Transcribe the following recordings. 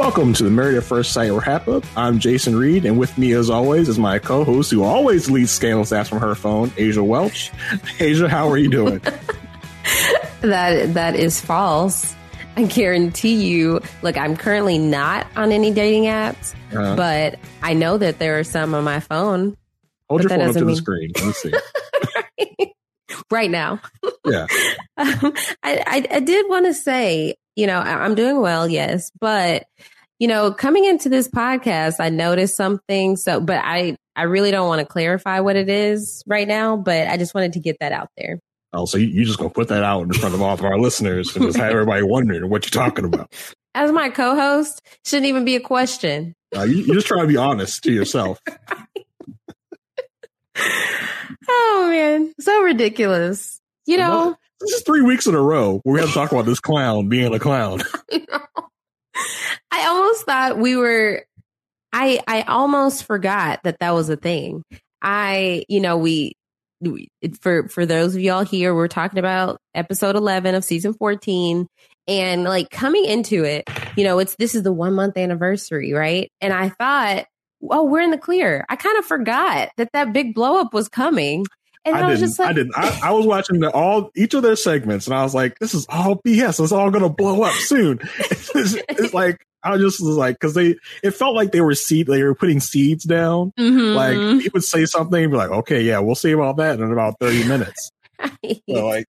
Welcome to the Married at First Sight wrap up. I'm Jason Reed, and with me, as always, is my co host who always leads scandalous ass from her phone, Asia Welch. Asia, how are you doing? that That is false. I guarantee you. Look, I'm currently not on any dating apps, uh-huh. but I know that there are some on my phone. Hold your phone up to mean... the screen. Let me see. right now. Yeah. um, I, I, I did want to say you know, I'm doing well, yes, but you know, coming into this podcast, I noticed something. So, but I, I really don't want to clarify what it is right now, but I just wanted to get that out there. Oh, so you, you just gonna put that out in front of all of our listeners and just have everybody wondering what you're talking about. As my co-host, shouldn't even be a question. Uh, you, you just try to be honest to yourself. oh man, so ridiculous. You know, this is three weeks in a row where we have to talk about this clown being a clown. I almost thought we were. I I almost forgot that that was a thing. I you know we, we for for those of y'all here, we're talking about episode eleven of season fourteen, and like coming into it, you know, it's this is the one month anniversary, right? And I thought, oh, we're in the clear. I kind of forgot that that big blow up was coming. And I, I didn't. Like, I didn't. I, I, was watching the, all each of their segments, and I was like, "This is all BS. It's all going to blow up soon." it's, it's, like I just was like, because they, it felt like they were seed, they were putting seeds down. Mm-hmm. Like he would say something, and be like, "Okay, yeah, we'll see about that in about thirty minutes." right. So like,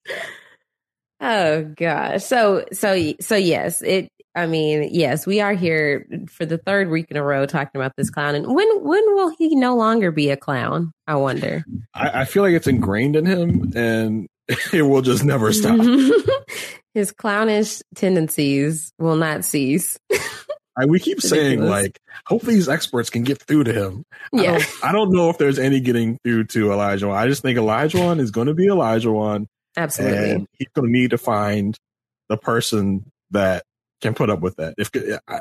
oh gosh. So so so yes, it I mean, yes, we are here for the third week in a row talking about this clown. And when when will he no longer be a clown? I wonder. I, I feel like it's ingrained in him, and it will just never stop. His clownish tendencies will not cease. I, we keep saying like, hopefully these experts can get through to him. Yeah. I don't, I don't know if there's any getting through to Olajuwon. I just think Olajuwon is going to be Olajuwon. Absolutely. And he's going to need to find the person that can put up with that. If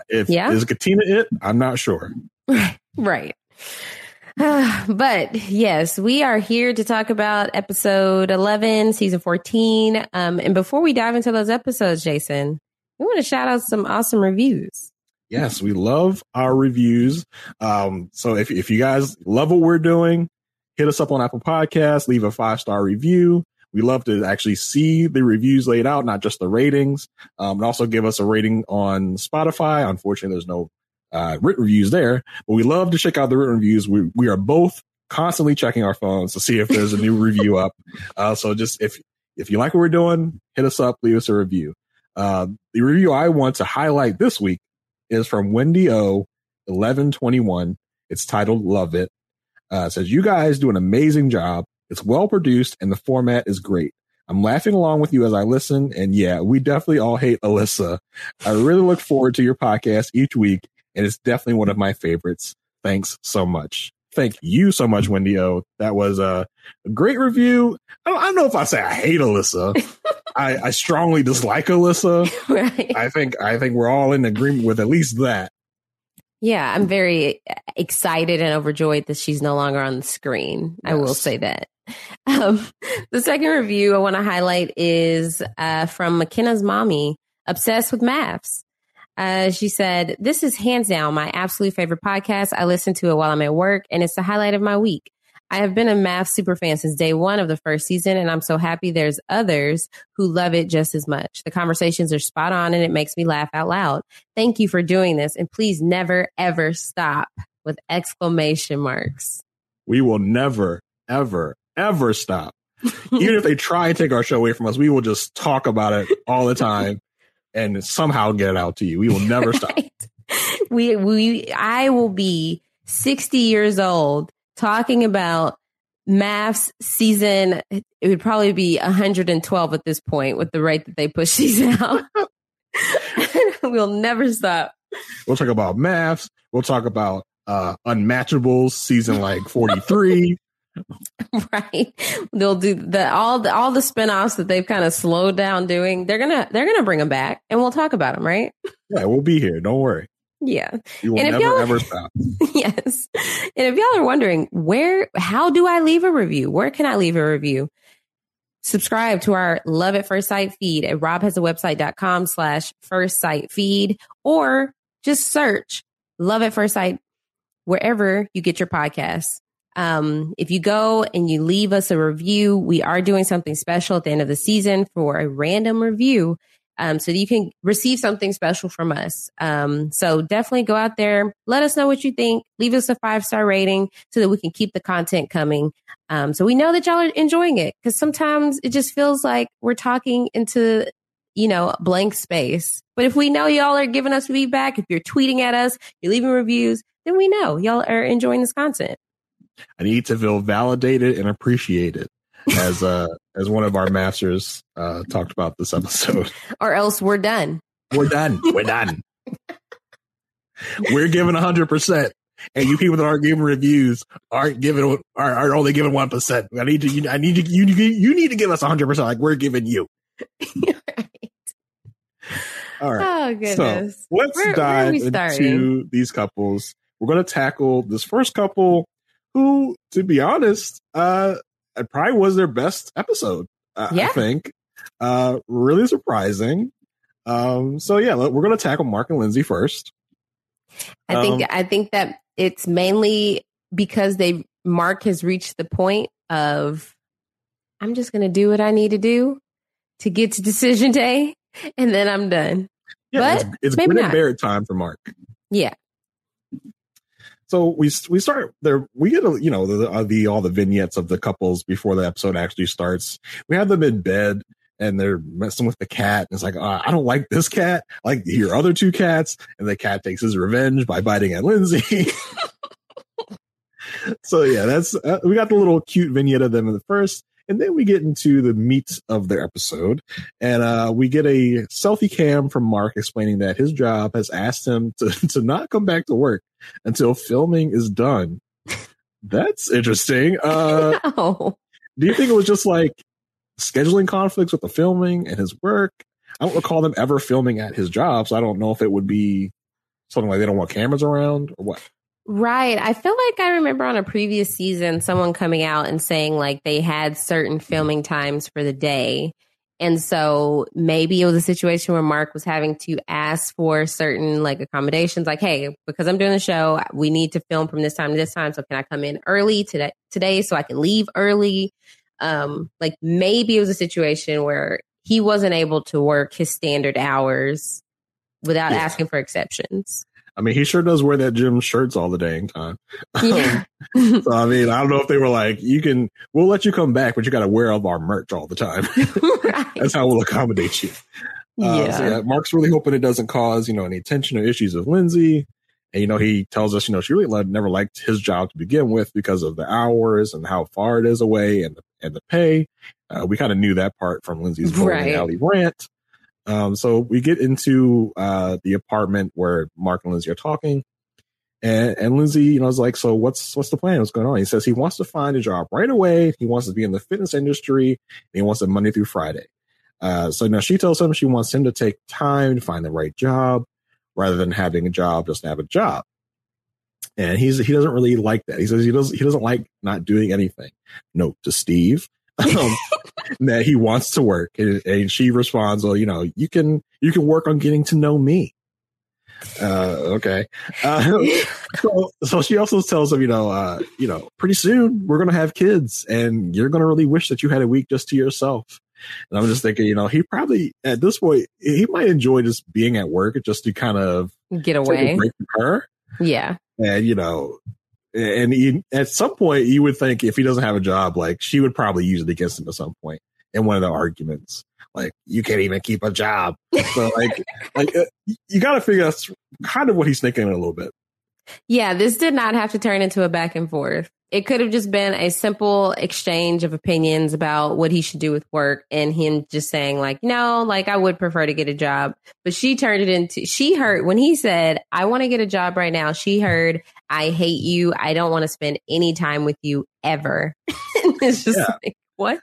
if yeah. is Katina it, I'm not sure. right. but yes, we are here to talk about episode 11, season 14. Um, and before we dive into those episodes, Jason, we want to shout out some awesome reviews. Yes, we love our reviews. Um, so if, if you guys love what we're doing, hit us up on Apple Podcasts, leave a five star review. We love to actually see the reviews laid out, not just the ratings. Um, and also give us a rating on Spotify. Unfortunately, there's no uh, written reviews there, but we love to check out the written reviews. We we are both constantly checking our phones to see if there's a new review up. Uh, so just if if you like what we're doing, hit us up, leave us a review. Uh, the review I want to highlight this week is from Wendy O. Eleven twenty one. It's titled "Love It." Uh, it says you guys do an amazing job. It's well produced and the format is great. I'm laughing along with you as I listen. And yeah, we definitely all hate Alyssa. I really look forward to your podcast each week. And it's definitely one of my favorites. Thanks so much. Thank you so much, Wendy O. That was a, great review. I don't, I don't, know if I say I hate Alyssa. I, I, strongly dislike Alyssa. Right. I think I think we're all in agreement with at least that. Yeah, I'm very excited and overjoyed that she's no longer on the screen. Yes. I will say that. Um, the second review I want to highlight is uh, from McKenna's mommy, obsessed with MAFS. Uh, she said, This is hands down my absolute favorite podcast. I listen to it while I'm at work, and it's the highlight of my week. I have been a MAFS super fan since day one of the first season, and I'm so happy there's others who love it just as much. The conversations are spot on, and it makes me laugh out loud. Thank you for doing this, and please never, ever stop with exclamation marks. We will never, ever, ever stop. Even if they try and take our show away from us, we will just talk about it all the time and somehow get it out to you. We will never stop. We, we, I will be 60 years old talking about MAFS season. It would probably be 112 at this point with the rate that they push these out. we'll never stop. We'll talk about MAFS. We'll talk about uh unmatchables season like 43 right. They'll do the all the all the spin-offs that they've kind of slowed down doing they're gonna they're gonna bring them back and we'll talk about them right? Yeah we'll be here don't worry. Yeah. You will and never ever stop. Yes. And if y'all are wondering where how do i leave a review? Where can i leave a review? Subscribe to our love at first sight feed at robhasawebsite.com slash first sight feed or just search love at first sight wherever you get your podcasts. Um, if you go and you leave us a review, we are doing something special at the end of the season for a random review. Um, so you can receive something special from us. Um, so definitely go out there, let us know what you think, leave us a five star rating so that we can keep the content coming. Um, so we know that y'all are enjoying it because sometimes it just feels like we're talking into, you know, blank space. But if we know y'all are giving us feedback, if you're tweeting at us, you're leaving reviews, then we know y'all are enjoying this content. I need to feel validated and appreciated as uh as one of our masters uh talked about this episode. or else we're done. We're done. We're done. we're giving hundred percent. And you people that aren't giving reviews aren't giving are, are only giving one percent. I need to you, I need to you you need to give us hundred percent like we're giving you. right. All right. Oh goodness. So let's where, dive where into these couples we're going to tackle this first couple who, to be honest, uh, it probably was their best episode. Uh, yeah. I think. Uh, really surprising. Um, so yeah, we're going to tackle Mark and Lindsey first. I think, um, I think that it's mainly because they, Mark has reached the point of, I'm just going to do what I need to do to get to decision day and then I'm done. Yeah, but it's, it's maybe. Barrett time for Mark. Yeah so we we start there. We get a, you know the, uh, the all the vignettes of the couples before the episode actually starts. We have them in bed and they're messing with the cat. And it's like, uh, I don't like this cat. I like your other two cats. And the cat takes his revenge by biting at Lindsey. so yeah, that's uh, we got the little cute vignette of them in the first. And then we get into the meat of their episode. And uh, we get a selfie cam from Mark explaining that his job has asked him to, to not come back to work until filming is done. That's interesting. Uh, no. Do you think it was just like scheduling conflicts with the filming and his work? I don't recall them ever filming at his job, so I don't know if it would be something like they don't want cameras around or what. Right. I feel like I remember on a previous season someone coming out and saying like they had certain filming times for the day. And so maybe it was a situation where Mark was having to ask for certain like accommodations, like, hey, because I'm doing the show, we need to film from this time to this time. So can I come in early today today so I can leave early? Um, like maybe it was a situation where he wasn't able to work his standard hours without yeah. asking for exceptions. I mean, he sure does wear that gym shirts all the dang time. Yeah. so I mean, I don't know if they were like, you can, we'll let you come back, but you got to wear all our merch all the time. right. That's how we'll accommodate you. Uh, yeah. So yeah. Mark's really hoping it doesn't cause, you know, any tension or issues with Lindsey. And, you know, he tells us, you know, she really loved, never liked his job to begin with because of the hours and how far it is away and the, and the pay. Uh, we kind of knew that part from Lindsey's right. alley rant. Um, so we get into uh, the apartment where Mark and Lindsey are talking. And, and Lindsey, you know, is like, so what's what's the plan? What's going on? He says he wants to find a job right away. He wants to be in the fitness industry. He wants it Monday through Friday. Uh, so now she tells him she wants him to take time to find the right job rather than having a job just to have a job. And he's he doesn't really like that. He says he doesn't he doesn't like not doing anything. Note to Steve. Um, that he wants to work. And, and, she responds, well, you know, you can, you can work on getting to know me. Uh, okay. Uh, so, so she also tells him, you know, uh, you know, pretty soon we're gonna have kids, and you're gonna really wish that you had a week just to yourself. And I'm just thinking, you know, he probably at this point he might enjoy just being at work just to kind of get away break from her. Yeah, and you know, and he, at some point you would think if he doesn't have a job, like she would probably use it against him at some point in one of the arguments. Like you can't even keep a job. So like, like uh, you got to figure that's kind of what he's thinking a little bit. Yeah, this did not have to turn into a back and forth. It could have just been a simple exchange of opinions about what he should do with work and him just saying like, no, like I would prefer to get a job. But she turned it into, she heard when he said, I want to get a job right now. She heard, I hate you. I don't want to spend any time with you ever. it's just yeah. like, what?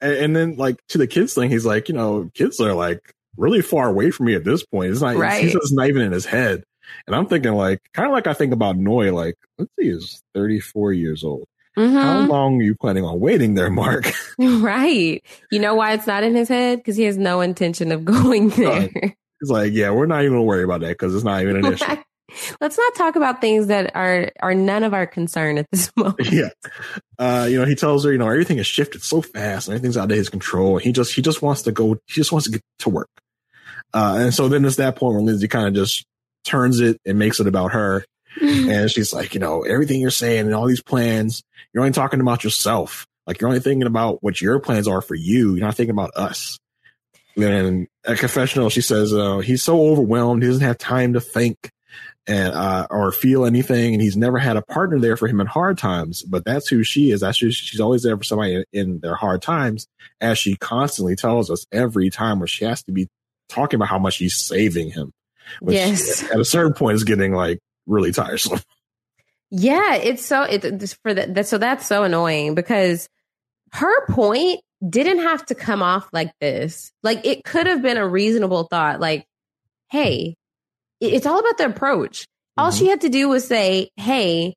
And, and, then like to the kids thing, he's like, you know, kids are like really far away from me at this point. It's not, right. he's just not even in his head. And I'm thinking like, kind of like I think about Noi, like, let's see, he's 34 years old. Mm-hmm. How long are you planning on waiting there, Mark? right. You know why it's not in his head? Because he has no intention of going there. He's like, yeah, we're not even gonna worry about that because it's not even an issue. Let's not talk about things that are are none of our concern at this moment. Yeah, uh, you know, he tells her, you know, everything has shifted so fast, and everything's out of his control. He just he just wants to go. He just wants to get to work. Uh, and so then it's that point where Lindsey kind of just turns it and makes it about her. and she's like, you know, everything you're saying and all these plans, you're only talking about yourself. Like you're only thinking about what your plans are for you. You're not thinking about us. And at confessional, she says, uh, he's so overwhelmed. He doesn't have time to think and, uh, or feel anything. And he's never had a partner there for him in hard times, but that's who she is. That's who she's always there for somebody in, in their hard times, as she constantly tells us every time where she has to be talking about how much she's saving him. Which yes. At a certain point is getting like really tiresome. Yeah, it's so it's for that. So that's so annoying because her point didn't have to come off like this. Like it could have been a reasonable thought. Like, hey, it's all about the approach. All mm-hmm. she had to do was say, hey,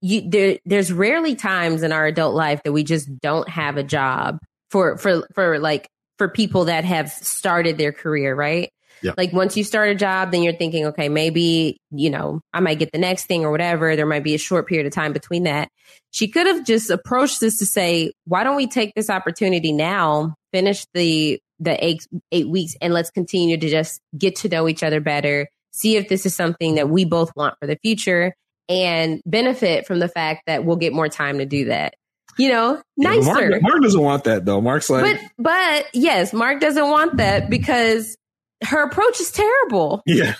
you, there, there's rarely times in our adult life that we just don't have a job for for for like for people that have started their career, right? Yeah. Like once you start a job, then you're thinking, okay, maybe, you know, I might get the next thing or whatever. There might be a short period of time between that. She could have just approached this to say, why don't we take this opportunity now, finish the, the eight, eight weeks and let's continue to just get to know each other better, see if this is something that we both want for the future and benefit from the fact that we'll get more time to do that you know, nicer. Yeah, Mark, Mark, doesn't want that though. Mark's like, but but yes, Mark doesn't want that because her approach is terrible. Yeah.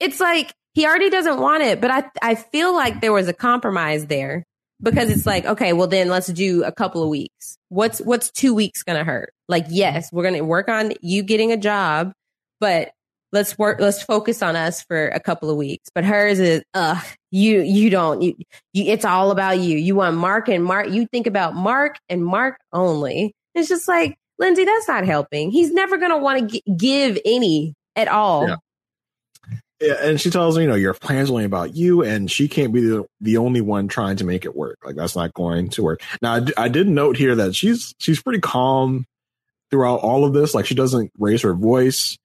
it's like he already doesn't want it, but I I feel like there was a compromise there because it's like, okay, well then let's do a couple of weeks. What's what's 2 weeks going to hurt? Like, yes, we're going to work on you getting a job, but let's work let's focus on us for a couple of weeks. But hers is uh you you don't you, you it's all about you. You want Mark and Mark, you think about Mark and Mark only. It's just like Lindsey, that's not helping. He's never going to want to g- give any at all. Yeah. yeah. And she tells me, you know, your plan's only about you, and she can't be the, the only one trying to make it work. Like that's not going to work. Now, I, d- I did note here that she's she's pretty calm throughout all of this. Like she doesn't raise her voice.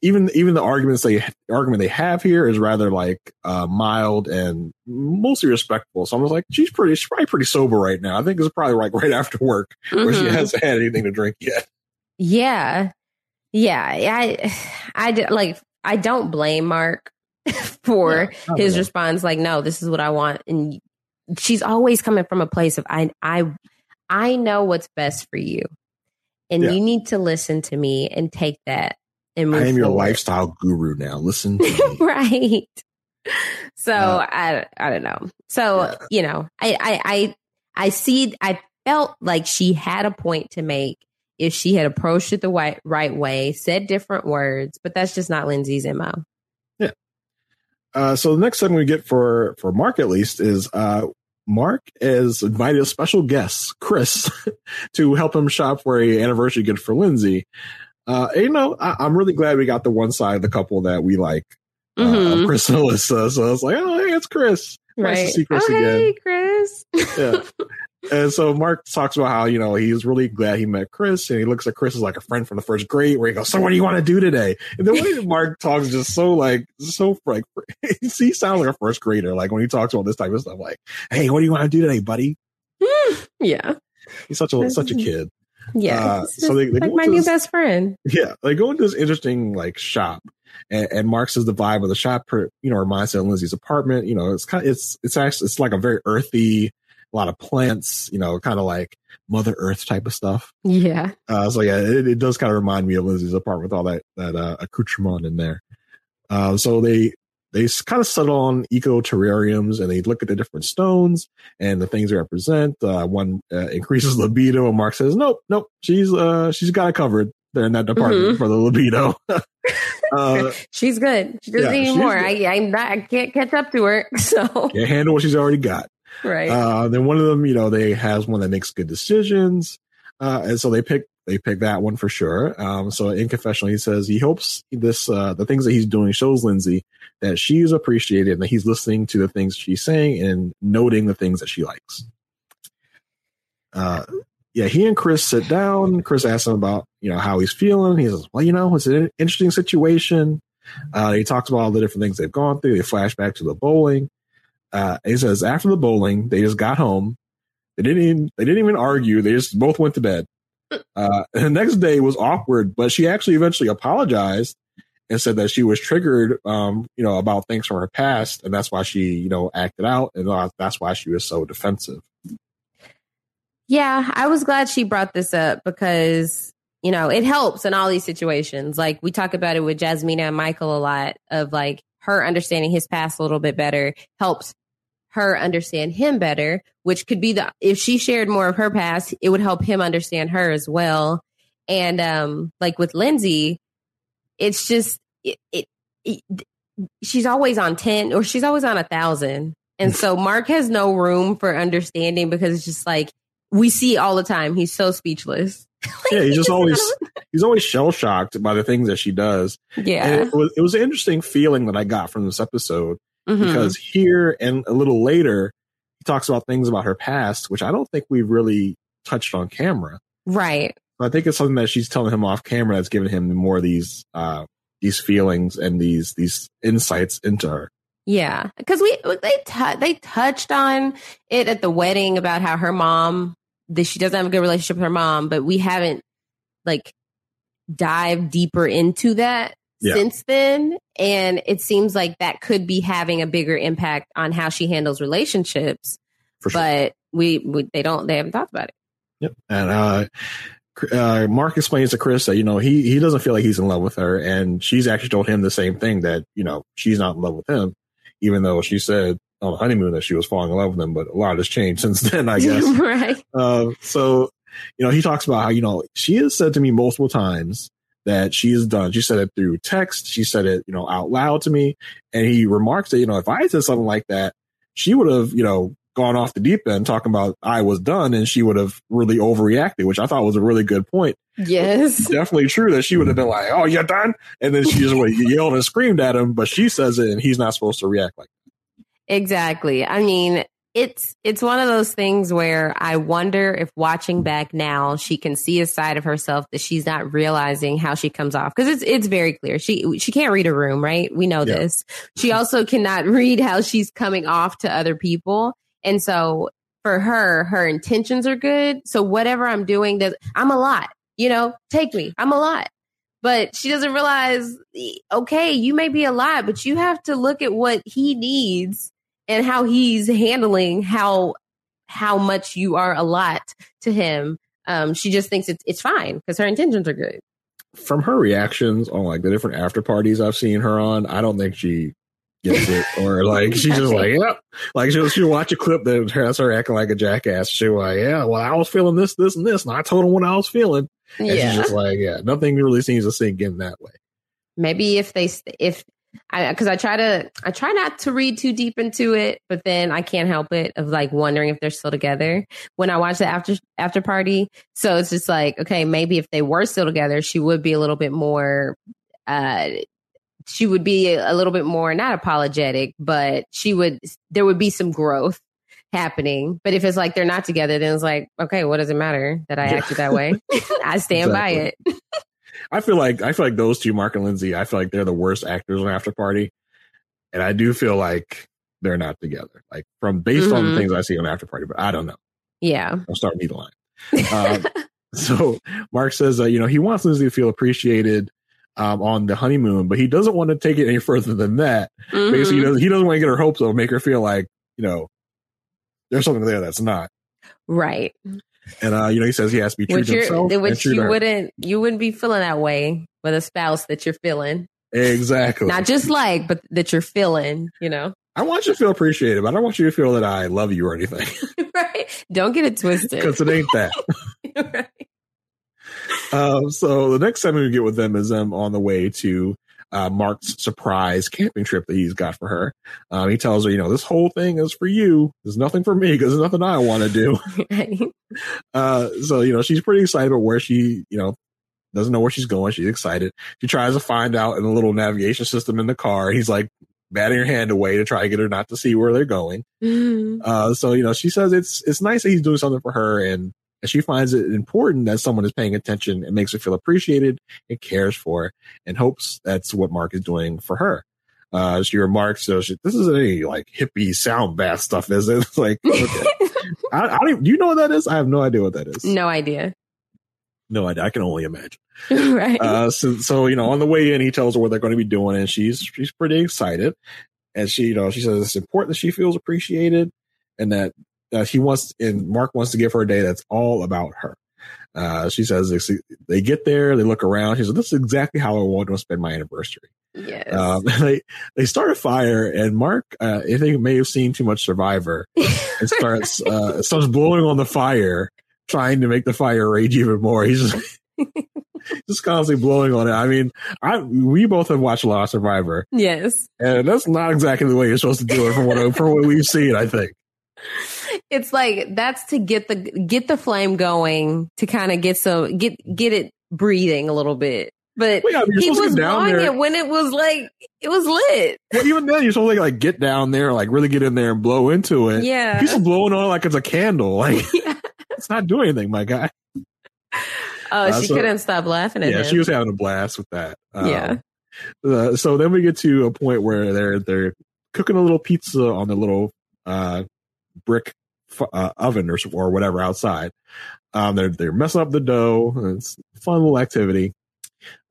Even even the arguments they argument they have here is rather like uh, mild and mostly respectful. So I'm just like, she's pretty, she's probably pretty sober right now. I think it's probably like right after work mm-hmm. where she mm-hmm. hasn't had anything to drink yet. Yeah, yeah. I I like I don't blame Mark for yeah, his response. Like, no, this is what I want, and she's always coming from a place of I I I know what's best for you and yeah. you need to listen to me and take that and I am your lifestyle guru now. Listen right. So uh, I I don't know. So yeah. you know, I, I I I see I felt like she had a point to make if she had approached it the right, right way, said different words, but that's just not Lindsey's MO. Yeah. Uh, so the next thing we get for for Mark at least is uh, Mark has invited a special guest, Chris, to help him shop for a anniversary gift for Lindsey. Uh, you know, I, am really glad we got the one side of the couple that we like, uh, mm-hmm. Chris and Alyssa. So I was like, oh, hey, it's Chris. Right. Nice to see Chris oh, again. Hey, Chris. yeah. and so Mark talks about how, you know, he's really glad he met Chris and he looks at Chris as like a friend from the first grade where he goes, So what do you want to do today? And the way Mark talks is just so like so like he sounds like a first grader, like when he talks about this type of stuff, like, Hey, what do you want to do today, buddy? yeah. He's such a such a kid. Yeah. Uh, so they, they like my new this- best friend. Yeah, they go into this interesting like shop, and, and Mark says the vibe of the shop, per- you know, reminds him of Lindsey's apartment. You know, it's kind, of, it's it's actually it's like a very earthy, a lot of plants, you know, kind of like Mother Earth type of stuff. Yeah. Uh, so yeah, it, it does kind of remind me of Lindsey's apartment with all that that uh, accoutrement in there. Uh, so they they kind of settle on eco terrariums and they look at the different stones and the things they represent. Uh, one uh, increases libido, and Mark says, "Nope, nope, she's uh she's got it covered there in that department Mhm. for the libido." uh, she's good. She doesn't yeah, need more. I I'm I can't catch up to her. So can't handle what she's already got. Right. Uh, then one of them, you know, they has one that makes good decisions, uh, and so they pick they pick that one for sure. Um, so in confessional, he says he hopes this uh, the things that he's doing shows Lindsey that she's appreciated and that he's listening to the things she's saying and noting the things that she likes. Uh, yeah, he and Chris sit down. Chris asks him about you know how he's feeling. He says, "Well, you know, it's an interesting situation." Uh, he talks about all the different things they've gone through. They flash back to the bowling. Uh, he says after the bowling, they just got home. They didn't even they didn't even argue. They just both went to bed. Uh, the next day was awkward, but she actually eventually apologized and said that she was triggered, um, you know, about things from her past, and that's why she, you know, acted out, and that's why she was so defensive. Yeah, I was glad she brought this up because, you know, it helps in all these situations. Like we talk about it with Jasmina and Michael a lot of like her understanding his past a little bit better helps her understand him better, which could be the if she shared more of her past, it would help him understand her as well. And um like with Lindsey, it's just it, it, it she's always on 10 or she's always on a thousand. And so Mark has no room for understanding because it's just like we see all the time. He's so speechless. Yeah, he's just always he's always shell shocked by the things that she does. Yeah. it was it was an interesting feeling that I got from this episode Mhm. because here and a little later he talks about things about her past, which I don't think we've really touched on camera. right. I think it's something that she's telling him off camera that's giving him more of these uh these feelings and these these insights into her. Yeah, because we they tou they touched on it at the wedding about how her mom that she doesn't have a good relationship with her mom, but we haven't like dived deeper into that Yeah. since then, and it seems like that could be having a bigger impact on how she handles relationships. For sure. But we, we they don't they haven't talked about it. Yep. And uh, uh, Mark explains to Chris that you know he he doesn't feel like he's in love with her, and she's actually told him the same thing that you know she's not in love with him, even though she said on the honeymoon that she was falling in love with him. But a lot has changed since then, I guess. right. uh, so you know he talks about how you know she has said to me multiple times that she is done. She said it through text. She said it you know out loud to me, and he remarks that you know if I said something like that, she would have you know gone off the deep end talking about I was done and she would have really overreacted, which I thought was a really good point. Yes. Definitely true that she would have been like, Oh, you're done. And then she just would have yelled and screamed at him, but she says it and he's not supposed to react like Exactly. I mean, it's it's one of those things where I wonder if watching back now, she can see a side of herself that she's not realizing how she comes off because it's it's very clear she she can't read a room, right? We know Yeah. this. She also cannot read how she's coming off to other people, and so for her, her intentions are good. So whatever I'm doing, does I'm a lot. You know, take me. I'm a lot. But she doesn't realize, okay, you may be a lot, but you have to look at what he needs and how he's handling how how much you are a lot to him. Um, she just thinks it's it's fine because her intentions are good. from her reactions on like the different after parties I've seen her on, I don't think she gets it. Or like she's just like, yeah. Like she'll she'll watch a clip that has her acting like a jackass. She'll like, yeah, well, I was feeling this, this, and this, and I told him what I was feeling. And she's just like, yeah, nothing really seems to sink in that way. maybe if they if because I try to I try not to read too deep into it, but then I can't help it of like wondering if they're still together when I watch the after after party. So it's just like okay, maybe if they were still together, she would be a little bit more. uh she would be a little bit more not apologetic, but she would there would be some growth happening. But if it's like they're not together, then it's like, okay, what does it matter that I Yeah. acted that way? I stand by it. I feel like I feel like those two, Mark and Lindsey, I feel like they're the worst actors on After Party, and I do feel like they're not together. Like from based on the Mhm. things I see on After Party, but I don't know. Yeah. I'll start me the line. Um, so Mark says, uh, you know, he wants Lindsey to feel appreciated um, on the honeymoon, but he doesn't want to take it any further than that. Because he doesn't, he doesn't want to get her hopes up, make her feel like you know there's something there that's not. Right. And uh, you know, he says he has to be true Which to himself. which you wouldn't, you wouldn't be feeling that way with a spouse that you're feeling, exactly. not just like, but that you're feeling. You know, I want you to feel appreciated, but I don't want you to feel that I love you or anything right? Don't get it twisted. because it ain't that. right. Um, so the next time we get with them is them on the way to uh, Mark's surprise camping trip that he's got for her. Um, he tells her, you know, this whole thing is for you. There's nothing for me because there's nothing I want to do. Right. Uh, so you know, she's pretty excited about where she, you know, doesn't know where she's going. She's excited. She tries to find out in the little navigation system in the car. He's like batting her hand away to try to get her not to see where they're going. Mhm. Uh, so you know, she says it's it's nice that he's doing something for her, and, and she finds it important that someone is paying attention and makes her feel appreciated and cares for, her, and hopes that's what Mark is doing for her. Uh, she remarks, so she, "This isn't any like hippie sound bath stuff, is it?" Like, okay. I, I don't. Do you know what that is? I have no idea what that is. no idea. no idea. I can only imagine. right. Uh, so, so you know, on the way in, he tells her what they're going to be doing, and she's she's pretty excited. And she, you know, she says it's important that she feels appreciated, and that uh, he wants, and Mark wants to give her a day that's all about her. Uh, she says they, they get there, they look around. She says, "This is exactly how I want to spend my anniversary." yes. Um, they they start a fire, and Mark, uh, I think, may have seen too much Survivor, and starts uh, starts blowing on the fire, trying to make the fire rage even more. He's just just constantly blowing on it. I mean, I we both have watched a lot of Survivor, yes. and that's not exactly the way you're supposed to do it from what from what we've seen. I think. It's like that's to get the get the flame going to kind of get some get get it breathing a little bit. But Well, yeah, he was blowing it when it was like it was lit. Well, even then, you're supposed to like get down there, like really get in there and blow into it. Yeah. He's blowing on it like it's a candle. Like Yeah. it's not doing anything, my guy. Oh, Uh, she so- couldn't stop laughing at Yeah, him. she was having a blast with that. Um, Yeah. uh, so then we get to a point where they're they're cooking a little pizza on the little uh, brick uh, oven or or whatever outside. Um, they're they're messing up the dough. It's a fun little activity.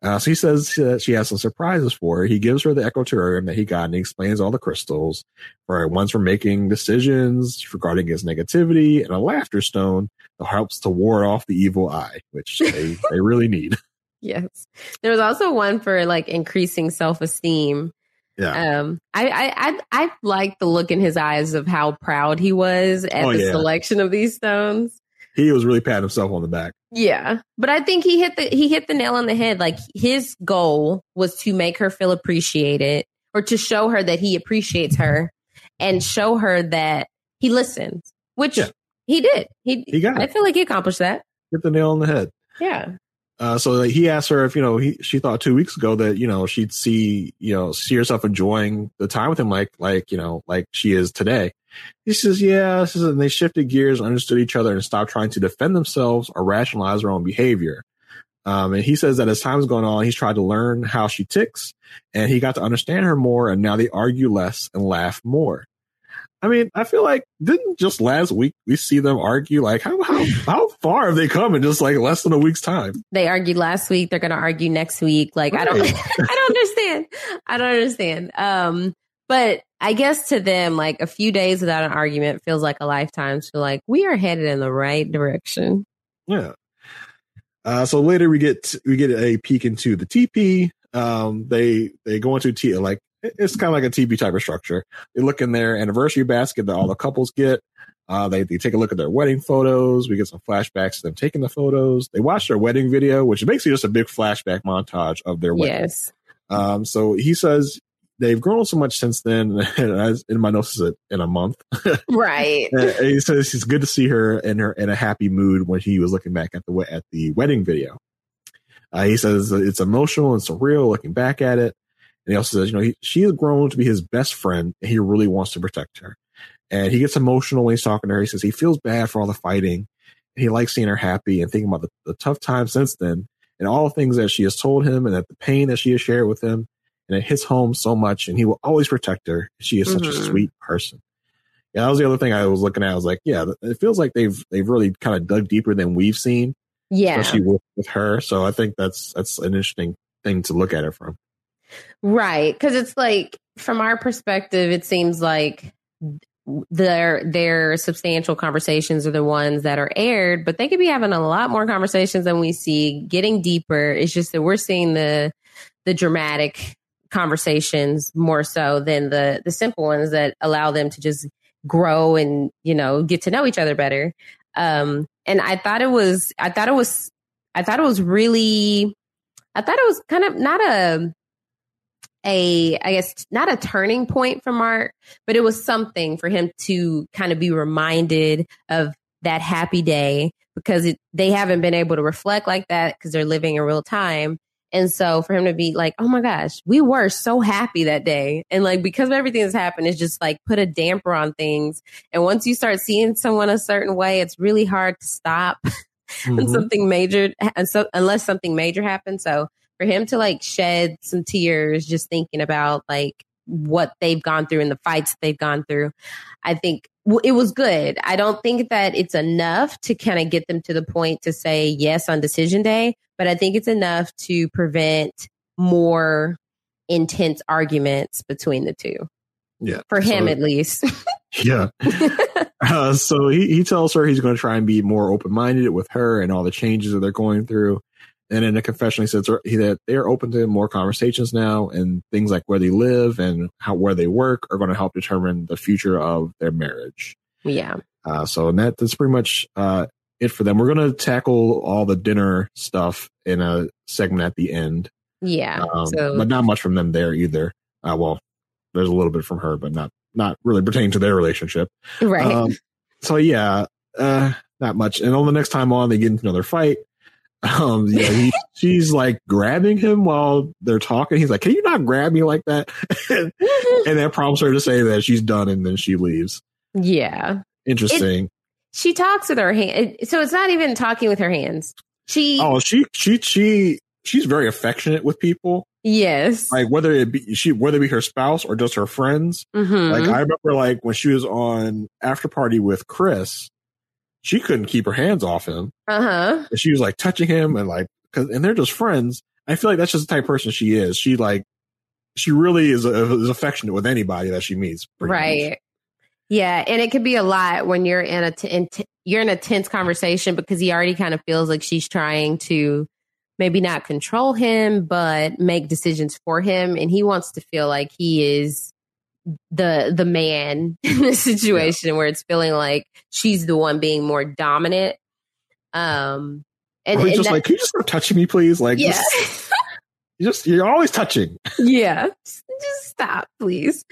Uh, so he says uh, she has some surprises for her. He gives her the eco terrarium that he got and he explains all the crystals for one's for making decisions regarding his negativity and a laughter stone that helps to ward off the evil eye, which they, they really need. Yes. There was also one for like increasing self esteem. Yeah. Um, I, I, I, I like the look in his eyes of how proud he was at Oh, the yeah. selection of these stones. He was really patting himself on the back. Yeah. But I think he hit the, he hit the nail on the head. Like his goal was to make her feel appreciated or to show her that he appreciates her and show her that he listens, which Yeah. he did. He, He got I feel like he accomplished that. Hit the nail on the head. Yeah. Uh, so he asked her if you know he she thought two weeks ago that you know she'd see you know see herself enjoying the time with him like like you know like she is today. He says yeah. And they shifted gears, understood each other, and stopped trying to defend themselves or rationalize their own behavior. Um, and he says that as time's gone on, he's tried to learn how she ticks, and he got to understand her more. And now they argue less and laugh more. I mean, I feel like didn't just last week we see them argue? Like how how how far have they come in just like less than a week's time? They argued last week. They're going to argue next week. Like, I don't, I don't understand. I don't understand. Um, but I guess to them, like a few days without an argument feels like a lifetime. So like we are headed in the right direction. Yeah. Uh, so later we get we get a peek into the teepee. Um, they they go into T like it's kind of like a TV type of structure. They look in their anniversary basket that all the couples get. Uh, they they take a look at their wedding photos. We get some flashbacks to them taking the photos. They watch their wedding video, which is basically just a big flashback montage of their wedding. Yes. Um, so he says they've grown so much since then. And in my notes is in a month. Right. He says it's good to see her in her in a happy mood when he was looking back at the at the wedding video. Uh, he says it's emotional and surreal looking back at it. And he also says, you know, he, she has grown to be his best friend and he really wants to protect her. And he gets emotional when he's talking to her. He says he feels bad for all the fighting. He likes seeing her happy and thinking about the, the tough times since then and all the things that she has told him and that the pain that she has shared with him. And it hits home so much and he will always protect her. She is such Mhm. a sweet person. Yeah, that was the other thing I was looking at. I was like, yeah, it feels like they've they've really kind of dug deeper than we've seen, Yeah. especially with, with her. So I think that's that's an interesting thing to look at it from. Right. Cause it's like, from our perspective, it seems like their their substantial conversations are the ones that are aired, but they could be having a lot more conversations than we see, getting deeper. It's just that we're seeing the the dramatic conversations more so than the the simple ones that allow them to just grow and, you know, get to know each other better. Um and I thought it was I thought it was I thought it was really I thought it was kind of not a a I guess not a turning point for Mark, but it was something for him to kind of be reminded of that happy day because it, they haven't been able to reflect like that because they're living in real time. And so for him to be like, oh my gosh, we were so happy that day. And like, because of everything that's happened, it's just like put a damper on things. And once you start seeing someone a certain way, it's really hard to stop when Mhm. something major, and so unless something major happens. So for him to like shed some tears just thinking about like what they've gone through and the fights they've gone through, I think it was good. I don't think that it's enough to kind of get them to the point to say yes on decision day, but I think it's enough to prevent more intense arguments between the two. Yeah, For him, So- at least. yeah. Uh, so he, he tells her he's going to try and be more open minded with her and all the changes that they're going through. And in a confession, he says that they're open to more conversations now, and things like where they live and how where they work are going to help determine the future of their marriage. yeah. Uh, so and that that's pretty much uh, it for them. We're going to tackle all the dinner stuff in a segment at the end, Yeah. um, so, but not much from them there either. Uh, well, there's a little bit from her, but not not really pertaining to their relationship. right. Um, so yeah, uh, not much. And on the next time on, they get into another fight. Um, yeah, he, she's like grabbing him while they're talking. He's like, "Can you not grab me like that?" and that prompts her to say that she's done, and then she leaves. yeah. Interesting. She talks with her hand. So it's not even talking with her hands. She, oh, she she she she's very affectionate with people. yes. Like whether it be she whether it be her spouse or just her friends. Mhm. Like I remember, like when she was on after party with Chris, she couldn't keep her hands off him. uh huh. she was like touching him and like cause, and they're just friends i feel like that's just the type of person she is she like she really is, uh, is affectionate with anybody that she meets pretty much. Right. Yeah, and it could be a lot when you're in a t- in t- you're in a tense conversation because he already kind of feels like she's trying to maybe not control him but make decisions for him and he wants to feel like he is the the man in this situation where it's feeling like she's the one being more dominant. Um and, and just that- like can you just stop touching me please? Like yeah. just, you just you're always touching. Yeah. Just, just stop please.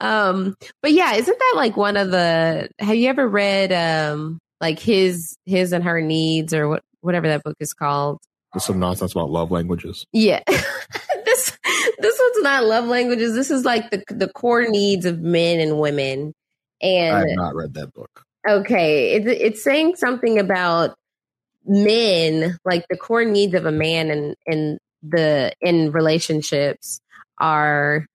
Um but yeah isn't that like one of the have you ever read um like his his and her needs or what whatever that book is called There's some nonsense about love languages yeah this this one's not love languages this is like the the core needs of men and women And I have not read that book Okay, it, it's saying something about men, like the core needs of a man and in the in relationships are.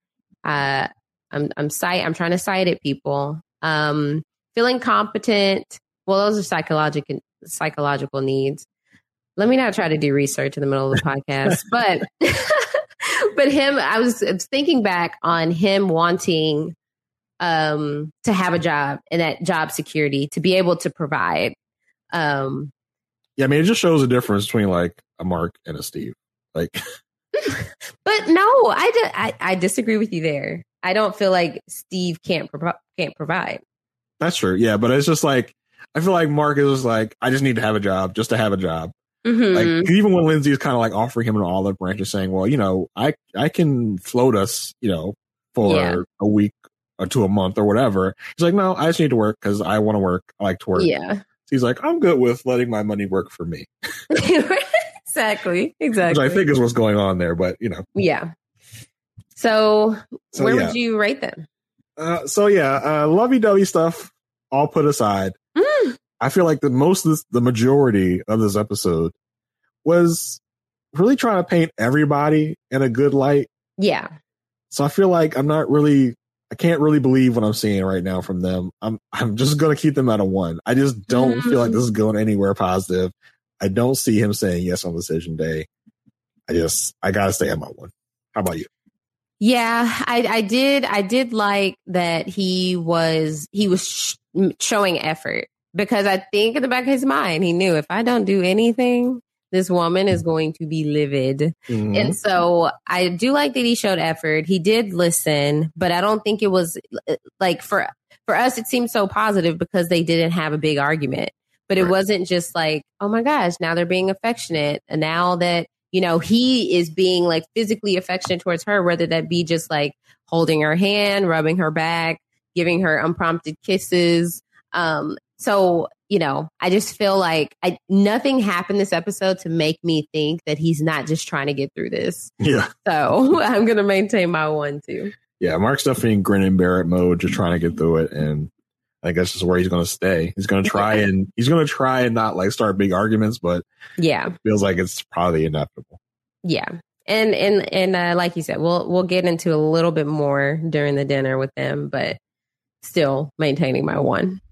Uh, I'm I'm cite I'm trying to cite it, people. Um, feeling competent. Well, those are psychological psychological needs. Let me not try to do research in the middle of the podcast, but but him. I was, thinking back on him wanting um to have a job and that job security to be able to provide um yeah i mean it just shows the difference between like a mark and a steve. Like but no i I, I disagree with you there. I don't feel like steve can't pro- can't provide. That's true. Yeah but it's just like i feel like mark is just like i just need to have a job just to have a job Mhm. Like even when Lindsey is kind of like offering him an olive branch and saying, "Well, you know, I I can float us, you know, for Yeah. a week or to a month or whatever." He's like, "No, I just need to work because I want to work. I like to work." yeah So he's like, "I'm good with letting my money work for me," exactly Exactly. which I think is what's going on there. But you know, yeah so, So, where yeah. would you rate them Uh, so yeah, uh, lovey-dovey stuff all put aside. Mm. I feel like the most, of this, the majority of this episode was really trying to paint everybody in a good light. Yeah. So I feel like I'm not really, I can't really believe what I'm seeing right now from them. I'm, I'm just going to keep them at a one. I just don't feel like mm-hmm. this is going anywhere positive. I don't see him saying yes on decision day. I just, I gotta stay at my one. How about you? Yeah, I, I did. I did like that he was he was sh- showing effort because I think in the back of his mind he knew if I don't do anything, this woman is going to be livid. Mhm. And so I do like that he showed effort. He did listen, but I don't think it was uh, like for for us it seemed so positive because they didn't have a big argument. But it Right. wasn't just like, oh my gosh, now they're being affectionate. And now that, you know, he is being like physically affectionate towards her, whether that be just like holding her hand, rubbing her back, giving her unprompted kisses. Um, so, you know, I just feel like I, nothing happened this episode to make me think that he's not just trying to get through this. yeah. So I'm going to maintain my one too. Yeah. Mark's definitely in grin and bear it mode, just trying to get through it. And I think that's just where he's going to stay. He's going to try and he's going to try and not like start big arguments, but Yeah. feels like it's probably inevitable. Yeah. And, and, and, uh, like you said, we'll, we'll get into a little bit more during the dinner with them, but still maintaining my one.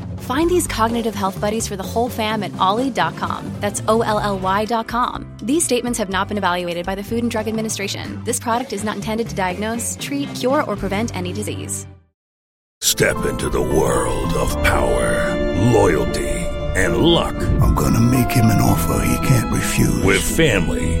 Find these cognitive health buddies for the whole fam at olly.com. That's O L L Y.com. These statements have not been evaluated by the Food and Drug Administration. This product is not intended to diagnose, treat, cure, or prevent any disease. Step into the world of power, loyalty, and luck. I'm gonna make him an offer he can't refuse. With family,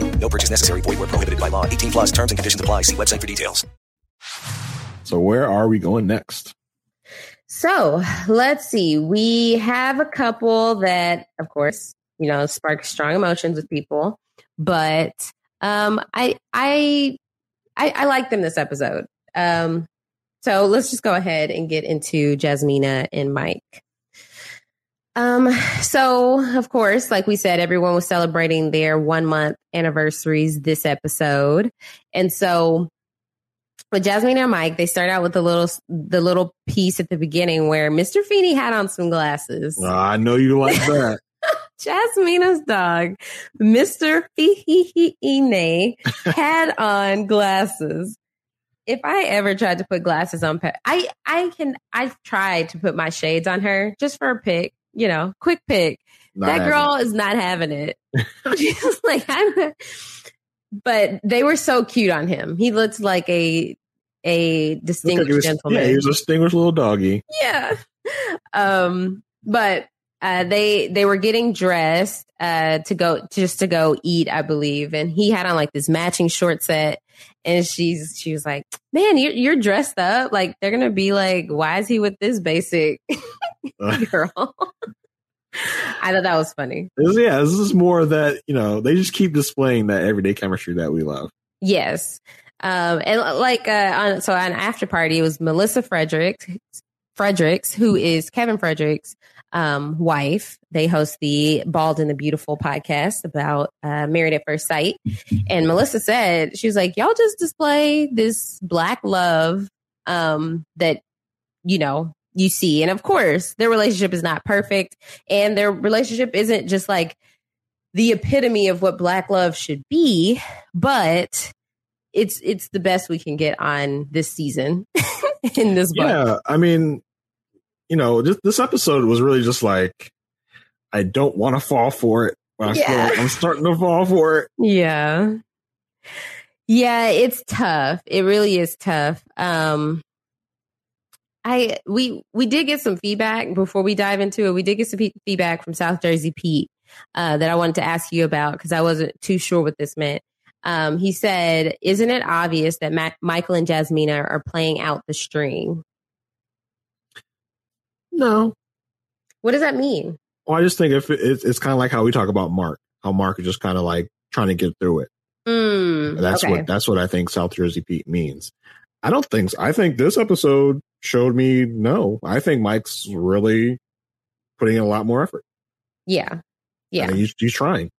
No purchase necessary. Void where prohibited by law. 18 plus terms and conditions apply. See website for details. So where are we going next? So let's see. We have a couple that, of course, you know, spark strong emotions with people, but um, I, I, I, I like them this episode. Um, so let's just go ahead and get into Jasmina and Mike. Um, so of course, like we said, everyone was celebrating their one month anniversaries this episode. And so with Jasmine and Mike, they start out with the little the little piece at the beginning where Mr. Feeney had on some glasses. I know you like that. Jasmina's dog, Mr. Feeney, had on glasses. If I ever tried to put glasses on, Pe- I I can I've tried to put my shades on her just for a pic, you know, quick pick. Not that girl is not having it. She's like, I'm. But they were so cute on him. He looks like a a Looked like distinguished he was- gentleman. Yeah, he was a distinguished little doggy. yeah. Um, but uh, they they were getting dressed uh, to go just to go eat, I believe, and he had on like this matching short set, and she's she was like, "Man, you're you're dressed up like they're gonna be like, why is he with this basic girl?" I thought that was funny. This- yeah, this is more that, you know, they just keep displaying that everyday chemistry that we love. Yes. Um, and like, uh, on, so on after party, it was Melissa Fredericks, Fredericks, who is Kevin Fredericks' um, wife. They host the Bald and the Beautiful podcast about uh, Married at First Sight. And Melissa said, she was like, y'all just display this black love um, that, you know, you see. And of course, their relationship is not perfect and their relationship isn't just like the epitome of what black love should be, but it's it's the best we can get on this season in this book. Yeah, I mean, you know, this, this episode was really just like, I don't want to fall for it, but I yeah. Like I'm starting to fall for it. Yeah. Yeah, it's tough. It really is tough. Um I we we did get some feedback before we dive into it. We did get some fe- feedback from South Jersey Pete uh, that I wanted to ask you about because I wasn't too sure what this meant. Um, he said, "Isn't it obvious that Ma- Michael and Jasmina are playing out the string?" No. What does that mean? Well, I just think if it, it's, it's kind of like how we talk about Mark, how Mark is just kind of like trying to get through it. Mm, That's okay. what that's what I think South Jersey Pete means. I don't think so. I think this episode showed me no. I think Mike's really putting in a lot more effort. yeah, yeah. I mean, he's, he's trying.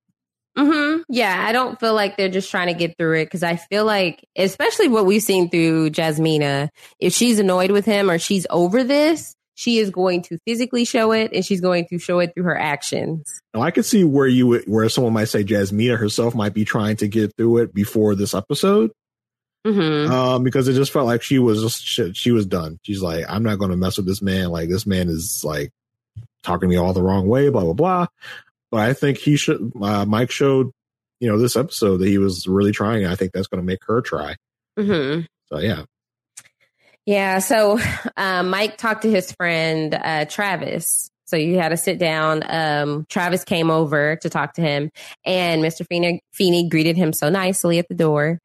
hmm Yeah, I don't feel like they're just trying to get through it because I feel like, especially what we've seen through Jasmina, if she's annoyed with him or she's over this, she is going to physically show it and she's going to show it through her actions. Now I could see where you would, where someone might say Jasmina herself might be trying to get through it before this episode, hmm um, because it just felt like she was just she, she was done. She's like, I'm not going to mess with this man. Like this man is like talking to me all the wrong way, blah blah blah. But I think he should. Uh, Mike showed, you know, this episode that he was really trying. And I think that's going to make her try. hmm So yeah, Yeah. So um, Mike talked to his friend uh, Travis. So you had to sit down. Um, Travis came over to talk to him, and Mr. Feeney, Feeney greeted him so nicely at the door.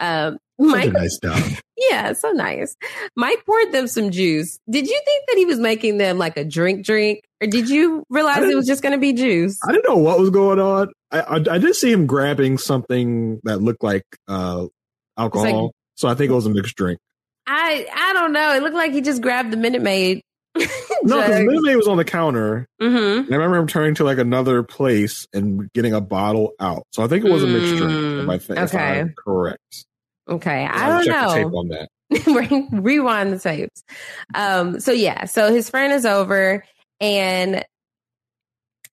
Um, such Mike, nice dog. yeah, so nice. Mike poured them some juice. Did you think that he was making them like a drink, drink, or did you realize it was just going to be juice? I didn't know what was going on. I, I I did see him grabbing something that looked like uh alcohol. so I think it was a mixed drink. I I don't know. It looked like he just grabbed the Minute Maid. No, because Minute Maid was on the counter. hmm And I remember him turning to like another place and getting a bottle out. So I think it was a mixed drink. If, I think, if Okay. I'm correct. Okay, I don't know. on that. Rewind the tapes. Um, so yeah, so his friend is over, and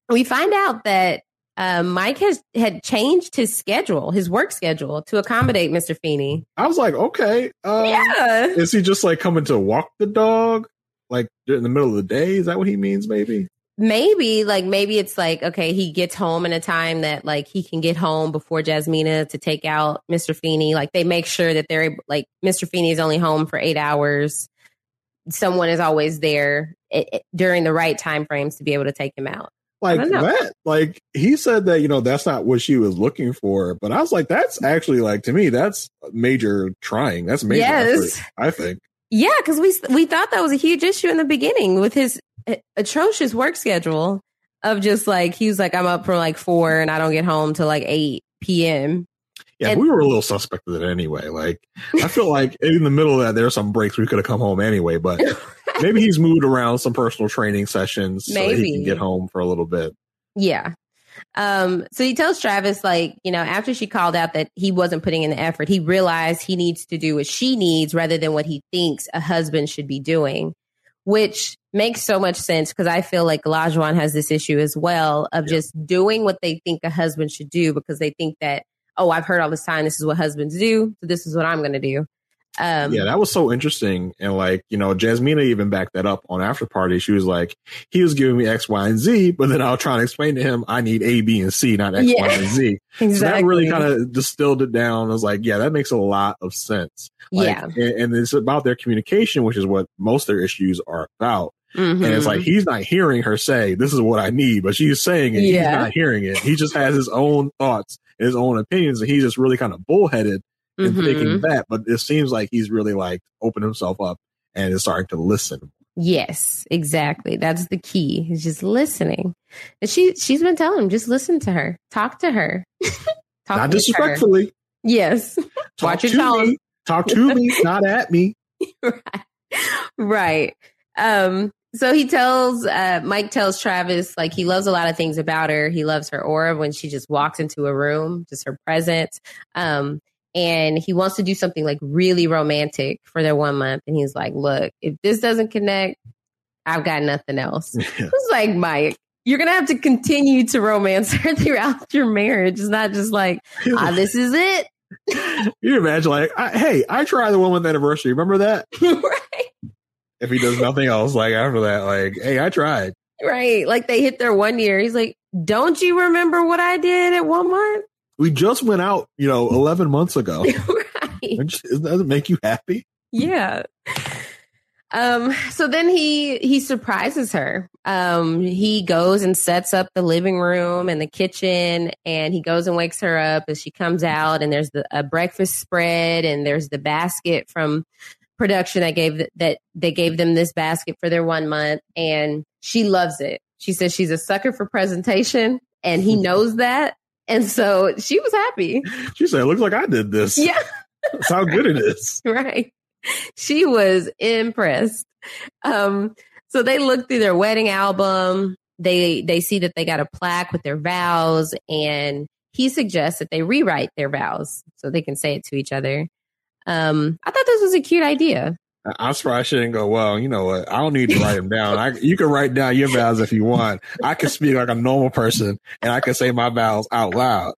we find out that uh, Mike has had changed his schedule, his work schedule, to accommodate Mr. Feeney. I was like, okay, um, Yeah. is he just like coming to walk the dog, like in the middle of the day? Is that what he means? Maybe. Maybe like maybe it's like okay he gets home in a time that like he can get home before jasmina to take out mr feeney like they make sure that they're like mr feeney is only home for eight hours someone is always there i i- during the right time frames to be able to take him out Like that, like he said that, you know, that's not what she was looking for. But I was like, that's actually like to me, that's major trying. That's major Yes. effort, I think. yeah because we we thought that was a huge issue in the beginning with his atrocious work schedule of just like he was like i'm up from like four and i don't get home till like 8 p.m Yeah, And- we were a little suspect of it anyway. Like, I feel like in the middle of that, there are some breaks we could have come home anyway, but maybe he's moved around some personal training sessions so he can get home for a little bit. Yeah. Um, so he tells Travis, like, you know, after she called out that he wasn't putting in the effort, he realized he needs to do what she needs rather than what he thinks a husband should be doing, which makes so much sense because I feel like Olajuwon has this issue as well of just doing what they think a husband should do because they think that, oh, I've heard all this time this is what husbands do, so this is what I'm going to do. Um, yeah, that was so interesting. And like, you know, Jasmina even backed that up on after party. She was like, he was giving me X, Y, and Z, but then I was trying to explain to him I need A, B, and C, not X, Y, Yeah. and Z. So that really kind of distilled it down. I was like, yeah, that makes a lot of sense. Like, yeah. and, and it's about their communication, which is what most of their issues are about. And it's like he's not hearing her say, "This is what I need," but she's saying it. He's not hearing it. He just has his own thoughts, his own opinions, and he's just really kind of bullheaded and Mhm. thinking that. But it seems like he's really like opened himself up and is starting to listen. Yes, exactly. That's the key. Is just listening. And she she's been telling him, just listen to her. Talk to her. Talk not with her. disrespectfully. Yes. Talk Watch your to tone. me. Talk to me, not at me. right. Right. Um, so he tells uh Mike tells Travis like he loves a lot of things about her. He loves her aura when she just walks into a room, just her presence. Um, and he wants to do something like really romantic for their one month. And he's like, look, if this doesn't connect, I've got nothing else. It's like, Mike, you're going to have to continue to romance her throughout your marriage. It's not just like, ah, this is it. you imagine like, I, hey, I tried the one month anniversary. Remember that? right. If he does nothing else, like after that, like, hey, I tried. Right. Like they hit their one year. He's like, don't you remember what I did at one month? We just went out, you know, 11 months ago. right. Does that make you happy? Yeah. Um, so then he he surprises her. Um, he goes and sets up the living room and the kitchen, and he goes and wakes her up as she comes out. And there's the a breakfast spread, and there's the basket from production that gave that they gave them this basket for their one month, and she loves it. She says she's a sucker for presentation, and he knows that, and so she was happy. She said, "It looks like I did this." Yeah, that's how good it is. right she was impressed. Um, so they look through their wedding album. They they see that they got a plaque with their vows, and he suggests that they rewrite their vows so they can say it to each other. Um, I thought this was a cute idea. I'm surprised she didn't go, well, you know what? I don't need to write them down. I, you can write down your vows if you want. I can speak like a normal person and I can say my vows out loud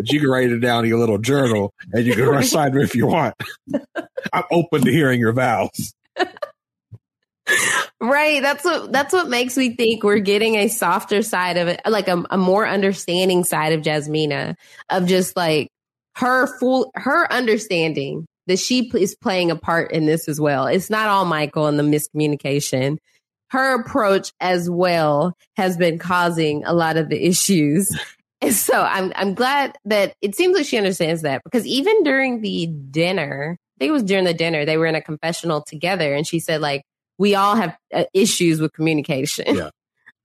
but you can write it down in your little journal and you can recite it if you want. I'm open to hearing your vows. right. That's what that's what makes me think we're getting a softer side of it, like a, a more understanding side of Jasmina, of just like her full her understanding that she is playing a part in this as well. It's not all Michael and the miscommunication. Her approach as well has been causing a lot of the issues. And so I'm I'm glad that it seems like she understands that because even during the dinner, I think it was during the dinner, they were in a confessional together, and she said like we all have uh, issues with communication. Yeah.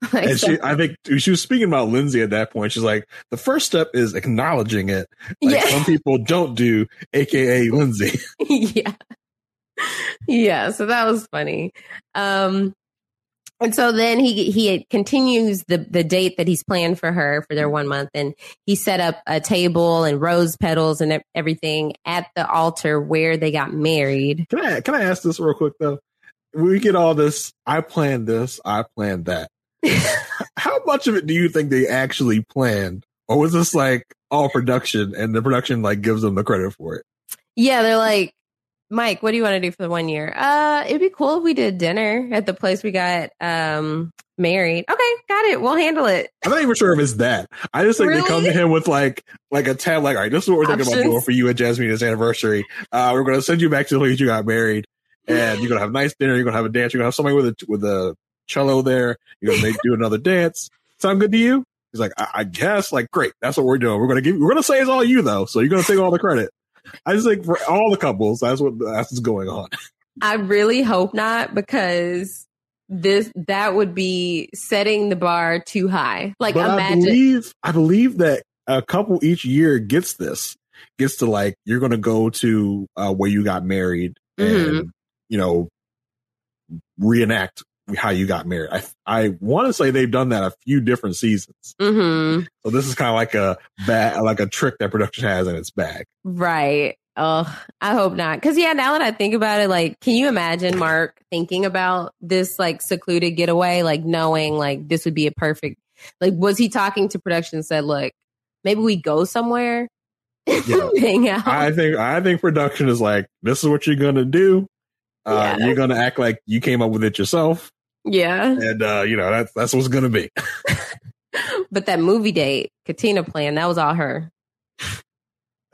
like, and so, she, I think she was speaking about Lindsey at that point. She's like, the first step is acknowledging it. Like yeah. some people don't do, aka Lindsey. yeah. Yeah. So that was funny. Um, and so then he he continues the the date that he's planned for her for their one month, and he set up a table and rose petals and everything at the altar where they got married. Can I can I ask this real quick though? We get all this. I planned this. I planned that. How much of it do you think they actually planned, or was this like all production and the production like gives them the credit for it? Yeah, they're like, Mike, what do you want to do for the one year? Uh, it'd be cool if we did dinner at the place we got um married. Okay, got it. We'll handle it. I'm not even sure if it's that. I just think really? they come to him with like like a tab, like, all right, this is what we're Options. thinking about doing for you at Jasmine's anniversary. Uh, we're gonna send you back to the place you got married, and you're gonna have a nice dinner. You're gonna have a dance. You're gonna have somebody with a with a cello there. You're gonna make, do another dance. Sound good to you? He's like, I, I guess. Like, great. That's what we're doing. We're gonna give. We're gonna say it's all you though. So you're gonna take all the credit. I just think for all the couples, that's what that's what's going on. I really hope not because this that would be setting the bar too high. Like but imagine I believe I believe that a couple each year gets this. Gets to like you're gonna go to uh, where you got married mm-hmm. and you know reenact how you got married. I I want to say they've done that a few different seasons. Mm-hmm. So this is kind of like a bag, like a trick that production has in its bag. Right. Oh, I hope not. Cause yeah, now that I think about it, like, can you imagine Mark thinking about this like secluded getaway, like knowing like this would be a perfect, like, was he talking to production and said, look, maybe we go somewhere? Yeah. hang out. I think, I think production is like, this is what you're going to do. Uh, yeah. You're going to act like you came up with it yourself. Yeah. And uh, you know, that's that's what's gonna be. but that movie date, Katina plan, that was all her.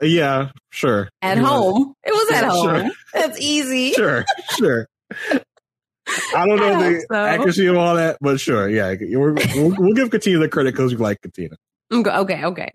Yeah, sure. At home. It was at home. Sure. That's easy. Sure, sure. I don't know I the so. accuracy of all that, but sure, yeah. We'll, we'll give Katina the credit because we like Katina. Okay, okay.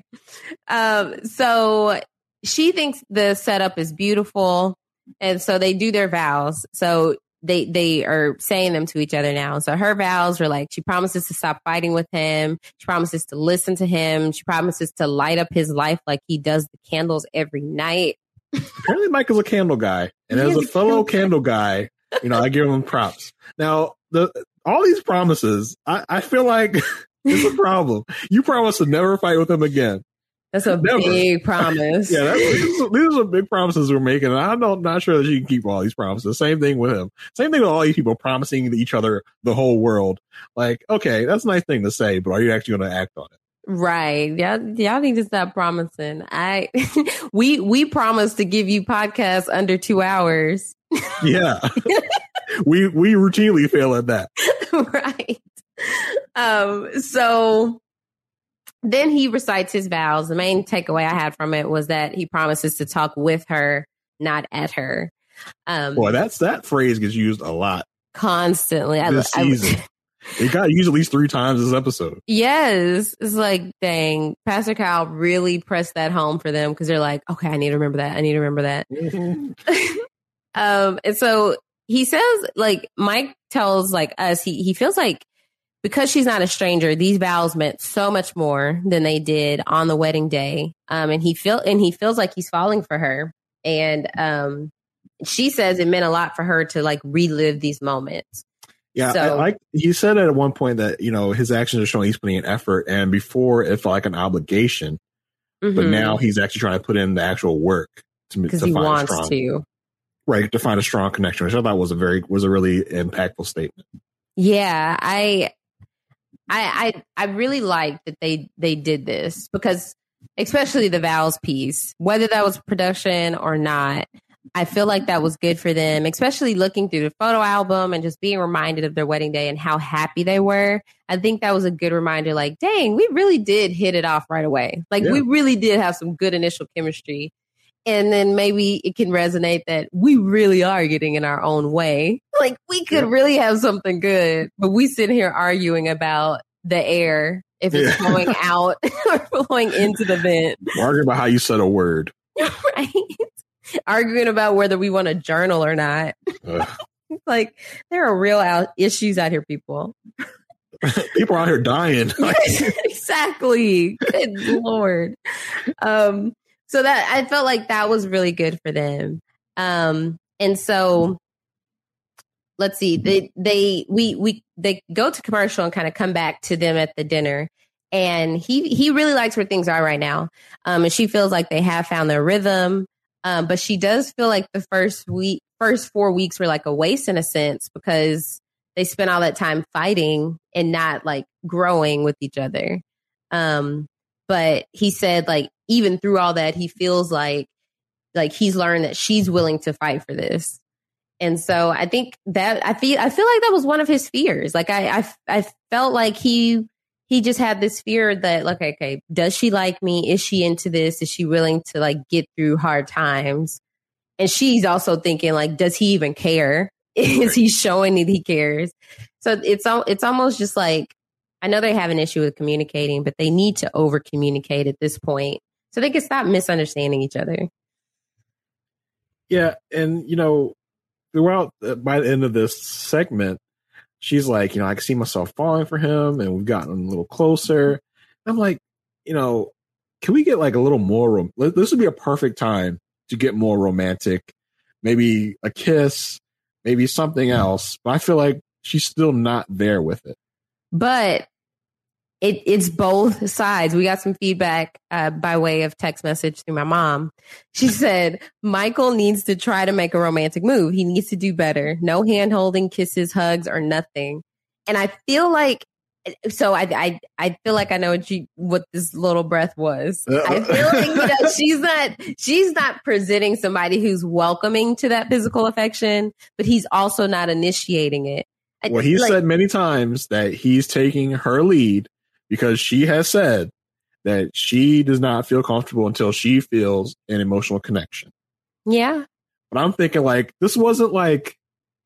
Um, so she thinks the setup is beautiful, and so they do their vows. So they they are saying them to each other now. So her vows are like she promises to stop fighting with him. She promises to listen to him. She promises to light up his life like he does the candles every night. Apparently, Michael's a candle guy, and as a fellow candle guy, you know I give him props. Now the all these promises, I, I feel like it's a problem. You promise to never fight with him again. That's a Never. big promise. Yeah, that's, these, are, these are big promises we're making, and I'm not, not sure that you can keep all these promises. Same thing with him. Same thing with all these people promising each other the whole world. Like, okay, that's a nice thing to say, but are you actually going to act on it? Right. Y'all, y'all need to stop promising. I we we promised to give you podcasts under two hours. Yeah, we we routinely fail at that. right. Um, so then he recites his vows. The main takeaway I had from it was that he promises to talk with her, not at her. Um, Boy, that's that phrase gets used a lot constantly. This I- season. it got used at least three times this episode. yes, it's like, dang, Pastor Kyle really pressed that home for them because they're like, okay, I need to remember that. I need to remember that. um, and so he says, like, Mike tells like us, he he feels like because she's not a stranger, these vows meant so much more than they did on the wedding day. Um, and he feel and he feels like he's falling for her. And um, she says it meant a lot for her to like relive these moments. Yeah, I, So- like he said at one point that you know his actions are showing he's putting in effort, and before it felt like an obligation, but Mhm. now he's actually trying to put in the actual work to, make it. because to he find wants strong, to. right to find a strong connection, which I thought was a very was a really impactful statement. Yeah, I, I, I, I really like that they they did this because, especially the vows piece, whether that was production or not, I feel like that was good for them. Especially looking through the photo album and just being reminded of their wedding day and how happy they were. I think that was a good reminder. Like, dang, we really did hit it off right away. Like, we really did have some good initial chemistry. And then maybe it can resonate that we really are getting in our own way. Like we could Yeah. really have something good, but we sit here arguing about the air if it's Yeah. going out or flowing into the vent, Arguing about how you said a word. right? arguing about whether we want to journal or not. Like there are real out issues out here, people. People are out here dying. exactly. Good lord. Um, so that I felt like that was really good for them. Um, and so let's see, they they we we they go to commercial and kind of come back to them at the dinner. And he he really likes where things are right now. Um, and she feels like they have found their rhythm. Um, but she does feel like the first week, first four weeks were like a waste in a sense because they spent all that time fighting and not like growing with each other. Um, but he said like even through all that, he feels like like he's learned that she's willing to fight for this. And so I think that I feel I feel like that was one of his fears. Like I I, I felt like he he just had this fear that like okay, does she like me? Is she into this? Is she willing to like get through hard times? And she's also thinking like, does he even care? Is he showing that he cares? So it's all it's almost just like I know they have an issue with communicating, but they need to over communicate at this point so they can stop misunderstanding each other. Yeah, and you know, throughout uh, by the end of this segment, she's like, you know, I can see myself falling for him, and we've gotten a little closer. I'm like, you know, can we get like a little more? Rom- this would be a perfect time to get more romantic, maybe a kiss, maybe something else. But I feel like she's still not there with it. But it it's both sides. We got some feedback uh, by way of text message through my mom. She said Michael needs to try to make a romantic move. He needs to do better. No hand holding, kisses, hugs, or nothing. And I feel like so I I I feel like I know what you what this little breath was. I feel like you know, she's not she's not presenting somebody who's welcoming to that physical affection, but he's also not initiating it. Well, he like- said many times that he's taking her lead because she has said that she does not feel comfortable until she feels an emotional connection. yeah. But I'm thinking like this wasn't like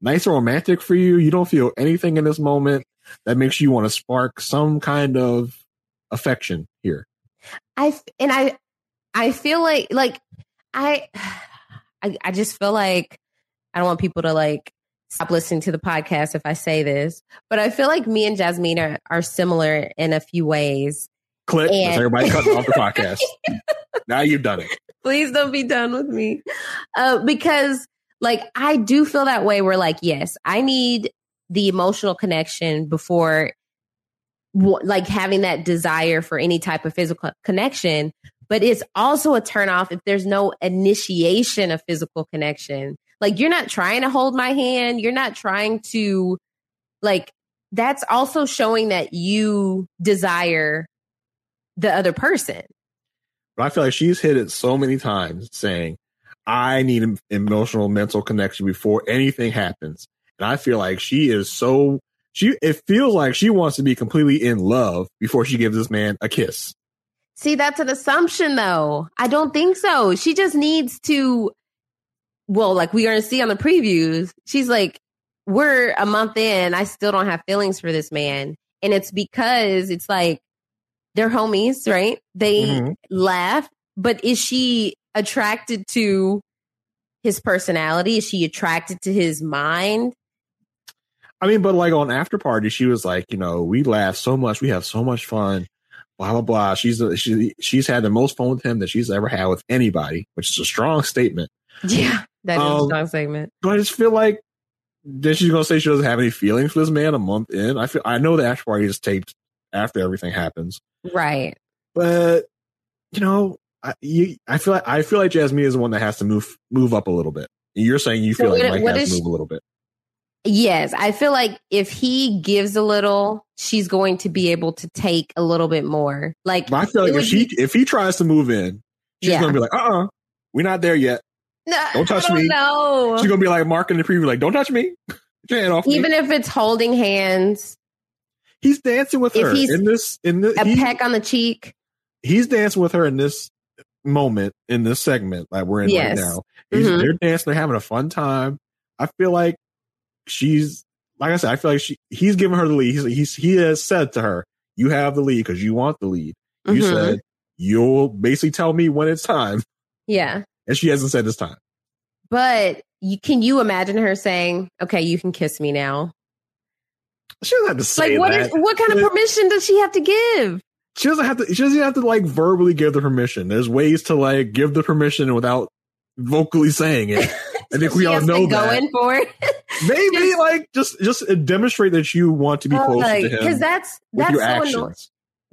nice or romantic for you. You don't feel anything in this moment that makes you want to spark some kind of affection here. I and I I feel like like I I, I just feel like I don't want people to like stop listening to the podcast if I say this, but I feel like me and Jasmine are, are similar in a few ways. Click. That's And- everybody cutting off the podcast. now you've done it. Please don't be done with me. Uh, because like I do feel that way where like, yes, I need the emotional connection before like having that desire for any type of physical connection. but it's also a turnoff if there's no initiation of physical connection. Like you're not trying to hold my hand, you're not trying to like that's also showing that you desire the other person. But I feel like she's hit it so many times saying, I need an emotional mental connection before anything happens. And I feel like she is so she it feels like she wants to be completely in love before she gives this man a kiss. See, that's an assumption though. I don't think so. She just needs to well, like we're gonna see on the previews, she's like, We're a month in, I still don't have feelings for this man. And it's because it's like they're homies, right? They Mm-hmm. laugh, but is she attracted to his personality? Is she attracted to his mind? I mean, but like on after party, she was like, you know, we laugh so much, we have so much fun, blah blah blah. She's she she's had the most fun with him that she's ever had with anybody, which is a strong statement. Yeah, that is a Um, strong segment. But I just feel like then she's gonna say she doesn't have any feelings for this man a month in. I feel I know the after party is taped after everything happens, Right. but you know, I you, I feel like I feel like Jasmine is the one that has to move move up a little bit. You're saying you So feel like Mike has to move a little bit. Yes, I feel like if he gives a little, she's going to be able to take a little bit more. Like But I feel like if she be- if he tries to move in, she's Yeah. gonna be like, uh uh-uh, we're not there yet. No, Don't touch don't me. know. She's gonna be like Mark in the preview, like, don't touch me. Get off Even me. if it's holding hands, he's dancing with if her he's in this in the a he- peck on the cheek. he's dancing with her in this moment in this segment that we're in Yes. right now. He's, Mhm. They're dancing, they're having a fun time. I feel like she's like I said, I feel like she he's giving her the lead. He's, he's he has said to her, "You have the lead because you want the lead." You Mhm. said you'll basically tell me when it's time, Yeah. And she hasn't said this time. But you, can you imagine her saying, okay, you can kiss me now? She doesn't have to say Like, what that. is what kind of permission does she have to give? she doesn't have to she doesn't have to like verbally give the permission. There's ways to like give the permission without vocally saying it. I think we all know that. Going for it. Maybe like just just demonstrate that you want to be oh, closer to him Because that's that's so annoying.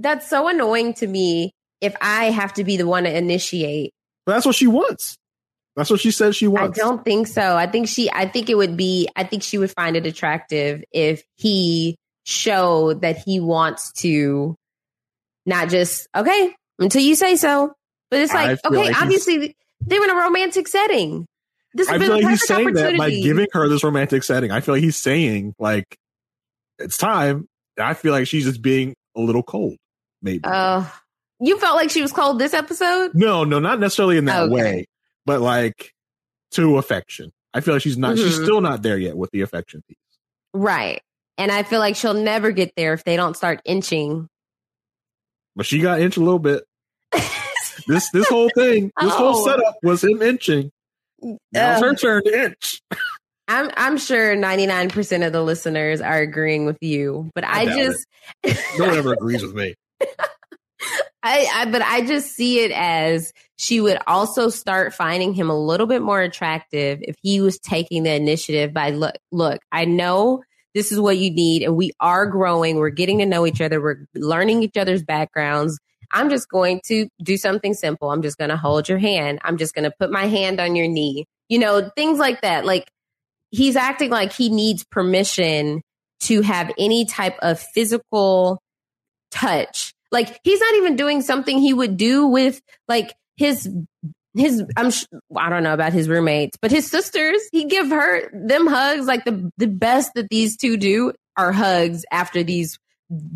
That's so annoying to me if I have to be the one to initiate. But that's what she wants. That's what she said she wants. I don't think so. I think she I think it would be I think she would find it attractive if he showed that he wants to not just okay until you say so. But it's like, okay, like obviously they're in a romantic setting. This I been feel like he's perfect saying that by giving her this romantic setting. I feel like he's saying like it's time. I feel like she's just being a little cold. Maybe. Uh, you felt like she was cold this episode? no, no, not necessarily in that Okay. way, but like to affection. I feel like she's not. She's Mhm. still not there yet with the affection piece. Right. And I feel like she'll never get there if they don't start inching. But she got inch a little bit. this this whole thing, this whole Oh. setup was him inching. Now it's her Um, turn to inch. I'm I'm sure 99% of the listeners are agreeing with you, but I, I just No one ever agrees with me. I, I but I just see it as she would also start finding him a little bit more attractive if he was taking the initiative by look look, I know this is what you need and we are growing, we're getting to know each other, we're learning each other's backgrounds. I'm just going to do something simple. I'm just going to hold your hand. I'm just going to put my hand on your knee. You know, things like that. Like he's acting like he needs permission to have any type of physical touch. Like he's not even doing something he would do with like his his I'm sh- I don't know about his roommates, but his sisters, he give her them hugs like the the best that these two do are hugs after these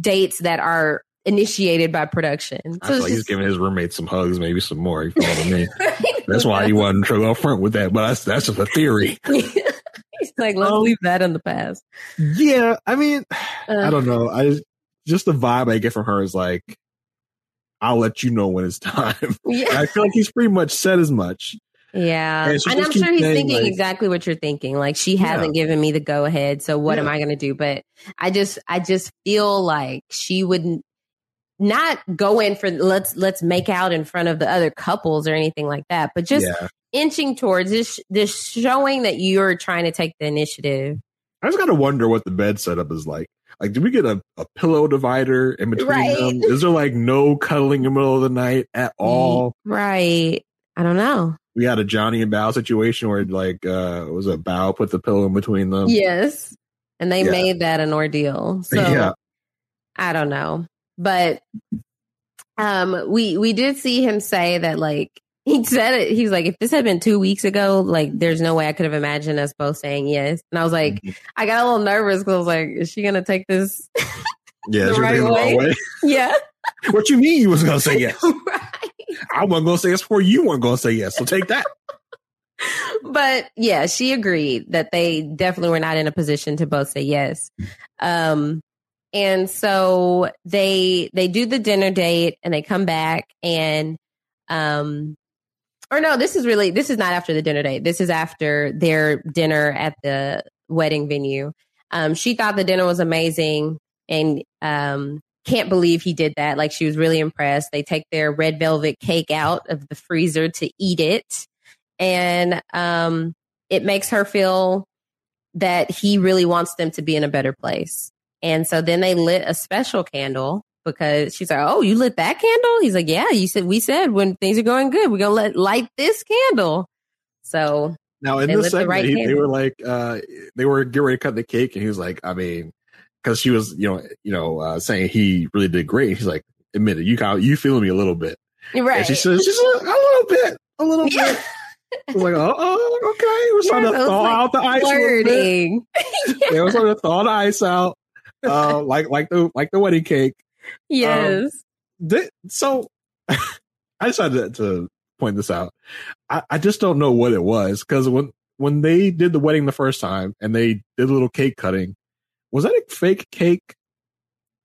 dates that are initiated by production. I So feel it's like he's giving his roommates some hugs, maybe some more. You follow me? That's why he wasn't trying to up front with that. But that's that's just a theory. he's like, let's leave that in the past. Yeah, I mean, Uh, I don't know. I just the vibe I get from her is like, I'll let you know when it's time. Yeah. I feel like he's pretty much said as much. Yeah. And And, I'm sure he's saying, thinking like- exactly what you're thinking. Like she hasn't given me the go ahead. So what am I going to do? But I just, I just feel like she wouldn't not go in for let's, let's make out in front of the other couples or anything like that, but just yeah, inching towards this, this showing that you're trying to take the initiative. I just gotta wonder what the bed setup is like. Like, do we get a, a pillow divider in between Right. them? Is there like no cuddling in the middle of the night at all? Right. I don't know. We had a Johnny and Bao situation where like uh was a Bao put the pillow in between them? Yes. And they Yeah. made that an ordeal. So Yeah. I don't know. But um we we did see him say that like he said it he was like if this had been 2 weeks ago like there's no way I could have imagined us both saying yes. And I was like Mm-hmm. I got a little nervous cuz I was like is she going to take this Yeah, the right way? way? Yeah. what you mean you was gonna say yes? right. I wasn't gonna say yes before you weren't gonna say yes. So take that. but yeah, she agreed that they definitely were not in a position to both say yes. Um, and so they they do the dinner date and they come back and um or no, this is really this is not after the dinner date. This is after their dinner at the wedding venue. Um, she thought the dinner was amazing and um can't believe he did that. Like she was really impressed. They take their red velvet cake out of the freezer to eat it and um, it makes her feel that he really wants them to be in a better place. And so then they lit a special candle because she's like, "Oh, you lit that candle?" He's like, "Yeah, you said we said when things are going good, we're gonna let light this candle." So Now in They this lit the segment, right he- they were like, uh, they were getting ready to cut the cake, and he was like, I mean, because she was, you know, you know, uh, saying he really did great. He's like, admit it, you kind of, you feeling me a little bit. right, And she says, just a, a little bit, a little Yeah. bit. I was like, oh, oh, okay. We're starting Yeah, to thaw like out the ice. a little bit. flirting. Yeah, we're starting to thaw the ice out, uh, like like the like the wedding cake. Yes, Th- so I decided to, to point this out. I, I just don't know what it was because when when they did the wedding the first time and they did a little cake cutting, was that a fake cake?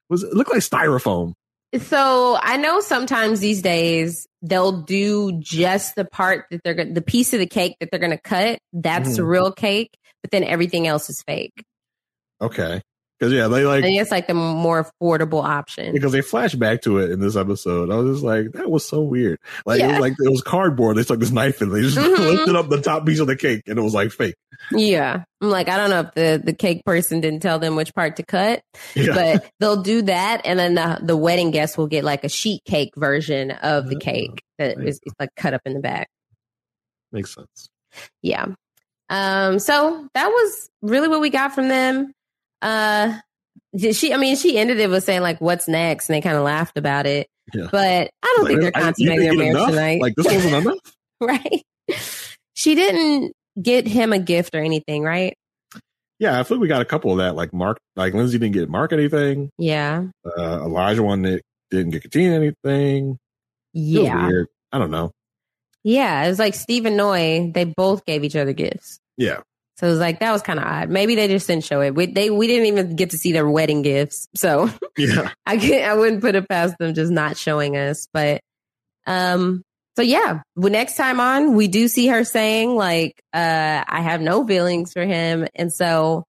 Was it looked like styrofoam? So I know sometimes these days they'll do just the part that they're going the piece of the cake that they're going to cut. That's Mhm. real cake, but then everything else is fake. Okay, because yeah, they like I think it's like the more affordable option. because they flash back to it in this episode. I was just like, that was so weird. Like it was like it was cardboard. They stuck this knife in. They just Mhm. lifted up the top piece of the cake, and it was like fake. Yeah. I'm like, I don't know if the, the cake person didn't tell them which part to cut, Yeah. but they'll do that. And then the, the wedding guests will get like a sheet cake version of the cake that is is, like cut up in the back. Makes sense. Yeah. Um, so that was really what we got from them. Uh, did she, I mean, she ended it with saying like, what's next? And they kind of laughed about it, Yeah. but I don't think they're consummating their marriage enough? tonight. Like this wasn't enough. right. She didn't get him a gift or anything, right? Yeah, I feel like we got a couple of that. Like Mark, like Lindsey didn't get Mark anything. Yeah. Uh, Olajuwon that didn't get Katina anything. Yeah. I don't know. Yeah. It was like Steve and Noy, they both gave each other gifts. Yeah, So it was like, that was kind of odd. Maybe they just didn't show it. We, they, we didn't even get to see their wedding gifts. So yeah. I could, I wouldn't put it past them just not showing us. But, um, so yeah, well, next time on, we do see her saying like, uh, I have no feelings for him. And so,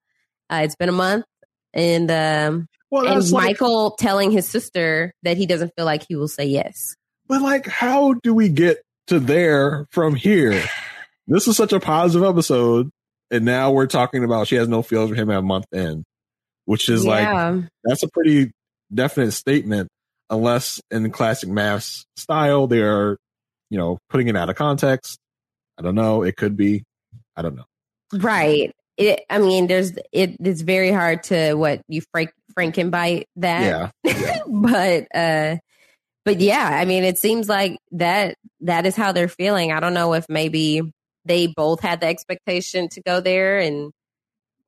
uh, it's been a month and, um, Well, and that's like, Michael telling his sister that he doesn't feel like he will say yes. but like, how do we get to there from here? This is such a positive episode, and now we're talking about she has no feelings for him at month end, which is like that's a pretty definite statement. Unless in classic MAFS style, they are, you know, putting it out of context. I don't know. It could be. I don't know. Right. It, I mean, there's it. It's very hard to what you frank Frankenbite that. Yeah. but uh, but yeah. I mean, it seems like that that is how they're feeling. I don't know if maybe they both had the expectation to go there and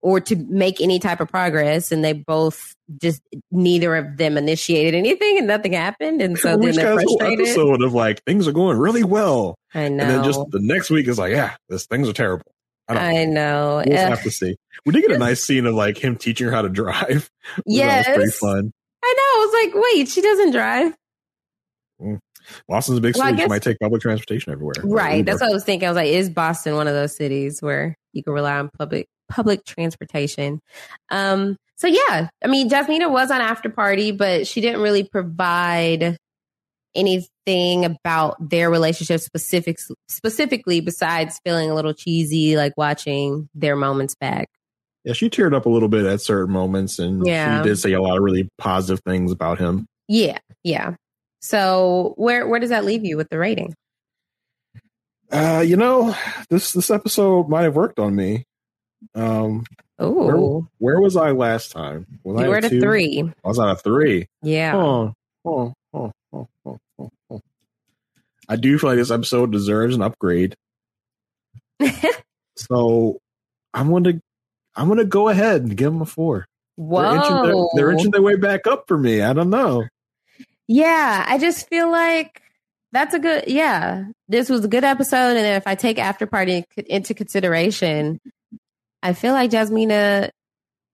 or to make any type of progress, and they both just neither of them initiated anything, and nothing happened, and so then they're has a whole frustrated. episode of like things are going really well, I know. and then just the next week is like, yeah, this things are terrible. I don't. I know. We'll have to see. We did get a nice scene of like him teaching her how to drive. Yes. that was pretty fun. I know. I was like, wait, she doesn't drive. Mm. Boston's a big Well, city. guess- You might take public transportation everywhere. Right. That's what I was thinking. I was like, is Boston one of those cities where you can rely on public public transportation? Um, so yeah, I mean, Jasmina was on after party, but she didn't really provide anything about their relationship specifics specifically besides feeling a little cheesy, like watching their moments back. Yeah, she teared up a little bit at certain moments, and Yeah. she did say a lot of really positive things about him. Yeah, yeah. So where where does that leave you with the rating? Uh, you know, this this episode might have worked on me. Um, where, Oh, where was I last time? Was I you were at a three. I was at a three. Yeah. Oh, oh, oh, oh, oh, oh. I do feel like this episode deserves an upgrade. so I'm gonna I'm gonna go ahead and give them a four. They're inching, their, they're inching their way back up for me. I don't know. Yeah, I just feel like that's a good. Yeah, this was a good episode, and if I take After Party into consideration, I feel like Jasmina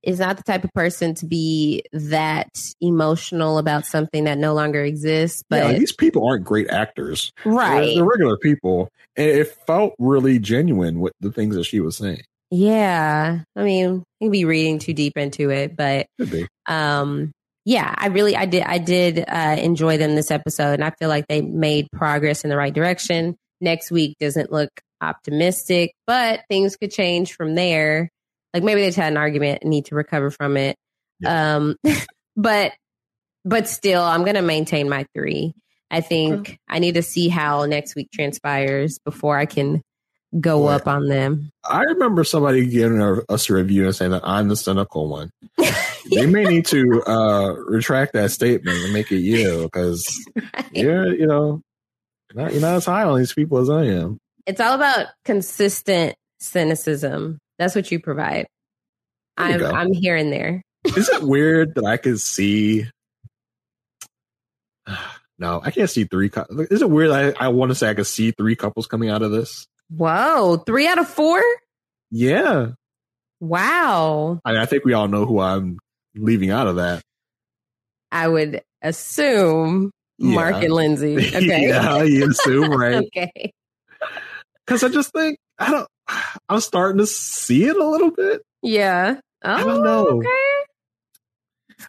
is not the type of person to be that emotional about something that no longer exists. But like, these people aren't great actors. They're- right, They're, regular people. And it felt really genuine with the things that she was saying. yeah. I mean, you can be reading too deep into it, but Could be. um yeah i really i did i did uh enjoy them this episode and i feel like they made progress in the right direction. Next week doesn't look optimistic but things could change from there. Like maybe they just had an argument and need to recover from it. Um but but still i'm gonna maintain my three. I think i need to see how next week transpires before i can go Right. up on them. I remember somebody giving us a review and saying that I'm the cynical one. they may need to uh, retract that statement and make it you because you're, you know, not, you're not as high on these people as I am. It's all about consistent cynicism. That's what you provide. There I'm. I'm here and there. Is it weird that I can see? No, I can't see three. Is it weird? that I, I want to say I could see three couples coming out of this. Whoa, three out of four? Yeah, Wow. I, mean, I think we all know who I'm leaving out of that. I would assume Mark and Lindsey. Okay. yeah, you assume, right? okay. Because I just think I don't. I'm starting to see it a little bit. Yeah. Oh, I don't oh, know. Okay.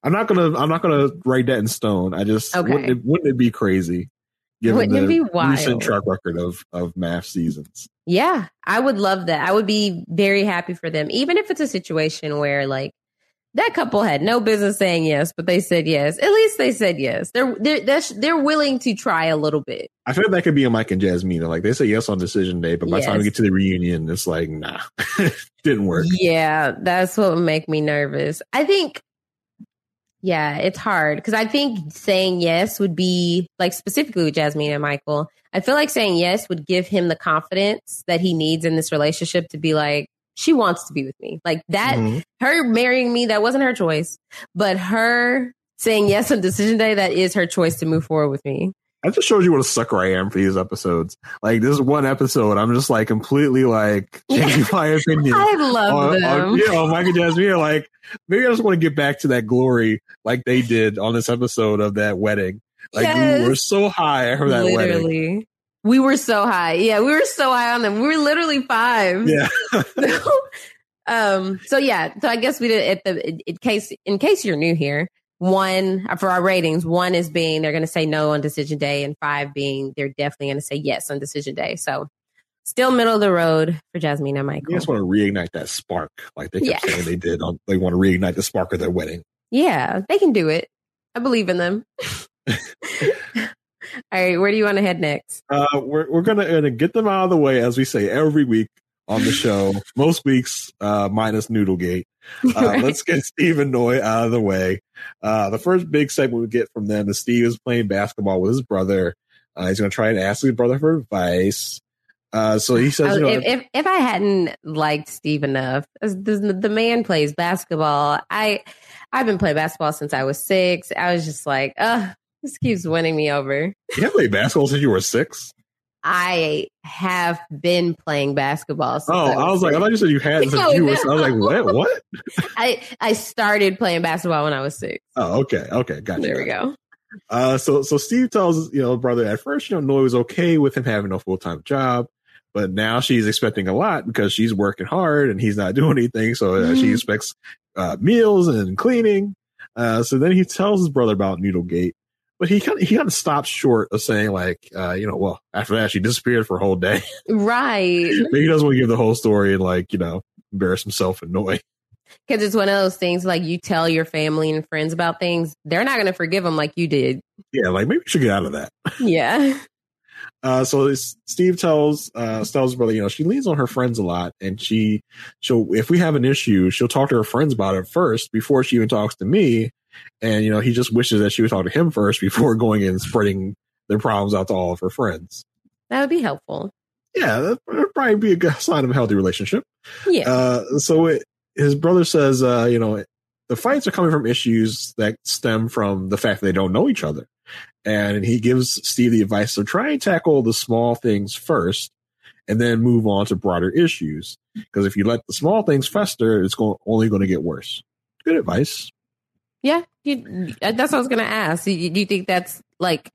I'm not gonna. I'm not gonna write that in stone. I just Okay. wouldn't, it, wouldn't it be crazy? Given Wouldn't it the be wild? recent track record of of MAFS seasons. Yeah, I would love that. I would be very happy for them, even if it's a situation where like that couple had no business saying yes, but they said yes. At least they said yes. They're they're they're, they're willing to try a little bit. I feel like that could be a Mike and Jasmine. Like they say yes on decision day, but by the time we get to the reunion, it's like nah, didn't work. Yeah, that's what would make me nervous. I think, yeah, it's hard because I think saying yes would be like specifically with Jasmine and Michael. I feel like saying yes would give him the confidence that he needs in this relationship to be like, she wants to be with me. Like that, Mhm. her marrying me, that wasn't her choice, but her saying yes on decision day, that is her choice to move forward with me. That just shows you what a sucker I am for these episodes. Like this one episode, I'm just like completely like changing my opinion. I love on, them. on, you know, Mike and Jasmine are like, maybe I just want to get back to that glory like they did on this episode of that wedding. Like Yes. we were so high from that wedding. We were so high. Yeah, we were so high on them. We were literally five. Yeah. um so yeah so i guess we did at the in- case in case you're new here one for our ratings one is being they're going to say no on decision day and five being they're definitely going to say yes on decision day so still middle of the road for jasmine and Michael. michael just want to reignite that spark, like they kept Yeah. saying they did. On, they want to reignite the spark of their wedding. yeah they can do it i believe in them all right where do you want to head next Uh, we're we're gonna, gonna get them out of the way, as we say every week on the show. Most weeks, uh, minus Noodlegate. Uh, Right. Let's get Steve and Noy out of the way. Uh, the first big segment we get from them is Steve is playing basketball with his brother. Uh, he's gonna try and ask his brother for advice. Uh, so he says, Oh, you know, if, if if I hadn't liked Steve enough, the, the man plays basketball. I I've been playing basketball since I was six. I was just like, uh, this keeps winning me over. you have played basketball since you were six. I have been playing basketball. Since Oh, I was like, I thought you said you had since No, you were. I was like, what? What? I I started playing basketball when I was six. Oh, okay, okay, gotcha. There we go. Uh, so so Steve tells his, you know brother at first you know Noy was okay with him having a full time job, but now she's expecting a lot because she's working hard and he's not doing anything. So uh, she Mhm. expects uh, meals and cleaning. Uh, so then he tells his brother about Noodlegate, but he kind of he kind of stops short of saying like uh, you know well after that she disappeared for a whole day. Right. but he doesn't want to give the whole story and like you know embarrass himself and Noy. Because it's one of those things like you tell your family and friends about things, they're not going to forgive them like you did. Yeah, like maybe we should get out of that. Yeah. Uh, so Steve tells uh, tells brother, you know, she leans on her friends a lot, and she she'll if we have an issue, she'll talk to her friends about it first before she even talks to me. And you know, he just wishes that she would talk to him first before going and spreading their problems out to all of her friends. That would be helpful. Yeah, that would probably be a good sign of a healthy relationship. Yeah. Uh, so it, his brother says, uh, you know, the fights are coming from issues that stem from the fact that they don't know each other. And he gives Steve the advice to try and tackle the small things first and then move on to broader issues. Because if you let the small things fester, it's going, only going to get worse. Good advice. Yeah. You, that's what I was going to ask. Do you, do you think that's like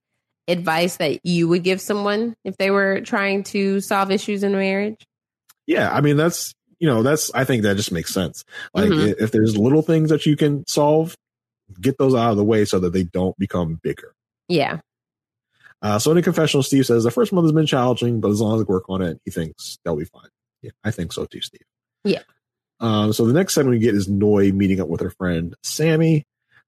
advice that you would give someone if they were trying to solve issues in marriage? Yeah. I mean, that's, you know, that's, I think that just makes sense. Like mm-hmm. if there's little things that you can solve, get those out of the way so that they don't become bigger. Yeah. Uh, so in a confessional, Steve says the first month has been challenging, but as long as I work on it, he thinks they'll be fine. Yeah, I think so too, Steve. Yeah. Um, so the next segment we get is Noi meeting up with her friend Sammy.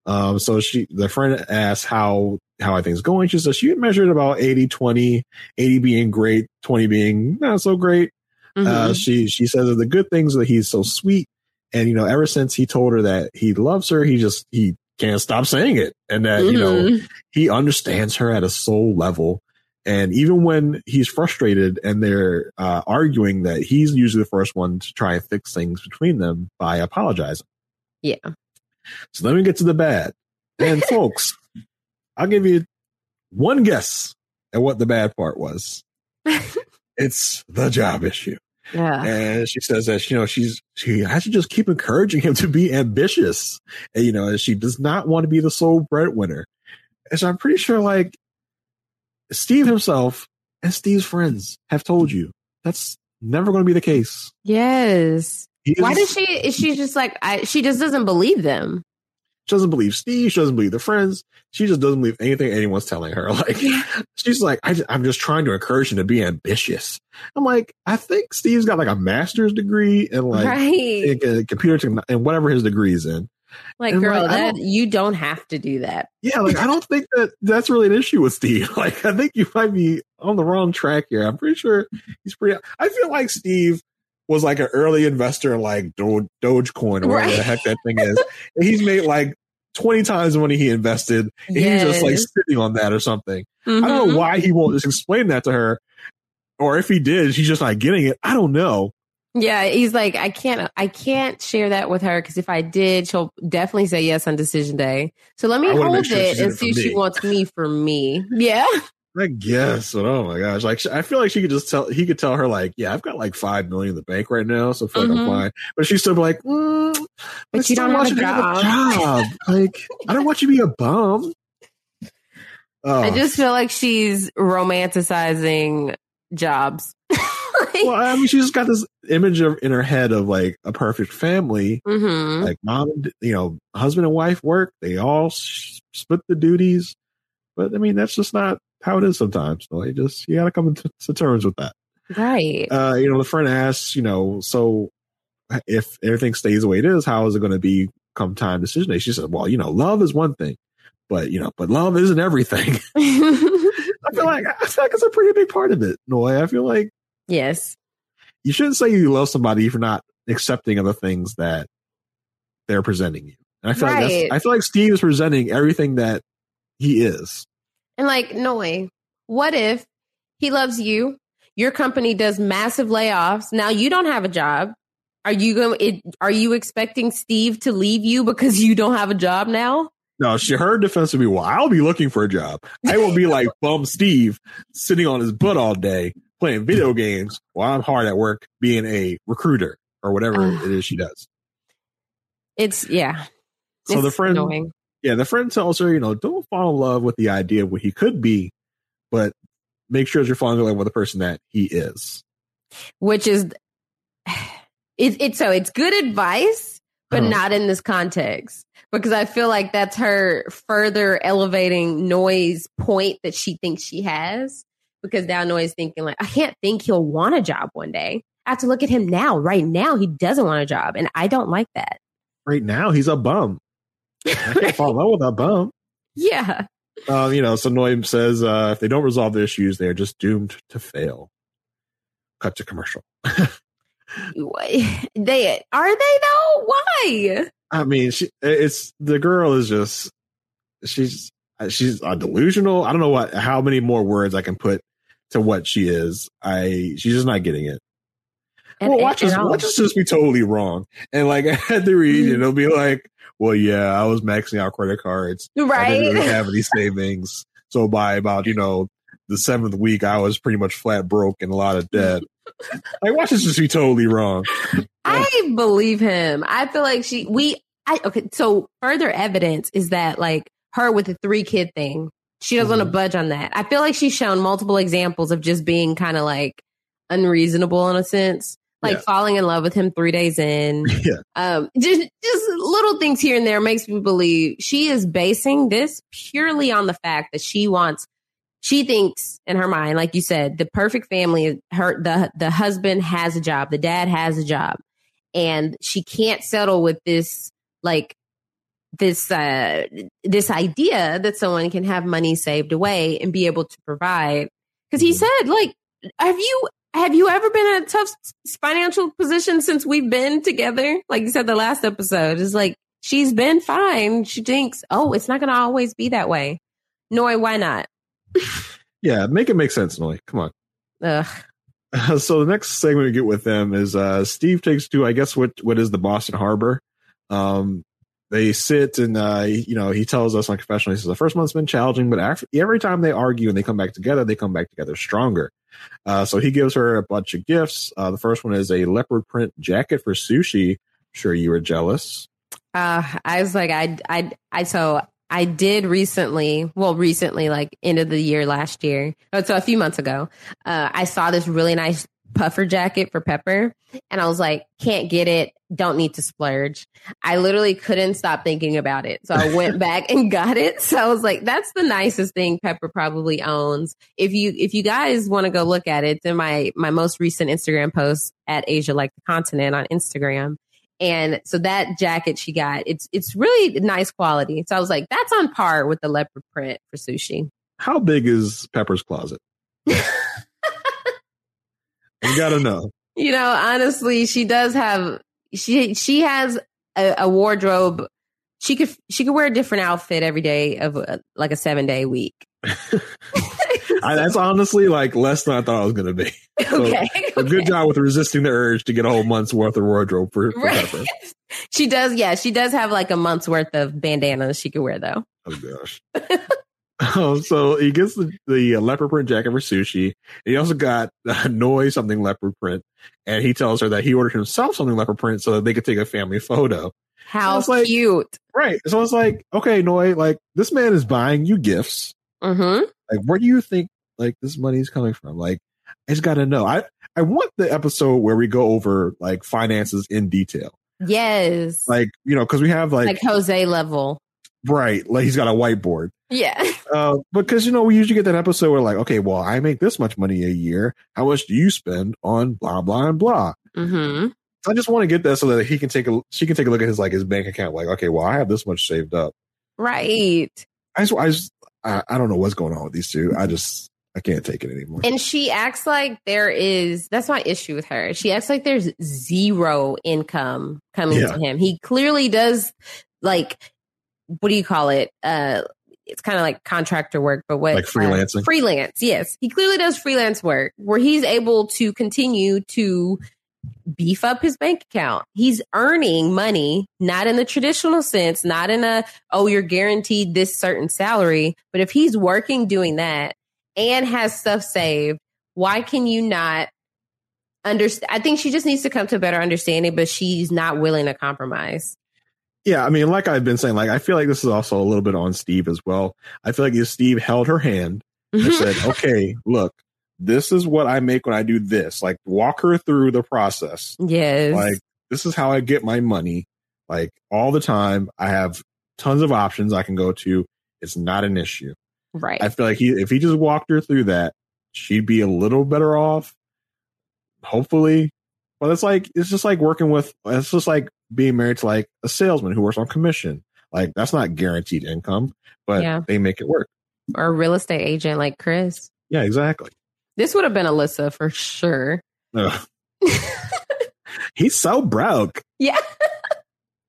Um, so she, the friend asks how, how are things going? She says she measured about 80, 20, 80 being great, 20 being not so great. Mm-hmm. Uh, she, she says that the good things that he's so sweet. And, you know, ever since he told her that he loves her, he just, he can't stop saying it. And that, mm-hmm. you know, mm-hmm. he understands her at a soul level. And even when he's frustrated and they're uh, arguing that he's usually the first one to try and fix things between them by apologizing. Yeah. So let me get to the bad. And folks, I'll give you one guess at what the bad part was. it's the job issue. Yeah. And she says that, you know, she's, she has to just keep encouraging him to be ambitious. And, you know, she does not want to be the sole breadwinner. And so I'm pretty sure like Steve himself and Steve's friends have told you that's never going to be the case. Yes. Why does she, is she just like, I, she just doesn't believe them. She doesn't believe Steve. She doesn't believe the friends. She just doesn't believe anything anyone's telling her. Like, she's like, I, am just trying to encourage him to be ambitious. I'm like, I think Steve's got like a master's degree and like right. in, uh, computer and whatever his degree's in. Like, and girl, like, that you don't have to do that. Yeah, like I don't think that that's really an issue with Steve. Like, I think you might be on the wrong track here. I'm pretty sure he's pretty. I feel like Steve was like an early investor in like Do- Dogecoin or whatever right. the heck that thing is. and he's made like 20 times the money he invested. And yes. he's just like sitting on that or something. Mm-hmm. I don't know mm-hmm. why he won't just explain that to her. Or if he did, she's just not getting it. I don't know. Yeah, he's like, I can't, I can't share that with her because if I did, she'll definitely say yes on decision day. So let me hold sure it and see if she wants me for me. Yeah. I guess, but oh my gosh, like I feel like she could just tell he could tell her like, yeah, I've got like five million in the bank right now, so I feel like mm-hmm. I'm fine. But she's still like, mm, but you don't want to have a job. like I don't want you to be a bum. Oh. I just feel like she's romanticizing jobs. like, well, I mean, she just got this image of in her head of like a perfect family, mm-hmm. like mom, you know, husband and wife work. They all split the duties, but I mean, that's just not how it is sometimes. So you just you got to come to, terms with that. Right. Uh, you know, the friend asks, you know, so if everything stays the way it is, how is it going to be come time decision day? She said, well, you know, love is one thing, but you know, but love isn't everything. I feel like I feel like it's a pretty big part of it. Noi, I feel like yes, you shouldn't say you love somebody if you're not accepting of the things that they're presenting you. And I feel right. like I feel like Steve is presenting everything that he is. And like, Noi, what if he loves you? Your company does massive layoffs. Now you don't have a job. Are you going? Are you expecting Steve to leave you because you don't have a job now? No, she her defense would be, "Well, I'll be looking for a job. I will be like bum Steve, sitting on his butt all day playing video games while I'm hard at work being a recruiter or whatever uh, it is she does." It's yeah. So it's the friend, annoying yeah, the friend tells her, you know, don't fall in love with the idea of what he could be, but make sure as you're falling in love with the person that he is. Which is, it, it's so it's good advice, but uh-huh. not in this context because I feel like that's her further elevating Noi's point that she thinks she has. Because now Noi's thinking like, I can't think he'll want a job one day. I have to look at him now. Right now, he doesn't want a job, and I don't like that. right now he's a bum. I can't fall in love with a bum. Yeah. Um, you know, so Noim says uh, if they don't resolve the issues, they're just doomed to fail. Cut to commercial. they are they though? Why? I mean, she, it's the girl is just she's she's uh, delusional. I don't know what how many more words I can put to what she is. I she's just not getting it. And, well, watch us watch us just be totally wrong. And like at the reunion, it'll be like, well, yeah, I was maxing out credit cards. Right. I didn't really have any savings. So by about, you know, the seventh week, I was pretty much flat broke and a lot of debt. like, watch this just be totally wrong. I believe him. I feel like she, we, I, okay. So further evidence is that like her with the three kid thing, she doesn't mm-hmm. want to budge on that. I feel like she's shown multiple examples of just being kind of like unreasonable in a sense like yeah. falling in love with him three days in. Yeah. Um, just, just little things here and there makes me believe she is basing this purely on the fact that she wants, she thinks in her mind, like you said, the perfect family, her, the, the husband has a job, the dad has a job, and she can't settle with this, like, this uh this idea that someone can have money saved away and be able to provide because he mm-hmm. said like have you have you ever been in a tough financial position since we've been together? Like you said, the last episode is like, she's been fine. She thinks, oh, it's not going to always be that way. Noi, why not? yeah, make it make sense, Noi. Come on. Ugh. Uh, so the next segment we get with them is uh, Steve takes to, I guess, what what is the Boston Harbor. Um, they sit and uh, you know he tells us on confessional he says the first month's been challenging but after, every time they argue and they come back together they come back together stronger uh, so he gives her a bunch of gifts. Uh, the first one is a leopard print jacket for sushi. I'm sure you were jealous. Uh, i was like i i i so i did recently well recently like end of the year last year. Oh, so a few months ago. Uh, i saw this really nice puffer jacket for Pepper. And I was like, can't get it. Don't need to splurge. I literally couldn't stop thinking about it. So I went back and got it. So I was like, that's the nicest thing Pepper probably owns. If you, if you guys want to go look at it, then my, my most recent Instagram post at Asia Like the Continent on Instagram. And so that jacket she got, it's, it's really nice quality. So I was like, that's on par with the leopard print for sushi. How big is Pepper's closet? You gotta know. You know, honestly, she does have she she has a, a wardrobe. She could she could wear a different outfit every day of a, like a seven day week. I, that's honestly like less than I thought I was going to be. So, okay, A good job with resisting the urge to get a whole month's worth of wardrobe for, for right. Pepper. She does, yeah, she does have like a month's worth of bandanas she could wear though. Oh gosh. Oh, so he gets the, the uh, leopard print jacket for sushi. He also got uh, Noi something leopard print, and he tells her that he ordered himself something leopard print so that they could take a family photo. How so like, cute! Right. So it's like, okay, Noi, like this man is buying you gifts. Mm-hmm. Like, where do you think like this money is coming from? Like, I just got to know. I I want the episode where we go over like finances in detail. Yes. Like you know, because we have like like Jose level. Right. Like he's got a whiteboard. Yeah. Uh, because, you know, we usually get that episode where like, okay, well, I make this much money a year. How much do you spend on blah, blah, and blah? Mm-hmm. I just want to get that so that he can take a, she can take a look at his, like his bank account. Like, okay, well, I have this much saved up. Right. I just, I just, I, I don't know what's going on with these two. I just, I can't take it anymore. And she acts like there is, that's my issue with her. She acts like there's zero income coming yeah. to him. He clearly does like, what do you call it? Uh, it's kind of like contractor work, but what like freelancing? Uh, freelance, yes. He clearly does freelance work where he's able to continue to beef up his bank account. He's earning money, not in the traditional sense, not in a, oh, you're guaranteed this certain salary. But if he's working doing that and has stuff saved, why can you not understand? I think she just needs to come to a better understanding, but she's not willing to compromise. Yeah, I mean, like I've been saying, like I feel like this is also a little bit on Steve as well. I feel like if Steve held her hand and mm-hmm. said, "Okay, look, this is what I make when I do this," like walk her through the process. Yes, like this is how I get my money. Like all the time, I have tons of options I can go to. It's not an issue. Right. I feel like he, if he just walked her through that, she'd be a little better off. Hopefully, but it's like it's just like working with it's just like being married to like a salesman who works on commission. Like that's not guaranteed income, but Yeah. they make it work. Or a real estate agent like Chris. Yeah, exactly. This would have been Alyssa for sure. He's so broke. Yeah.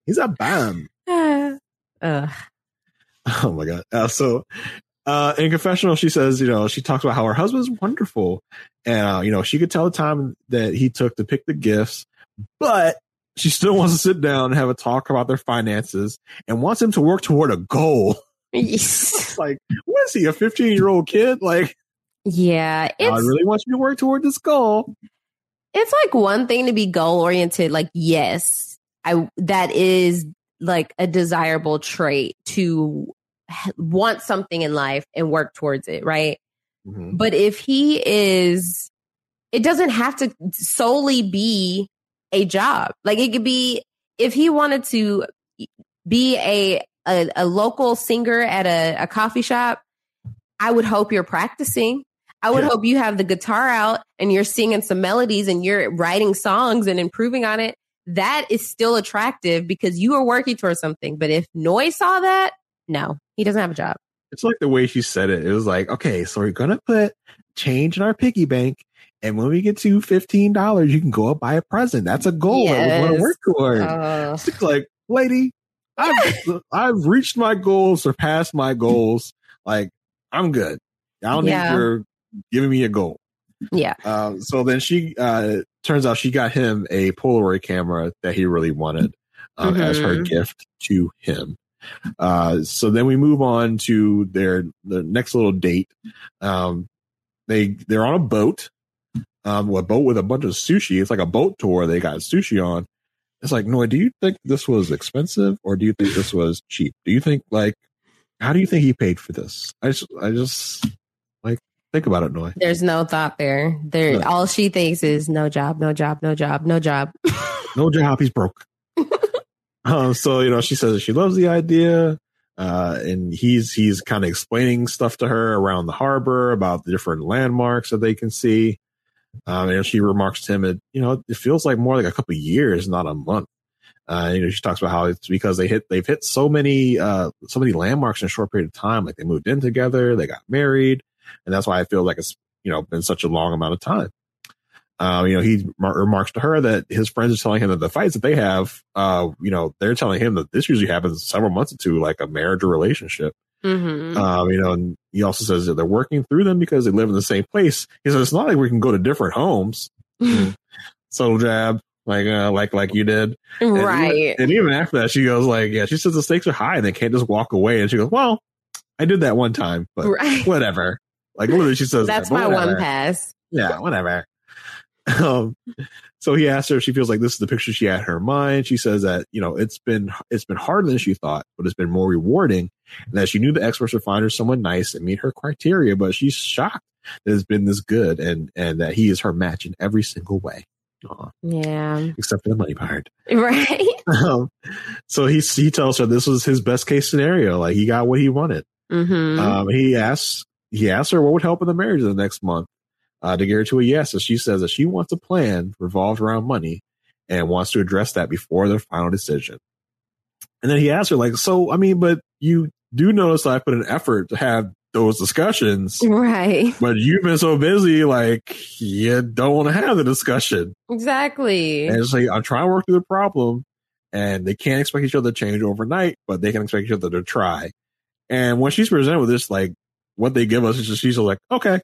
He's a bum. Ugh. Oh my god. Uh, so uh in confessional she says, you know, she talks about how her husband's wonderful. And uh, you know, she could tell the time that he took to pick the gifts, but she still wants to sit down and have a talk about their finances and wants him to work toward a goal. Yes. like, what is he, a 15 year old kid? Like, Yeah. I really want you to work toward this goal. it's like one thing to be goal oriented like yes i that is like a desirable trait to want something in life and work towards it right Mhm. but if he is it doesn't have to solely be a job like it could be if he wanted to be a a, a local singer at a, a coffee shop i would hope you're practicing I would Yeah. hope you have the guitar out and you're singing some melodies and you're writing songs and improving on it. That is still attractive because you are working towards something. But if Noy saw that, no, he doesn't have a job. It's like the way she said it. It was like, okay, so we're gonna put change in our piggy bank, and when we get to fifteen dollars, you can go up buy a present. That's a goal that we want Yes. to work toward. Uh, It's like, lady, I've I've reached my goals, surpassed my goals. Like, I'm good. I don't Yeah. need your giving me a goal. yeah. Um, so then she uh, turns out she got him a Polaroid camera that he really wanted um, as her Mhm. gift to him. Uh, so then we move on to their the next little date. Um, they they're on a boat, um, a boat with a bunch of sushi. It's like a boat tour. They got sushi on. It's like, Noah, do you think this was expensive or do you think this was cheap? Do you think like, how do you think he paid for this? I just, I just like think about it, Noah. There's no thought there. There, Right. all she thinks is no job, no job, no job, no job. no job he's broke um, so you know she says she loves the idea uh, and he's he's kind of explaining stuff to her around the harbor about the different landmarks that they can see um, and she remarks to him that you know it feels like more like a couple of years not a month. Uh, you know she talks about how it's because they hit they've hit so many uh, so many landmarks in a short period of time. Like they moved in together they got married and that's why i feel like it's you know been such a long amount of time. Um, you know, he mar- remarks to her that his friends are telling him that the fights that they have, uh, you know, they're telling him that this usually happens several months into like a marriage or relationship. Mm-hmm. Um, you know, and he also says that they're working through them because they live in the same place. He says it's not like we can go to different homes. Subtle jab, like uh, like like you did, And even- right. And even after that, she goes like, "Yeah." She says the stakes are high and they can't just walk away. And she goes, "Well, I did that one time, but Right. whatever." Like literally, she says, That's that, my whatever. one pass. Yeah, whatever. Um, so he asked her if she feels like this is the picture she had in her mind. She says that you know it's been it's been harder than she thought, but it's been more rewarding, and that she knew the experts would find her someone nice and meet her criteria. But she's shocked that it's been this good, and and that he is her match in every single way, Aw, Yeah. except for the money part. Right. Um, so he he tells her this was his best case scenario. Like he got what he wanted. Mm-hmm. Um, he asks he asks her what would help in the marriage in the next month uh, to get her to a yes. And she says that she wants a plan revolved around money and wants to address that before their final decision. And then he asks her, like, so I mean, but you do notice that I put an effort to have those discussions, right. but you've been so busy, like you don't want to have the discussion. Exactly. And it's like I'm trying to work through the problem, and they can't expect each other to change overnight, but they can expect each other to try. And when she's presented with this, like what they give us, is just she's like, okay,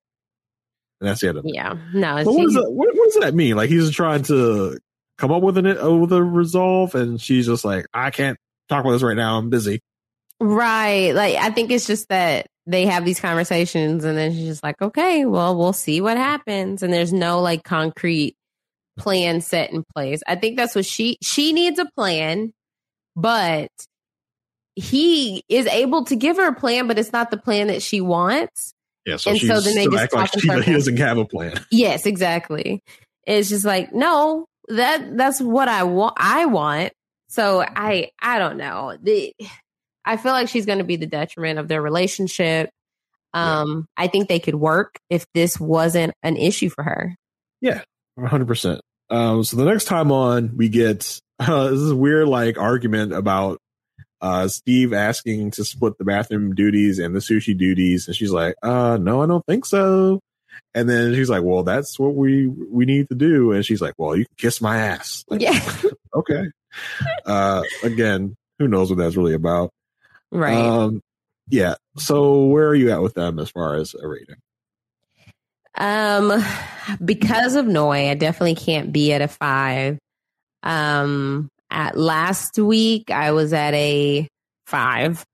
and that's the end of it. yeah. No. But what does that what, what does that mean? Like he's trying to come up with an uh, with a resolve, and she's just like, I can't talk about this right now. I'm busy. Right. Like I think it's just that they have these conversations and then she's just like, okay, well, we'll see what happens. And there's no like concrete plan set in place. I think that's what she she needs a plan, but he is able to give her a plan, but it's not the plan that she wants. Yeah. So And she's so then they just like she, he doesn't have a plan. Yes, exactly. It's just like, no, that that's what I want I want. So I I don't know. The I feel like she's going to be the detriment of their relationship. Um I think they could work if this wasn't an issue for her. Yeah, 100. percent Um, so the next time on, we get uh, this is weird like argument about uh, Steve asking to split the bathroom duties and the sushi duties, and she's like, "Uh, no, I don't think so." And then she's like, "Well, that's what we we need to do," and she's like, "Well, you can kiss my ass." Like, Yeah. okay. Uh, again, who knows what that's really about? Right. Um, yeah. So where are you at with them as far as a rating? Um, because of Noi, I definitely can't be at a five. Um, at last week, I was at a five.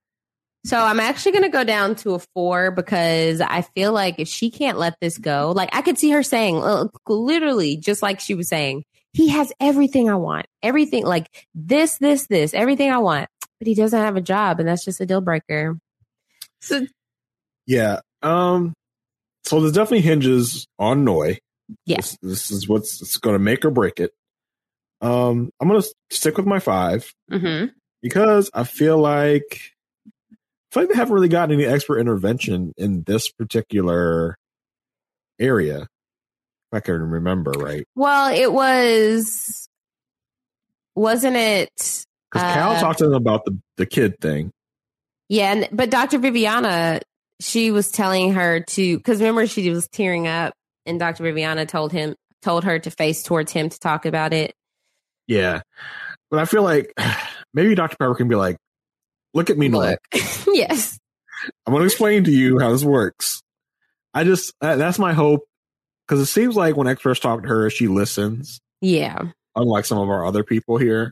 So I'm actually going to go down to a four because I feel like if she can't let this go, like I could see her saying, uh, literally, just like she was saying, he has everything I want, everything like this, this, this, everything I want, but he doesn't have a job, and that's just a deal breaker. So Yeah. Um. So this definitely hinges on Noi. Yeah. This, this is what's going to make or break it. Um. I'm going to stick with my five mhm. because I feel like I feel like they haven't really gotten any expert intervention in this particular area. If I can remember right, Well, it was, wasn't it? because Cal uh, talked to them about the the kid thing. Yeah, and, but Dr. Viviana, she was telling her to, because remember she was tearing up, and Dr. Viviana told him, told her to face towards him to talk about it. Yeah, but I feel like maybe Dr. Pepper can be like, "Look at me, Noi. yes. I'm going to explain to you how this works. I just that's my hope because it seems like when experts talk to her, she listens, Yeah. unlike some of our other people here.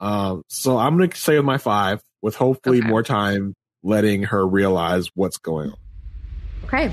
Um, so I'm going to say with my five, with hopefully Okay. more time letting her realize what's going on. Okay.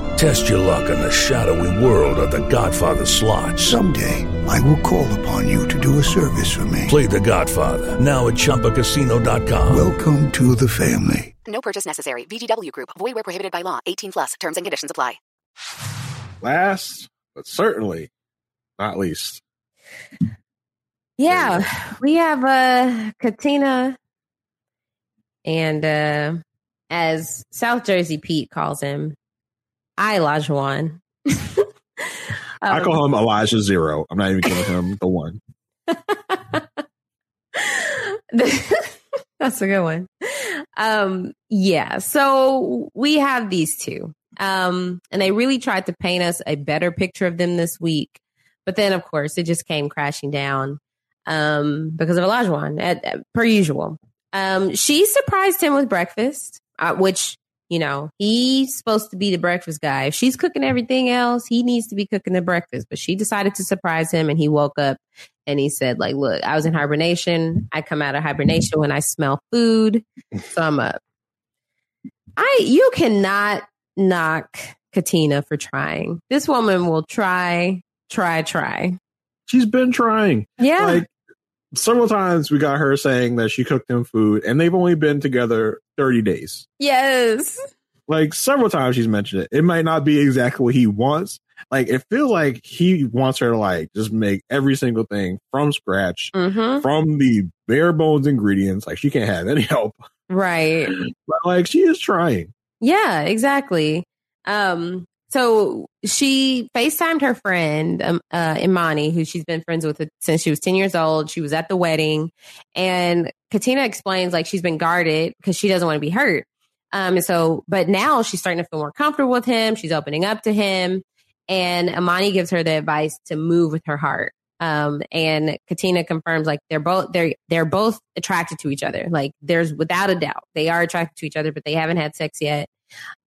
Test your luck in the shadowy world of The Godfather slot. Someday, I will call upon you to do a service for me. Play The Godfather now at ChumbaCasino.com. Welcome to the family. No purchase necessary. VGW Group. Void where prohibited by law. 18 plus. Terms and conditions apply. Last, but certainly not least, Yeah. We have uh Katina and uh as South Jersey Pete calls him, I Lajuan. I Um, call him Elijah Zero. I'm not even giving him the one. That's a good one. Um, yeah. So we have these two. Um, and they really tried to paint us a better picture of them this week. But then, of course, it just came crashing down um, because of Olajuwon, at, at- per usual. Um, she surprised him with breakfast, uh, which, you know, he's supposed to be the breakfast guy. If she's cooking everything else, he needs to be cooking the breakfast. But she decided to surprise him, and he woke up and he said, like, look, I was in hibernation. I come out of hibernation when I smell food. So I'm up. I you cannot knock Katina for trying. This woman will try, try, try. She's been trying. Yeah. Like several times we got her saying that she cooked him food and they've only been together 30 days. yes. Like several times she's mentioned it. It might not be exactly what he wants. Like it feels like he wants her to like just make every single thing from scratch, Mm-hmm. from the bare bones ingredients. Like she can't have any help. Right. But like she is trying. Yeah, exactly. Um, so she FaceTimed her friend, um, uh, Imani, who she's been friends with since she was 10 years old. She was at the wedding and Katina explains like she's been guarded because she doesn't want to be hurt. Um, and so, but now she's starting to feel more comfortable with him. She's opening up to him and Imani gives her the advice to move with her heart. Um, and Katina confirms like they're both, they're, they're both attracted to each other. Like there's without a doubt, they are attracted to each other, but they haven't had sex yet.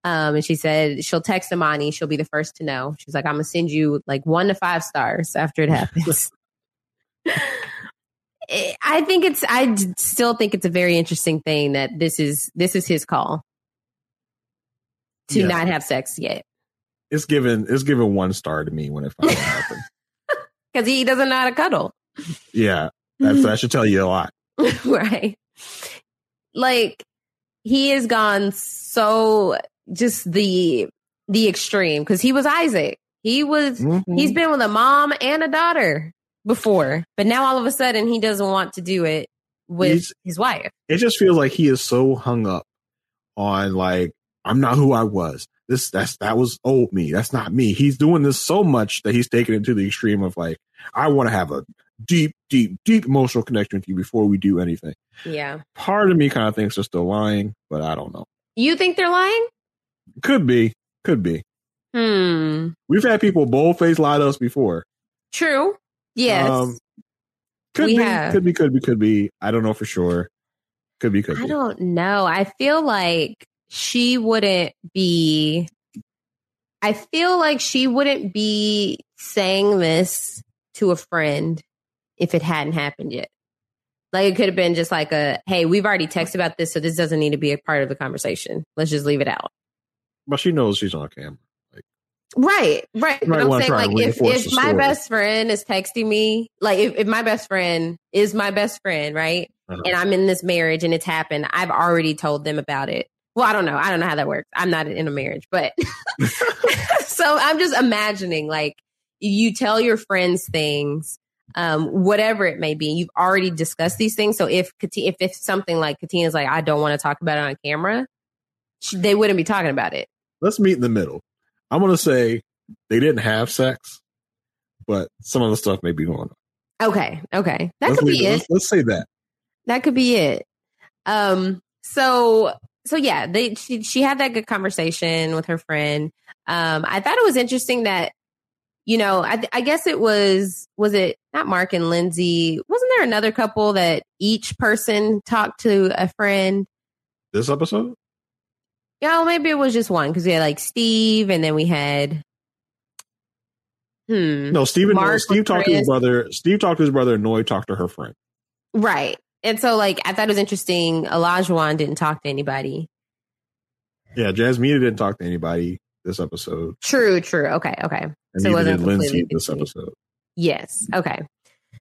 Um, and she said she'll text Imani. She'll be the first to know. She's like, I'm gonna send you like one to five stars after it happens. I think it's. I still think it's a very interesting thing that this is. This is his call to not have sex yet It's given it's given one star to me when it finally happened. because he doesn't know how to cuddle. Yeah, that should tell you a lot. right. Like he has gone so just the the extreme because he was Isaac. He was Mhm. he's been with a mom and a daughter before, but now all of a sudden he doesn't want to do it with He's- his wife. It just feels like he is so hung up on like I'm not who I was. This that's that was old me. That's not me. He's doing this so much that he's taken it to the extreme of like I want to have a deep, deep, deep emotional connection with you before we do anything. Yeah. Part of me kind of thinks they're still lying, but I don't know. You think they're lying? Could be, could be. Hmm. We've had people boldface lie to us before. True. Yes. Um, could We be, have. could be, could be, could be. I don't know for sure. Could be, could I be. I don't know. I feel like she wouldn't be. I feel like she wouldn't be saying this to a friend if it hadn't happened yet. Like it could have been just like a, hey, we've already texted about this, so this doesn't need to be a part of the conversation. Let's just leave it out. But she knows she's on camera. Right, right. But I'm saying, like, if, if my story. best friend is texting me, like, if, if my best friend is my best friend, right? Uh-huh. And I'm in this marriage and it's happened, I've already told them about it. Well, I don't know. I don't know how that works. I'm not in a marriage, but so I'm just imagining, like, you tell your friends things, um, whatever it may be. You've already discussed these things. So if if it's something like Katina's like, I don't want to talk about it on camera, she, they wouldn't be talking about it. Let's meet in the middle. I'm gonna say they didn't have sex, but some of the stuff may be going on. Okay, okay, that let's could leave be it. Let's, let's say that. That could be it. Um. So so yeah, they she she had that good conversation with her friend. Um. I thought it was interesting that you know I I guess it was was it not Mark and Lindsey? Wasn't there another couple that each person talked to a friend? This episode? Yeah, well, maybe it was just one because we had like Steve, and then we had hmm No, Steven. Mark Steve talked to his brother. Steve talked to his brother. and Noy talked to her friend. right. And so like I thought it was interesting. Elijah didn't talk to anybody. Yeah, Jasmine didn't talk to anybody this episode, True, true. Okay, okay. and So it wasn't did Lindsey this episode. Yes. Okay.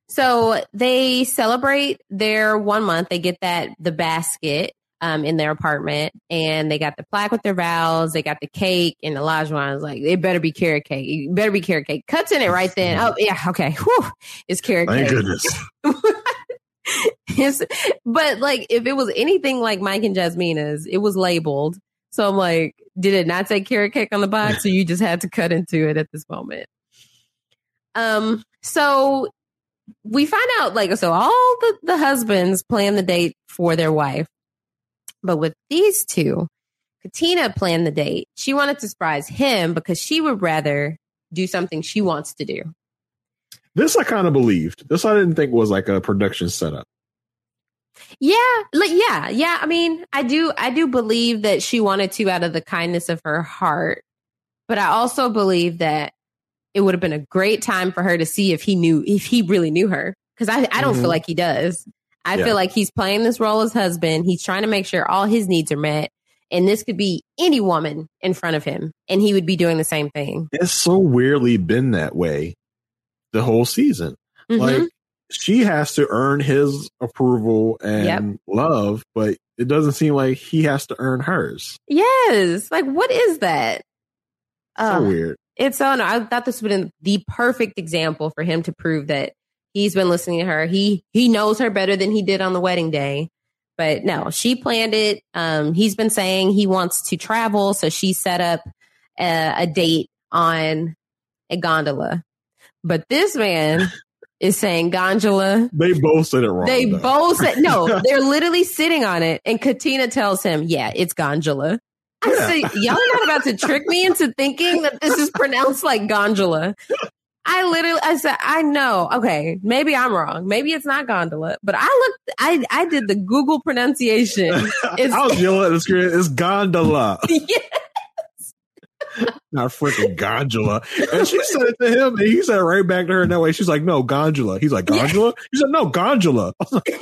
So they celebrate their one month. They get that the basket um, in their apartment, and they got the plaque with their vows. They got the cake, and Elijah was like, "It better be carrot cake. It better be carrot cake." Cuts in it right then. Oh yeah, okay. Whew. It's carrot Thank cake. goodness. But like, if it was anything like Mike and Jasmina's, it was labeled. So I'm like, did it not say carrot cake on the box, or you just had to cut into it at this moment? Um. So we find out, like, so all the the husbands plan the date for their wife, but with these two, Katina planned the date. She wanted to surprise him because she would rather do something she wants to do. This I kind of believed. This I didn't think was like a production setup. Yeah, like yeah, yeah. I mean, I do I do believe that she wanted to out of the kindness of her heart. But I also believe that it would have been a great time for her to see if he knew if he really knew her. Because I, I don't Mhm. feel like he does. I Yeah. feel like he's playing this role as husband. He's trying to make sure all his needs are met. And this could be any woman in front of him, and he would be doing the same thing. It's so weirdly been that way the whole season. Mhm. Like she has to earn his approval and Yep. love, but it doesn't seem like he has to earn hers. yes, like what is that? So Ugh. weird. It's so no, I thought this would been the perfect example for him to prove that he's been listening to her. He he knows her better than he did on the wedding day. But no, she planned it. Um, he's been saying he wants to travel, so she set up a, a date on a gondola. But this man is saying gondola. They both said it wrong. They though. both said no. They're literally sitting on it, and Katina tells him, "Yeah, it's gondola." I Yeah. say, y'all are not about to trick me into thinking that this is pronounced like gondola. I literally, I said, I know. Okay, maybe I'm wrong. Maybe it's not gondola, but I looked. I I did the Google pronunciation. It's, I was yelling at the screen. It's gondola, yes. not freaking gondola. And she said it to him, and he said it right back to her in that way. She's like, "No, gondola." He's like, "Gondola." He said, "No, gondola." I was like,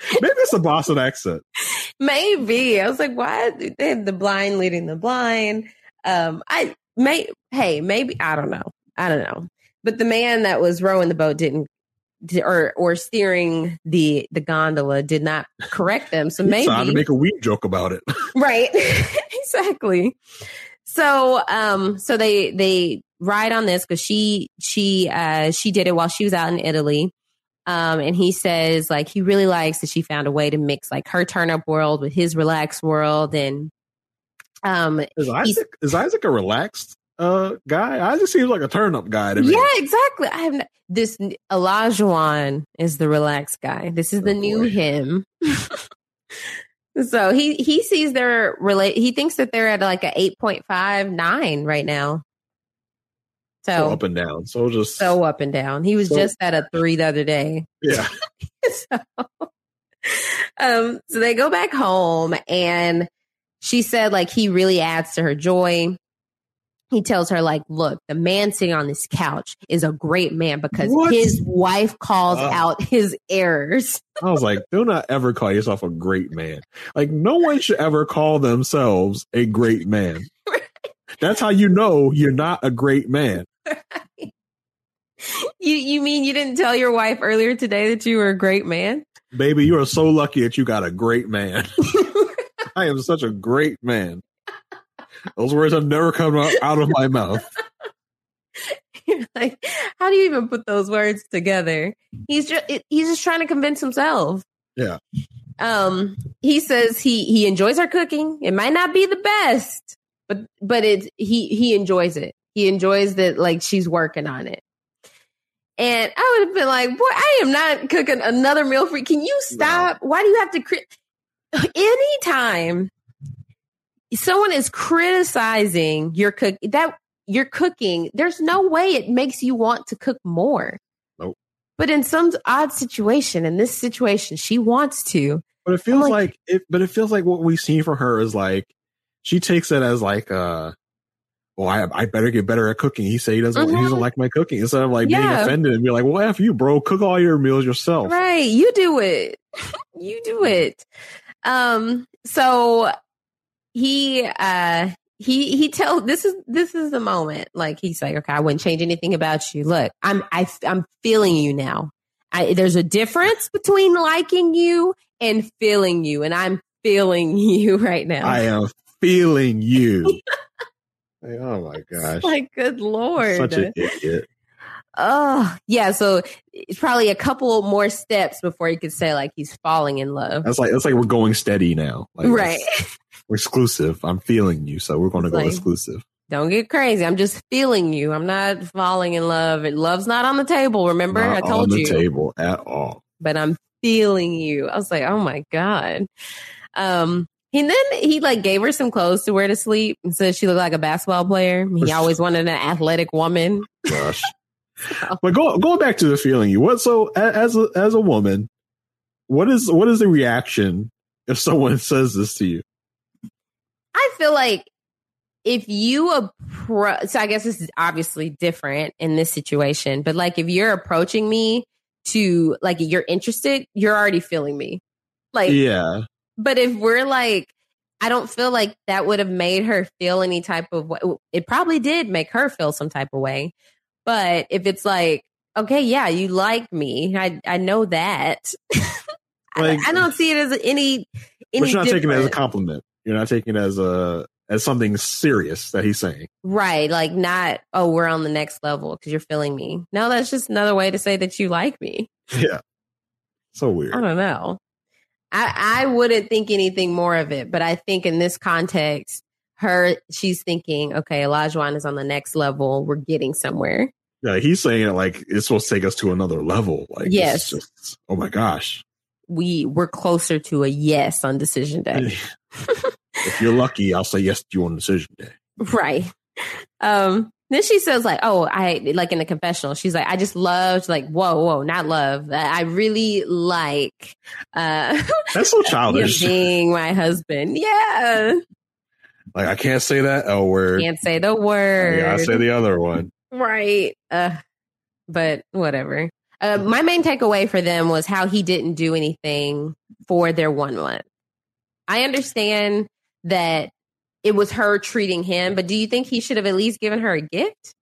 Maybe it's a Boston accent. Maybe. I was like, why? They had the blind leading the blind. Um, I may, hey, maybe, I don't know. I don't know. But the man that was rowing the boat didn't, or, or steering the, the gondola did not correct them. So maybe. to make a weed joke about it. right exactly so um so they they ride on this because she she uh she did it while she was out in italy um and he says like he really likes that she found a way to mix like her turn up world with his relaxed world and um Is Isaac is Isaac a relaxed uh guy? I just seems like a turn up guy to me. yeah exactly i have this Olajuwon is the relaxed guy this is the new him so he he sees their relate he thinks that they're at like a 8.59 right now So so up and down. So just so up and down he was So- just at a three the other day yeah. so, um so they go back home and she said like he really adds to her joy he tells her like look the man sitting on this couch is a great man because What? his wife calls out his errors I was like, do not ever call yourself a great man. Like no one should ever call themselves a great man. That's how you know you're not a great man. you you mean you didn't tell your wife earlier today that you were a great man Baby, you are so lucky that you got a great man. I am such a great man. Those words have never come out, of my mouth. You're like, how do you even put those words together? He's just he's just trying to convince himself. Yeah. Um, he says he he enjoys her cooking. It might not be the best, but but it he he enjoys it. He enjoys that like she's working on it. And I would have been like, boy, I am not cooking another meal for you. Can you stop? Why do you have to crit? Anytime someone is criticizing your cook that you're cooking, there's no way it makes you want to cook more. Nope. But in some odd situation, in this situation, she wants to. But it feels like, it but it feels like what we've seen from her is like she takes it as like uh well, I, I better get better at cooking. He said he doesn't he doesn't like my cooking. Instead of like being offended and be like, Well, F you, bro, cook all your meals yourself. Right. You do it. you do it. Um, so he uh he he tells this is this is the moment. Like he's like, okay, I wouldn't change anything about you. Look, I'm I I'm feeling you now. I, there's a difference between liking you and feeling you, and I'm feeling you right now. I am feeling you. Like, oh my gosh. like, good lord. Such an idiot. Oh, yeah. So it's probably a couple more steps before he could say like he's falling in love. That's like that's like we're going steady now. Like right. We're exclusive. I'm feeling you, so we're gonna go like- exclusive. Don't get crazy. I'm just feeling you. I'm not falling in love. Love's not on the table. Remember, Not I told on the you. table at all. But I'm feeling you. I was like, oh my god. Um, and then he like gave her some clothes to wear to sleep and said she looked like a basketball player. He always wanted an athletic woman. Gosh. but go, going back to the feeling you. What so as a, as a woman, what is what is the reaction if someone says this to you? I feel like if you approach, so I guess this is obviously different in this situation, but like if you're approaching me to like you're interested, you're already feeling me. Like, yeah. but if we're like, I don't feel like that would have made her feel any type of way. It probably did make her feel some type of way. But if it's like, okay, yeah, you like me, I I know that. Like- I, don't see it as any any. But you're not taking it as a compliment. You're not taking it as a as something serious that he's saying. Right. Like not, oh, we're on the next level because you're feeling me. No, that's just another way to say that you like me. Yeah. So weird. I don't know. I, I wouldn't think anything more of it, but I think in this context, her, she's thinking, okay, Olajuwon is on the next level. We're getting somewhere. Yeah, he's saying it like it's supposed to take us to another level. Like Yes. just- oh my gosh. We, we're closer to a yes on decision day. If you're lucky, I'll say yes to you on decision day. Right. Um, Then she says, like, oh, I like in the confessional, she's like, I just loved, like, whoa, whoa, not love. I really like uh That's so childish. being my husband. Yeah. Like I can't say that L word. Can't say the word. Yeah, I say the other one. Right. Uh, but whatever. Uh, my main takeaway for them was how he didn't do anything for their one month. I understand that it was her treating him, but do you think he should have at least given her a gift?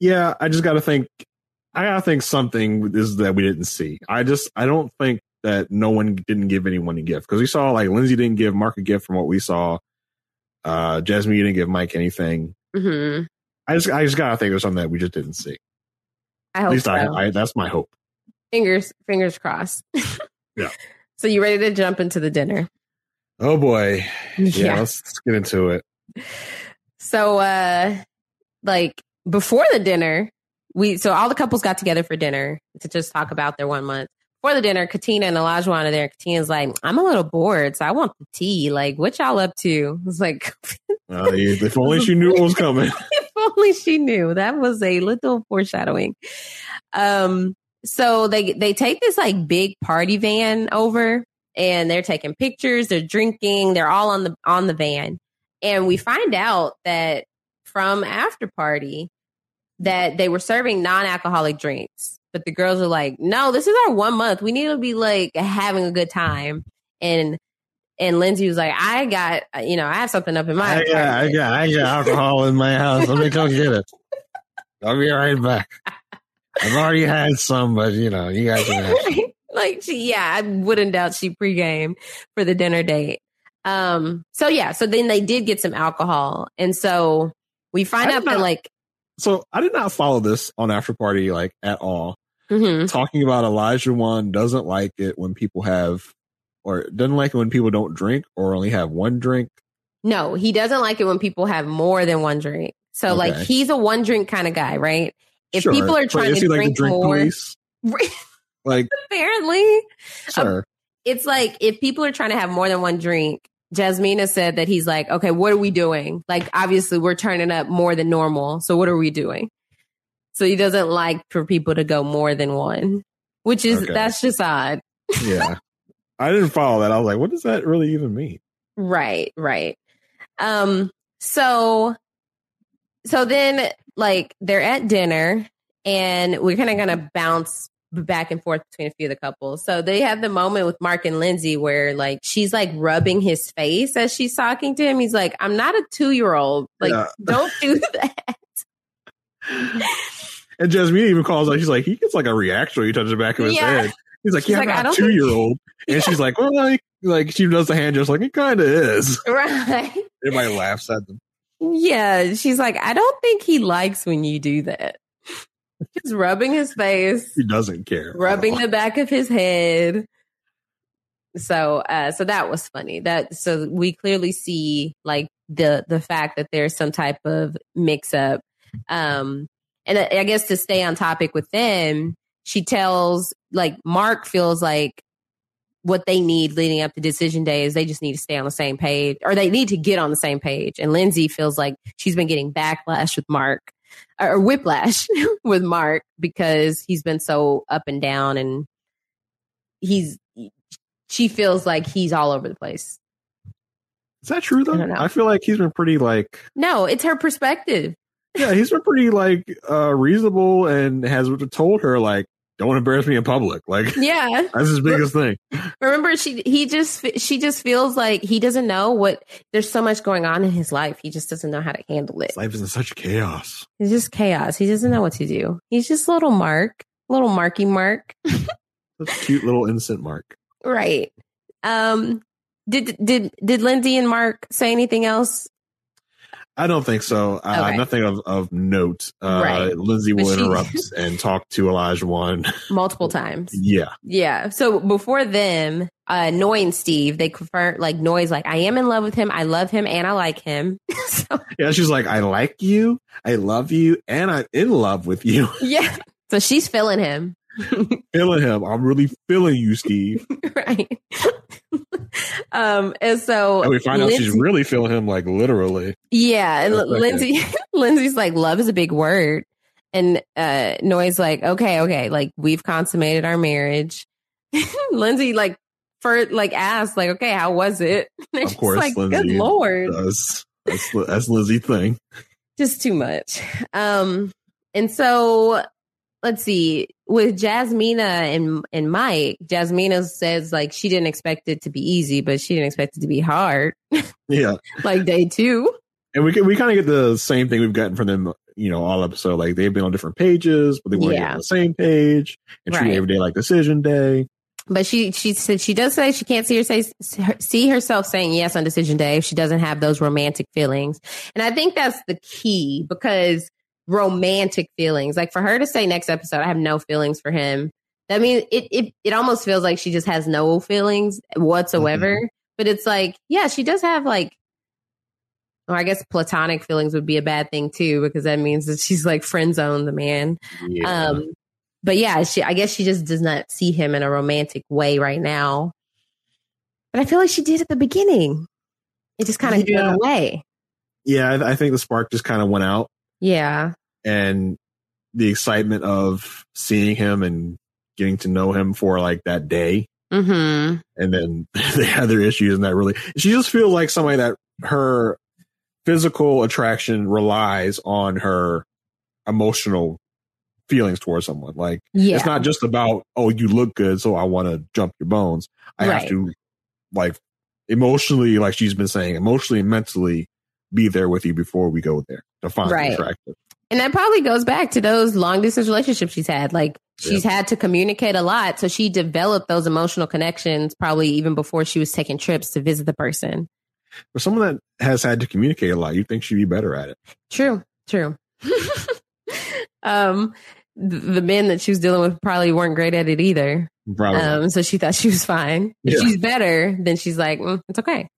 Yeah, I just got to think. I gotta think something is that we didn't see. I just I don't think that no one didn't give anyone a gift because we saw like Lindsey didn't give Mark a gift from what we saw. Uh Jasmine didn't give Mike anything. Mm-hmm. I just I just gotta think there's something that we just didn't see. I At least so. I, I that's my hope. fingers fingers crossed. Yeah. So you ready to jump into the dinner? Oh boy. Yeah, Yeah. let's, let's get into it. So uh like before the dinner, we so all the couples got together for dinner to just talk about their one month. Before the dinner, Katina and Olajuwon are there. Katina's like, I'm a little bored, so I want the tea. Like, what y'all up to? It's like Uh, if only she knew what was coming. if only she knew. That was a little foreshadowing. Um, so they they take this like big party van over and they're taking pictures, they're drinking, they're all on the on the van. And we find out that from after party that they were serving non-alcoholic drinks. But the girls are like, "No, this is our one month. We need to be like having a good time." And and Lindsey was like, "I got, you know, I have something up in my I got, I got, I got alcohol in my house. Let me go get it. I'll be right back. I've already had some, but you know, you guys can have. like she yeah i wouldn't doubt she pregame for the dinner date um so yeah so then they did get some alcohol and so we find I out that not- like So I did not follow this on After Party like at all. Mm-hmm. Talking about Olajuwon doesn't like it when people have, or doesn't like it when people don't drink or only have one drink. no he doesn't like it when people have more than one drink so like he's a one drink kind of guy right if Sure. people are trying to he like drink, drink more? Like, apparently sure. it's like if people are trying to have more than one drink Jasmina said that he's like, okay, what are we doing? Like, obviously, we're turning up more than normal. So, what are we doing? So, he doesn't like for people to go more than one, which is, Okay. that's just odd. yeah. I didn't follow that. I was like, what does that really even mean? Right, right. Um, so, so then, like, they're at dinner and we're kind of going to bounce back and forth between a few of the couples. So they have the moment with Mark and Lindsey where like she's like rubbing his face as she's talking to him. He's like, I'm not a two year old. Like, Yeah. don't do that. And Jasmine even calls out. She's like, he gets like a reaction when you touch the back of his Yeah. head. He's like, yeah, like, I'm not a two year old. And she's like, well, like, like she does the hand just like it kind of is. right. Everybody laughs at them. Yeah. She's like, I don't think he likes when you do that. Just rubbing his face. He doesn't care. rubbing the back of his head. So, uh, so that was funny. That so we clearly see like the the fact that there's some type of mix up. Um, and I I guess to stay on topic with them, she tells like Mark feels like what they need leading up to decision day is they just need to stay on the same page or they need to get on the same page. And Lindsey feels like she's been getting backlash with Mark or whiplash with Mark because he's been so up and down and he's she feels like he's all over the place. Is that true though? I. I feel like he's been pretty like No, it's her perspective. yeah, he's been pretty like uh reasonable and has told her like don't embarrass me in public. Like Yeah. that's his biggest thing. Remember she he just she just feels like he doesn't know what there's so much going on in his life. He just doesn't know how to handle it. His life is in such chaos. It's just chaos. He doesn't know what to do. He's just little Mark, little Marky Mark. Cute little innocent mark. Right. Um did did did Lindsey and Mark say anything else? I don't think so. Uh, Okay. Nothing of, of note. Uh, Right. Lindsey will she- interrupt and talk to Olajuwon. Multiple times. yeah. Yeah. So before them, uh Noi and Steve, they confirm like Noi's like, I am in love with him, I love him, and I like him. so Yeah. She's like, I like you. I love you. And I'm in love with you. yeah. So she's feeling him. feeling him. I'm really feeling you, Steve. right. um, and so And we find out she's really feeling him like literally. yeah, and. Lindsey, Lindsey's like, love is a big word. And uh Noi's like, okay, okay, like we've consummated our marriage. Lindsey like for like asked, like, okay, how was it? And Of course, like, Lindsey good lord, does. That's that's Lizzie thing. just too much. Um, and so let's see, with Jasmina and and Mike, Jasmina says like she didn't expect it to be easy, but she didn't expect it to be hard, Yeah, like day two. and we we kind of get the same thing we've gotten from them. You know, all episode like they've been on different pages, but they want to get Yeah. on the same page and treat Right. every day like decision day. But she she said she does say she can't see her say see herself saying yes on decision day if she doesn't have those romantic feelings. And I think that's the key because romantic feelings, like for her to say next episode, I have no feelings for him. That means it it it almost feels like she just has no feelings whatsoever. But it's like, yeah, she does have like or I guess platonic feelings would be a bad thing too, because that means that she's like friend zone the man. Yeah. Um, but yeah, she I guess she just does not see him in a romantic way right now. But I feel like she did at the beginning. It just kind of Yeah. went away. yeah, I, I think the spark just kind of went out, Yeah. And the excitement of seeing him and getting to know him for like that day, Mm-hmm. and then they had their issues, and that really she just feels like somebody that her physical attraction relies on her emotional feelings towards someone. Like Yeah. it's not just about oh you look good, so I want to jump your bones. I Right. have to like emotionally, like she's been saying, emotionally and mentally be there with you before we go there to find Right. attractive. And that probably goes back to those long distance relationships she's had. Like she's had to communicate a lot. So she developed those emotional connections probably even before she was taking trips to visit the person. For someone that has had to communicate a lot, you think she'd be better at it. True. True. um, the men that she was dealing with probably weren't great at it either. Probably. Um, so she thought she was fine. If Yeah. she's better, then she's like, mm, it's okay.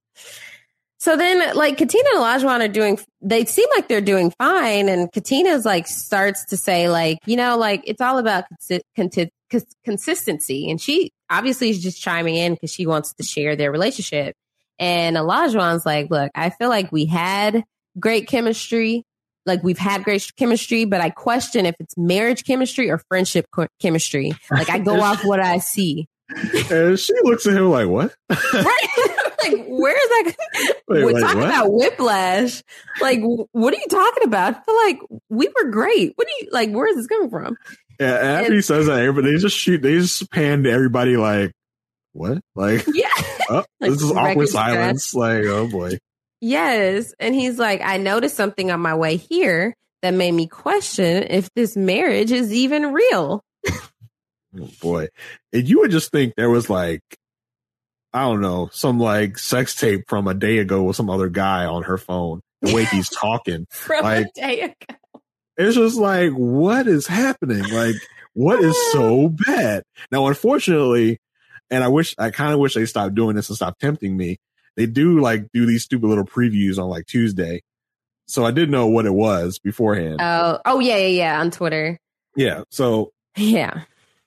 So then, like, Katina and Olajuwon are doing, they seem like they're doing fine. And Katina's like, starts to say, like, you know, like, it's all about consi- conti- cons- consistency. And she obviously is just chiming in because she wants to share their relationship. And Olajuwon's like, look, I feel like we had great chemistry. Like, we've had great chemistry, but I question if it's marriage chemistry or friendship co- chemistry. Like, I go off what I see. And she looks at him like, "What? right? like, where is that? Wait, We're wait, talking what? about whiplash. Like, what are you talking about? I feel like we were great. What do you like? Where is this coming from? Yeah, and he says that, everybody they just shoot. They just pan to everybody like, "What? Like, Yeah. oh, Like this is awkward scratch. silence. Like, oh boy." Yes. And he's like, I noticed something on my way here that made me question if this marriage is even real. Oh boy. And you would just think there was like, I don't know, some like sex tape from a day ago with some other guy on her phone. The way he's talking. From like, a day ago. it's just like, what is happening? Like, what is so bad? Now, unfortunately, and I wish, I kind of wish they stopped doing this and stopped tempting me. They do like do these stupid little previews on like Tuesday. So I did know what it was beforehand. Oh, oh yeah, yeah, yeah. On Twitter. yeah. So Yeah.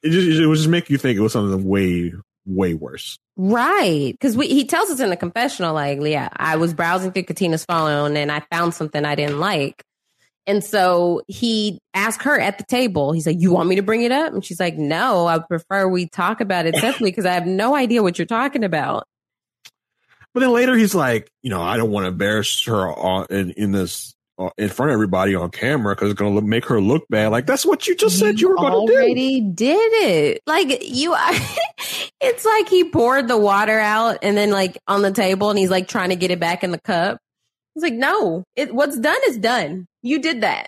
It just, it would just make you think it was something way, way worse. Right. Because he tells us in the confessional, like, yeah, I was browsing through Katina's phone and I found something I didn't like. And so he asked her at the table, he's like, You want me to bring it up? And she's like, No, I prefer we talk about it separately because I have no idea what you're talking about. But then later he's like, you know, I don't want to embarrass her in, in this, in front of everybody on camera because it's going to make her look bad. Like, that's what you just said you were going to do. already did it. Like you, it's like he poured the water out and then like on the table and he's like trying to get it back in the cup. It's like, no, it, what's done is done. You did that.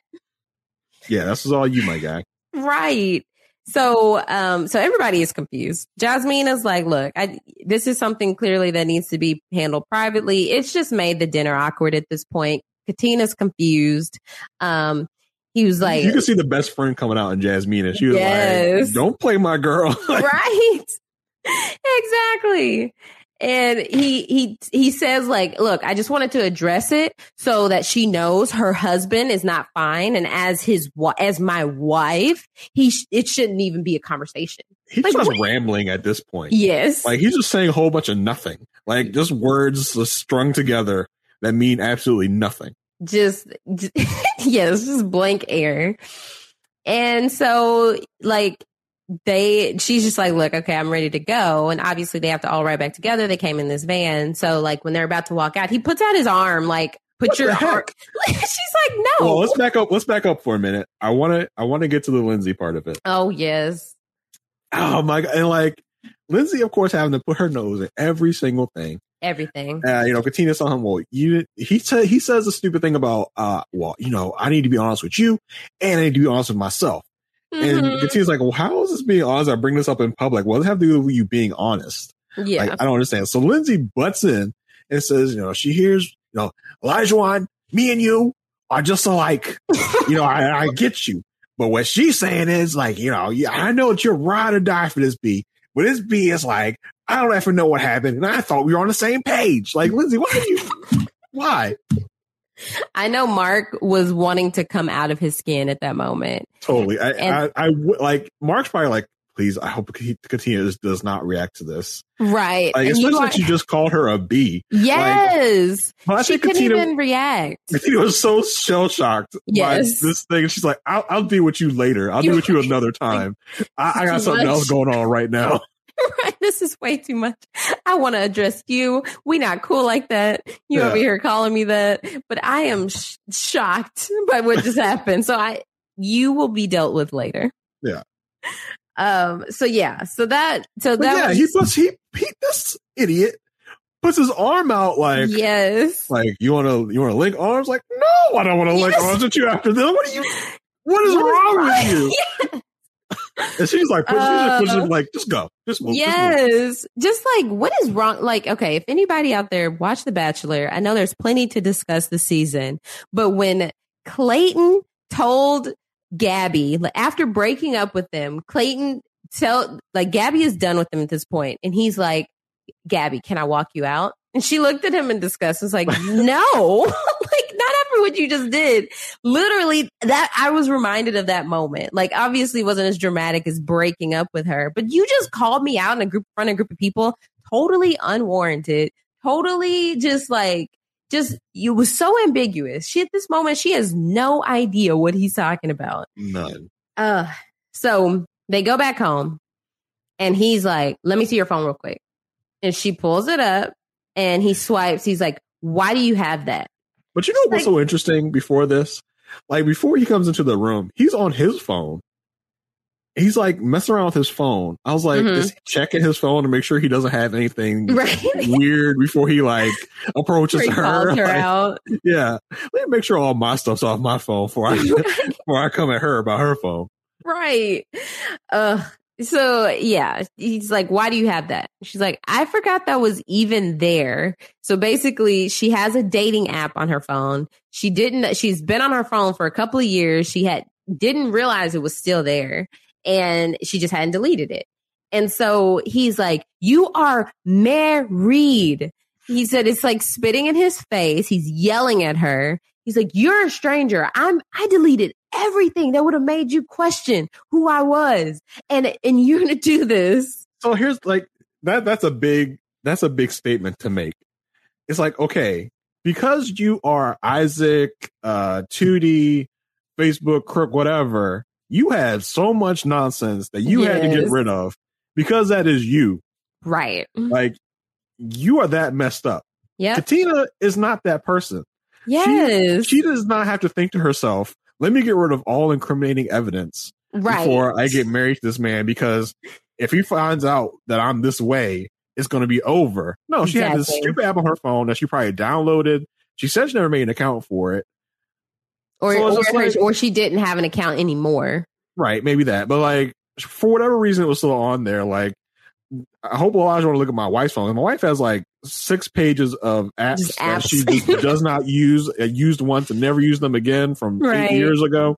Yeah, this is all you, my guy. Right. So, um, so everybody is confused. Jasmine is like, look, I, this is something clearly that needs to be handled privately. It's just made the dinner awkward at this point. Katina's confused. Um, he was like, you can see the best friend coming out in Jasmine, and she was Yes. like, "Don't play my girl." right exactly and he he he says like look i just wanted to address it so that she knows her husband is not fine and as his as my wife he sh- it shouldn't even be a conversation He's Like, just what- rambling at this point. Yes. Like he's just saying a whole bunch of nothing. Like just words just strung together that mean absolutely nothing. Just, just yes, just blank air. And so like they she's just like, look, okay, I'm ready to go. And obviously they have to all ride back together. They came in this van. So like when they're about to walk out, he puts out his arm, like, put What your arm. She's like, no. Well, let's back up. Let's back up for a minute. I want to. I want to get to the Lindsey part of it. oh yes. Oh my god! And like Lindsey, of course, having to put her nose in every single thing. Everything. Uh, you know, Katina saw him. Well, you. He said he says a stupid thing about. Uh, well, you know, I need to be honest with you, and I need to be honest with myself. And Mhm. Katina's like, well, how is this being honest? I bring this up in public. What does it have to do with you being honest? Yeah. Like, I don't understand. So Lindsey butts in and says, you know, she hears, you know, Olajuwon, me and you are just alike. you know, I, I get you. But what she's saying is like, you know, yeah, I know you're ride or die for this B, but this B is like, I don't ever know what happened. And I thought we were on the same page. Like, Lindsey, why are you, why? I know Mark was wanting to come out of his skin at that moment. Totally. I, And- I, I, would- like, Mark's probably like, please, I hope Katina does, does not react to this. Right. Like, And you especially are- that you just called her a B. yes. Well, I she think couldn't Katina- even react. Katina was so shell shocked Yes. by this thing. She's like, I'll, I'll deal with you later. I'll deal with you another time. I, I got something much. else going on right now. Right. This is way too much. I want to address you. We not cool like that. You Yeah. over here calling me that, but I am sh- shocked by what just happened. So I, you will be dealt with later. Yeah. Um. So yeah. So that. So But that. yeah, was, he puts, he, he, this idiot puts his arm out like, yes. like, you want to, you want to link arms? Like, no, I don't want to link Yes. arms with you after this. What are you, what is What is wrong wrong? with you? And she's like, push, she's like, push Uh, like, just go. Just move. just move. Yes. Just like, what is wrong? Like, okay, if anybody out there watch The Bachelor, I know there's plenty to discuss the season, but when Clayton told Gabby, after breaking up with them, Clayton tell, like, Gabby is done with him at this point, and he's like, Gabby, can I walk you out? And she looked at him in disgust. Was like, no, like what you just did. Literally, that I was reminded of that moment. Like, obviously, it wasn't as dramatic as breaking up with her, but you just called me out in a group, in front of a group of people, totally unwarranted, totally just like, just you was so ambiguous. She at this moment, she has no idea what he's talking about. None. Uh, so they go back home and he's like, let me see your phone real quick. And she pulls it up and he swipes. He's like, why do you have that? But you know what's so interesting before this? Like before he comes into the room, he's on his phone. He's like messing around with his phone. I was like, Mhm. is he checking his phone to make sure he doesn't have anything Right. weird before he like approaches He her. her Like, out. Yeah. Let me make sure all my stuff's off my phone before I before I come at her about her phone. Right. Uh, so yeah, he's like, why do you have that? She's like, I forgot that was even there. So basically she has a dating app on her phone. She didn't, she's been on her phone for a couple of years. She had, didn't realize it was still there and she just hadn't deleted it. And so he's like, you are married. He said it's like spitting in his face. He's yelling at her. He's like, you're a stranger. I'm, I deleted everything that would have made you question who I was. And, and you're going to do this. So here's like that that's a big that's a big statement to make. It's like, okay, because you are Isaac, uh 2D, Facebook, crook, whatever, you had so much nonsense that you had to get rid of because that is you. Right. Like you are that messed up. Yeah. Katina is not that person. Yes. She, she does not have to think to herself, let me get rid of all incriminating evidence Right. before I get married to this man because if he finds out that I'm this way, it's going to be over. No, she had this stupid app on her phone that she probably downloaded. She said she never made an account for it. or, So or, like- or she didn't have an account anymore. Right, maybe that. But like, for whatever reason, it was still on there. Like, I hope Olajuwon want to look at my wife's phone. My wife has like six pages of apps, Just that apps. she just does not use, uh, used once and never used them again from Right. eight years ago.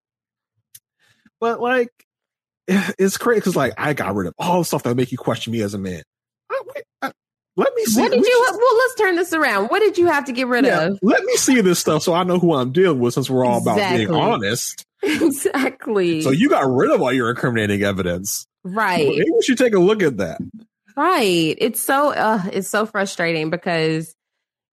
But like, it's crazy because like I got rid of all the stuff that make you question me as a man. I- I- let me see. What did let me you, just- well, let's turn this around. What did you have to get rid yeah, of? let me see this stuff so I know who I'm dealing with. Since we're all about being honest, exactly. so you got rid of all your incriminating evidence. Right. Maybe we should take a look at that. Right. It's so uh, it's so frustrating because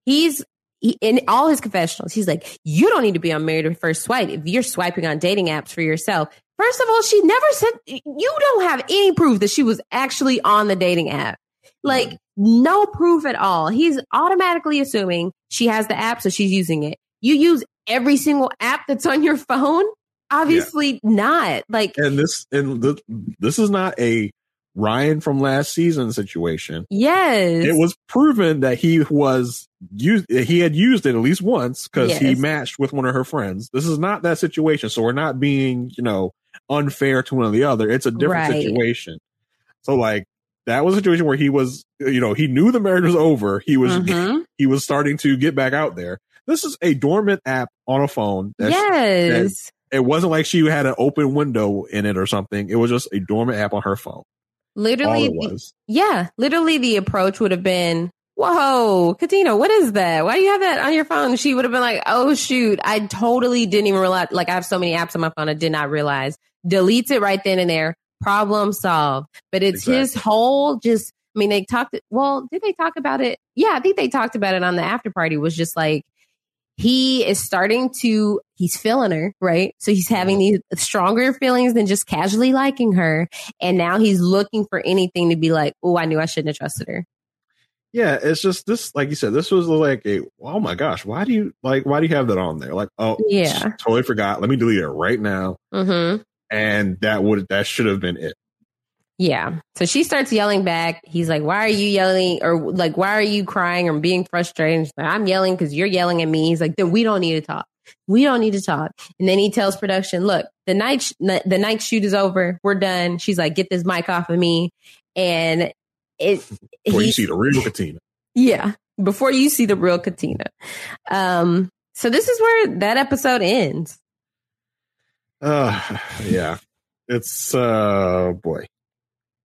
he's he, in all his confessionals, he's like, "You don't need to be on Married at First Swipe if you're swiping on dating apps for yourself." First of all, she never said you don't have any proof that she was actually on the dating app. Like no proof at all. He's automatically assuming she has the app, so she's using it. You use every single app that's on your phone? Obviously yeah. not. Like and this and the, this is not a Ryan from last season situation. Yes. It was proven that he was used he had used it at least once because yes. he matched with one of her friends. This is not that situation. So we're not being, you know, unfair to one or the other. It's a different right. situation. So like that was a situation where he was, you know, he knew the marriage was over. He was mm-hmm. he was starting to get back out there. This is a dormant app on a phone. yes. That, it wasn't like she had an open window in it or something. It was just a dormant app on her phone. Literally, the, yeah, literally the approach would have been, whoa, Katina, what is that? Why do you have that on your phone? She would have been like, oh, shoot, I totally didn't even realize. Like, I have so many apps on my phone, I did not realize. Deletes it right then and there. Problem solved. But it's exactly. his whole just, I mean, they talked, well, did they talk about it? Yeah, I think they talked about it on the after party, was just like, he is starting to he's feeling her right? So he's having these stronger feelings than just casually liking her. And now he's looking for anything to be like oh i knew i shouldn't have trusted her. Yeah it's just this like you said this was like a oh my gosh why do you like why do you have that on there? Like oh yeah. totally forgot. Let me delete it right now. Mm-hmm. and that would that should have been it yeah. So she starts yelling back. He's like, why are you yelling? Or like, why are you crying or being frustrated? Like, I'm yelling because you're yelling at me. He's like, then we don't need to talk. We don't need to talk. And then he tells production, look, the night, sh- the night shoot is over. We're done. She's like, get this mic off of me. And it, before you see the real Katina. Yeah. Before you see the real Katina. Um, so this is where that episode ends. Uh, yeah. It's, uh, boy.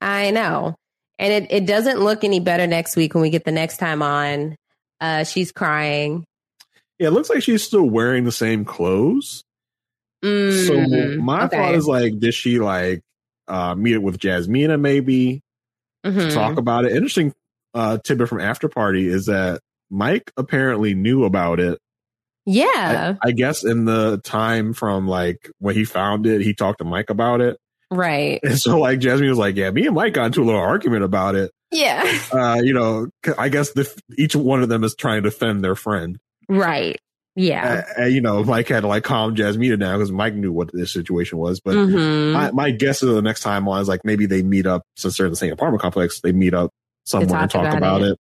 I know. And it, it doesn't look any better next week when we get the next time on. Uh, she's crying. Yeah, it looks like she's still wearing the same clothes. Mm, so my okay. thought is like, did she like uh, meet it with Jasmina maybe mm-hmm. talk about it? Interesting uh, tidbit from After Party is that Mike apparently knew about it. Yeah, I, I guess in the time from like when he found it, he talked to Mike about it. Right. And so like Jasmine was like, yeah, me and Mike got into a little argument about it. Yeah. Uh, you know, I guess the, each one of them is trying to defend their friend. Right. Yeah. Uh, you know, Mike had to like calm Jasmine down because Mike knew what this situation was. But mm-hmm. my, my, guess is the next time on is like maybe they meet up since they're in the same apartment complex. They meet up somewhere and talk about, about it. it.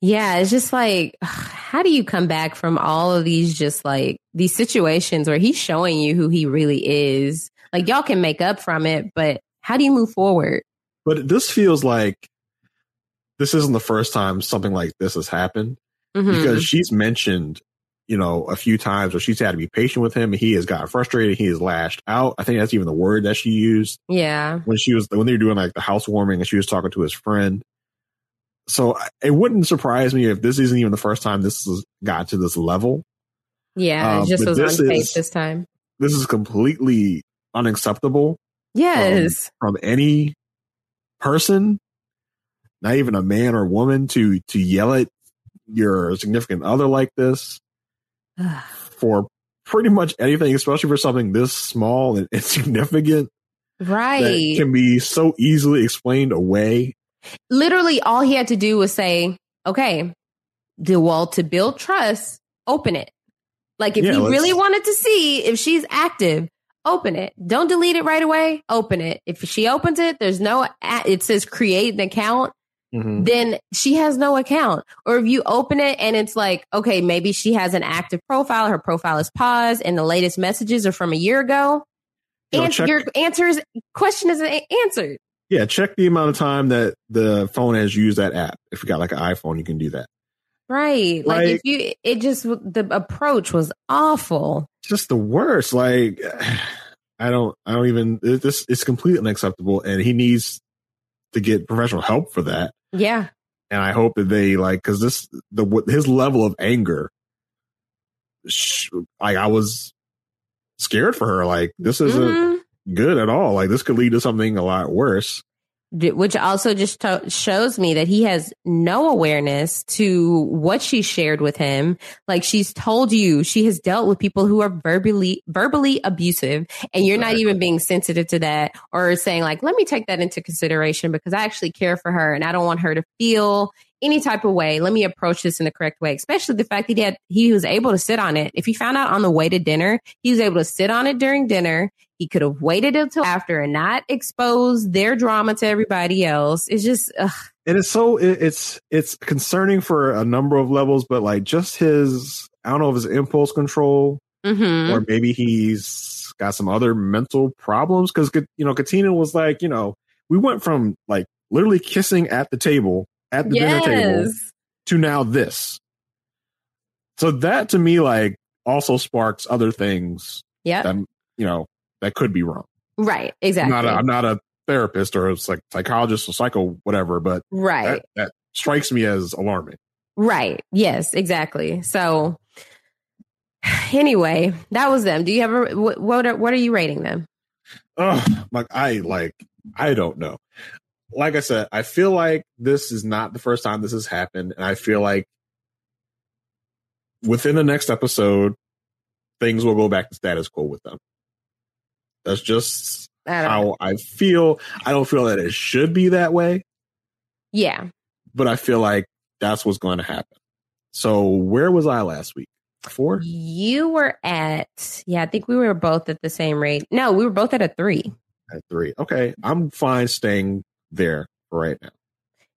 Yeah, it's just like, how do you come back from all of these just like these situations where he's showing you who he really is like y'all can make up from it, but how do you move forward? But this feels like this isn't the first time something like this has happened mm-hmm. because she's mentioned, you know, a few times where she's had to be patient with him and he has gotten frustrated. He has lashed out. I think that's even the word that she used. Yeah. When she was, when they were doing like the housewarming and she was talking to his friend. So it wouldn't surprise me if this isn't even the first time this has got to this level. Yeah. Um, it just was on tape this time. This is completely unacceptable. Yes. From, from any person, not even a man or woman to to yell at your significant other like this for pretty much anything, especially for something this small and insignificant. Right. can be so easily explained away. Literally all he had to do was say, okay, the wall to build trust, open it. Like if yeah, he really wanted to see if she's active, open it. Don't delete it right away. Open it. If she opens it, there's no, it says create an account. Mm-hmm. Then she has no account. Or if you open it and it's like, okay, maybe she has an active profile, her profile is paused, and the latest messages are from a year ago. and check- your answers question is answered. Yeah, check the amount of time that the phone has used that app. If you got like an iPhone, you can do that. Right. Like, like if you, it just, the approach was awful. Just the worst. Like, I don't, I don't even, this is completely unacceptable. And he needs to get professional help for that. Yeah. And I hope that they like, cause this, the, his level of anger, like I was scared for her. Like, this isn't, mm-hmm. good at all. Like this could lead to something a lot worse. Which also just to- shows me that he has no awareness to what she shared with him. Like she's told you she has dealt with people who are verbally verbally abusive, and you're not even being sensitive to that or saying like, "Let me take that into consideration because I actually care for her and I don't want her to feel any type of way. Let me approach this in the correct way, especially the fact that he had, he was able to sit on it. If he found out on the way to dinner, he was able to sit on it during dinner. He could have waited until after and not expose their drama to everybody else. It's just, ugh. And it's so it, it's it's concerning for a number of levels, but like just his I don't know if his impulse control Mhm. or maybe he's got some other mental problems because you know Katina was like you know we went from like literally kissing at the table at the dinner table to now this. So that to me like also sparks other things Yeah. that you know that could be wrong. Right. Exactly. I'm not a, I'm not a therapist or a psych- psychologist or psycho whatever, but Right. that, that strikes me as alarming. Right. Yes, exactly. So anyway, that was them. Do you have a what what are, what are you rating them? Oh, like I like I don't know. Like I said, I feel like this is not the first time this has happened, and I feel like within the next episode, things will go back to status quo with them. That's just I how I feel. I don't feel that it should be that way, Yeah. but I feel like that's what's going to happen. So where was I last week? Four? You were at yeah, I think we were both at the same rate. No, we were both at a 3. At three. Okay. I'm fine staying there right now.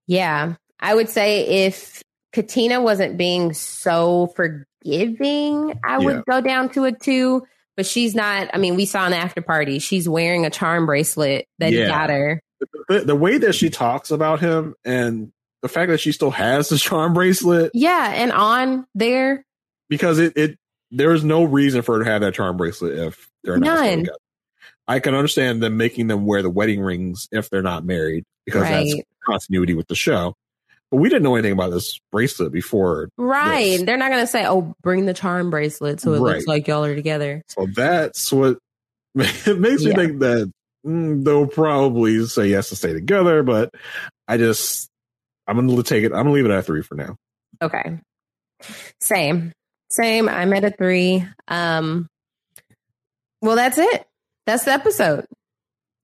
Yeah. I would say if Katina wasn't being so forgiving, I Yeah. would go down to a 2, but she's not. I mean, we saw an after party, she's wearing a charm bracelet that he got her. the, the way that she talks about him and the fact that she still has the charm bracelet Yeah, and on there because it, it there is no reason for her to have that charm bracelet if they're not None. I can understand them making them wear the wedding rings if they're not married because that's continuity with the show. But we didn't know anything about this bracelet before. Right. this. They're not going to say, oh, bring the charm bracelet so it Right. looks like y'all are together. So that's what it makes me Yeah. think that mm, they'll probably say yes to stay together. But I just I'm gonna take it. I'm gonna leave it at three for now. Okay. Same. Same. I'm at a three. Um, well, that's it. That's the episode.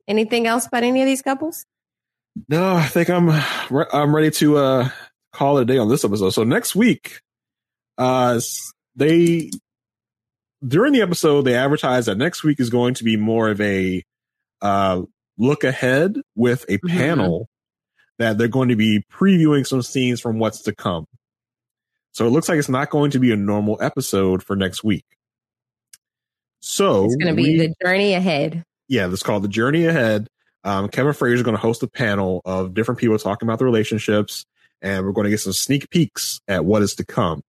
Anything else about any of these couples? No, I think I'm re- I'm ready to uh call it a day on this episode. So next week, uh, they during the episode they advertised that next week is going to be more of a uh look ahead with a panel that they're going to be previewing some scenes from what's to come. So it looks like it's not going to be a normal episode for next week. So It's going to be we- the journey ahead. yeah, that's called The Journey Ahead. Um, Kevin Frazier is going to host a panel of different people talking about the relationships, and we're going to get some sneak peeks at what is to come.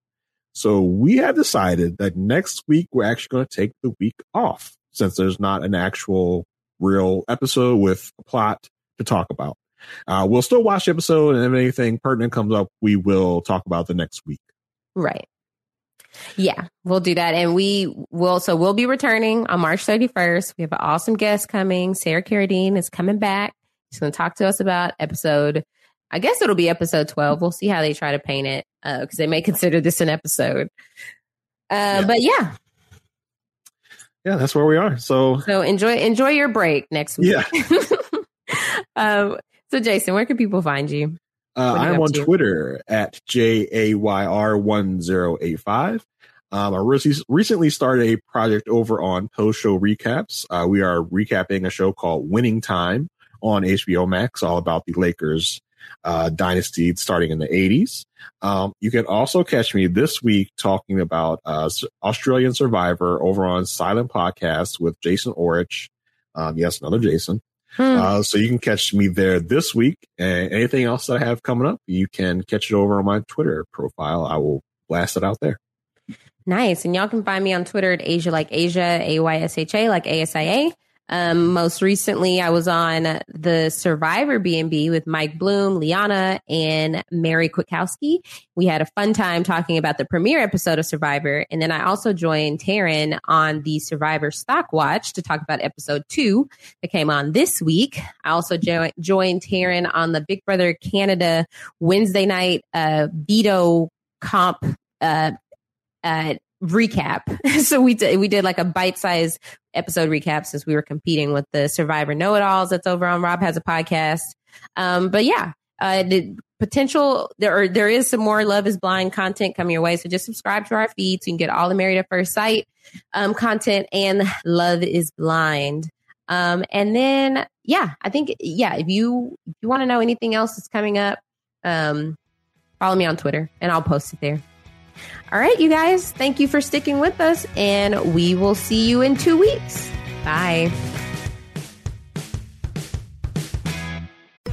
So we have decided that next week we're actually going to take the week off since there's not an actual real episode with a plot to talk about. Uh, we'll still watch the episode, and if anything pertinent comes up, we will talk about the next week. Right. Yeah, we'll do that. And we will, so we'll be returning on March 31st. We have an awesome guest coming. Sarah Carradine is coming back. She's going to talk to us about episode, I guess it'll be episode 12. We'll see how they try to paint it because they may consider this an episode. Uh, But yeah, Yeah, that's where we are. So so enjoy enjoy your break next week. Yeah. um, so Jason, where can people find you? Uh, What are you I'm on to? Twitter at JAYR1085. Um, I re- recently started a project over on post show recaps. Uh, we are recapping a show called Winning Time on HBO Max, all about the Lakers uh, dynasty starting in the 80s. Um, you can also catch me this week talking about uh, Australian Survivor over on Silent Podcast with Jason Orich. Um, yes, another Jason. Uh, so you can catch me there this week. And anything else that I have coming up, you can catch it over on my Twitter profile. I will blast it out there. Nice. And y'all can find me on Twitter at Asia like Asia, A Y S H A like A S I A. Um, most recently, I was on the Survivor B&B with Mike Bloom, Liana, and Mary Kwiatkowski. We had a fun time talking about the premiere episode of Survivor. And then I also joined Taryn on the Survivor Stock Watch to talk about episode two that came on this week. I also jo- joined Taryn on the Big Brother Canada Wednesday night uh, veto comp uh, uh, recap. so we did we did like a bite sized episode recap since we were competing with the Survivor Know It Alls that's over on Rob Has a Podcast. Um, but yeah, uh, the potential there are, there is some more Love Is Blind content coming your way. So just subscribe to our feed so you can get all the Married at First Sight um, content and Love Is Blind. Um, and then yeah, I think yeah, if you if you want to know anything else that's coming up, um, follow me on Twitter and I'll post it there. All right, you guys, thank you for sticking with us, and we will see you in two weeks. Bye.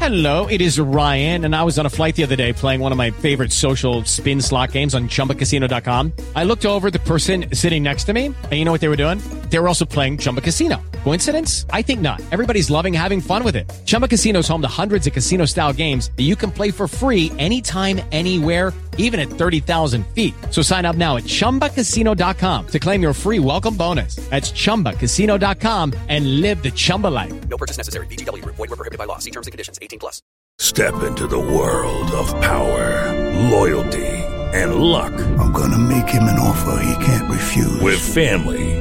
Hello, it is Ryan, and I was on a flight the other day playing one of my favorite social spin slot games on chumbacasino.com. I looked over the person sitting next to me, and you know what they were doing? They were also playing Chumba Casino. Coincidence? I think not. Everybody's loving having fun with it. Chumba Casino is home to hundreds of casino style games that you can play for free anytime, anywhere, even at 30,000 feet. So sign up now at chumbacasino.com to claim your free welcome bonus. That's chumbacasino.com and live the Chumba life. No purchase necessary. VGW Group. Void were prohibited by law. See terms and conditions. 18 plus. Step into the world of power, loyalty, and luck. I'm gonna make him an offer he can't refuse. With family,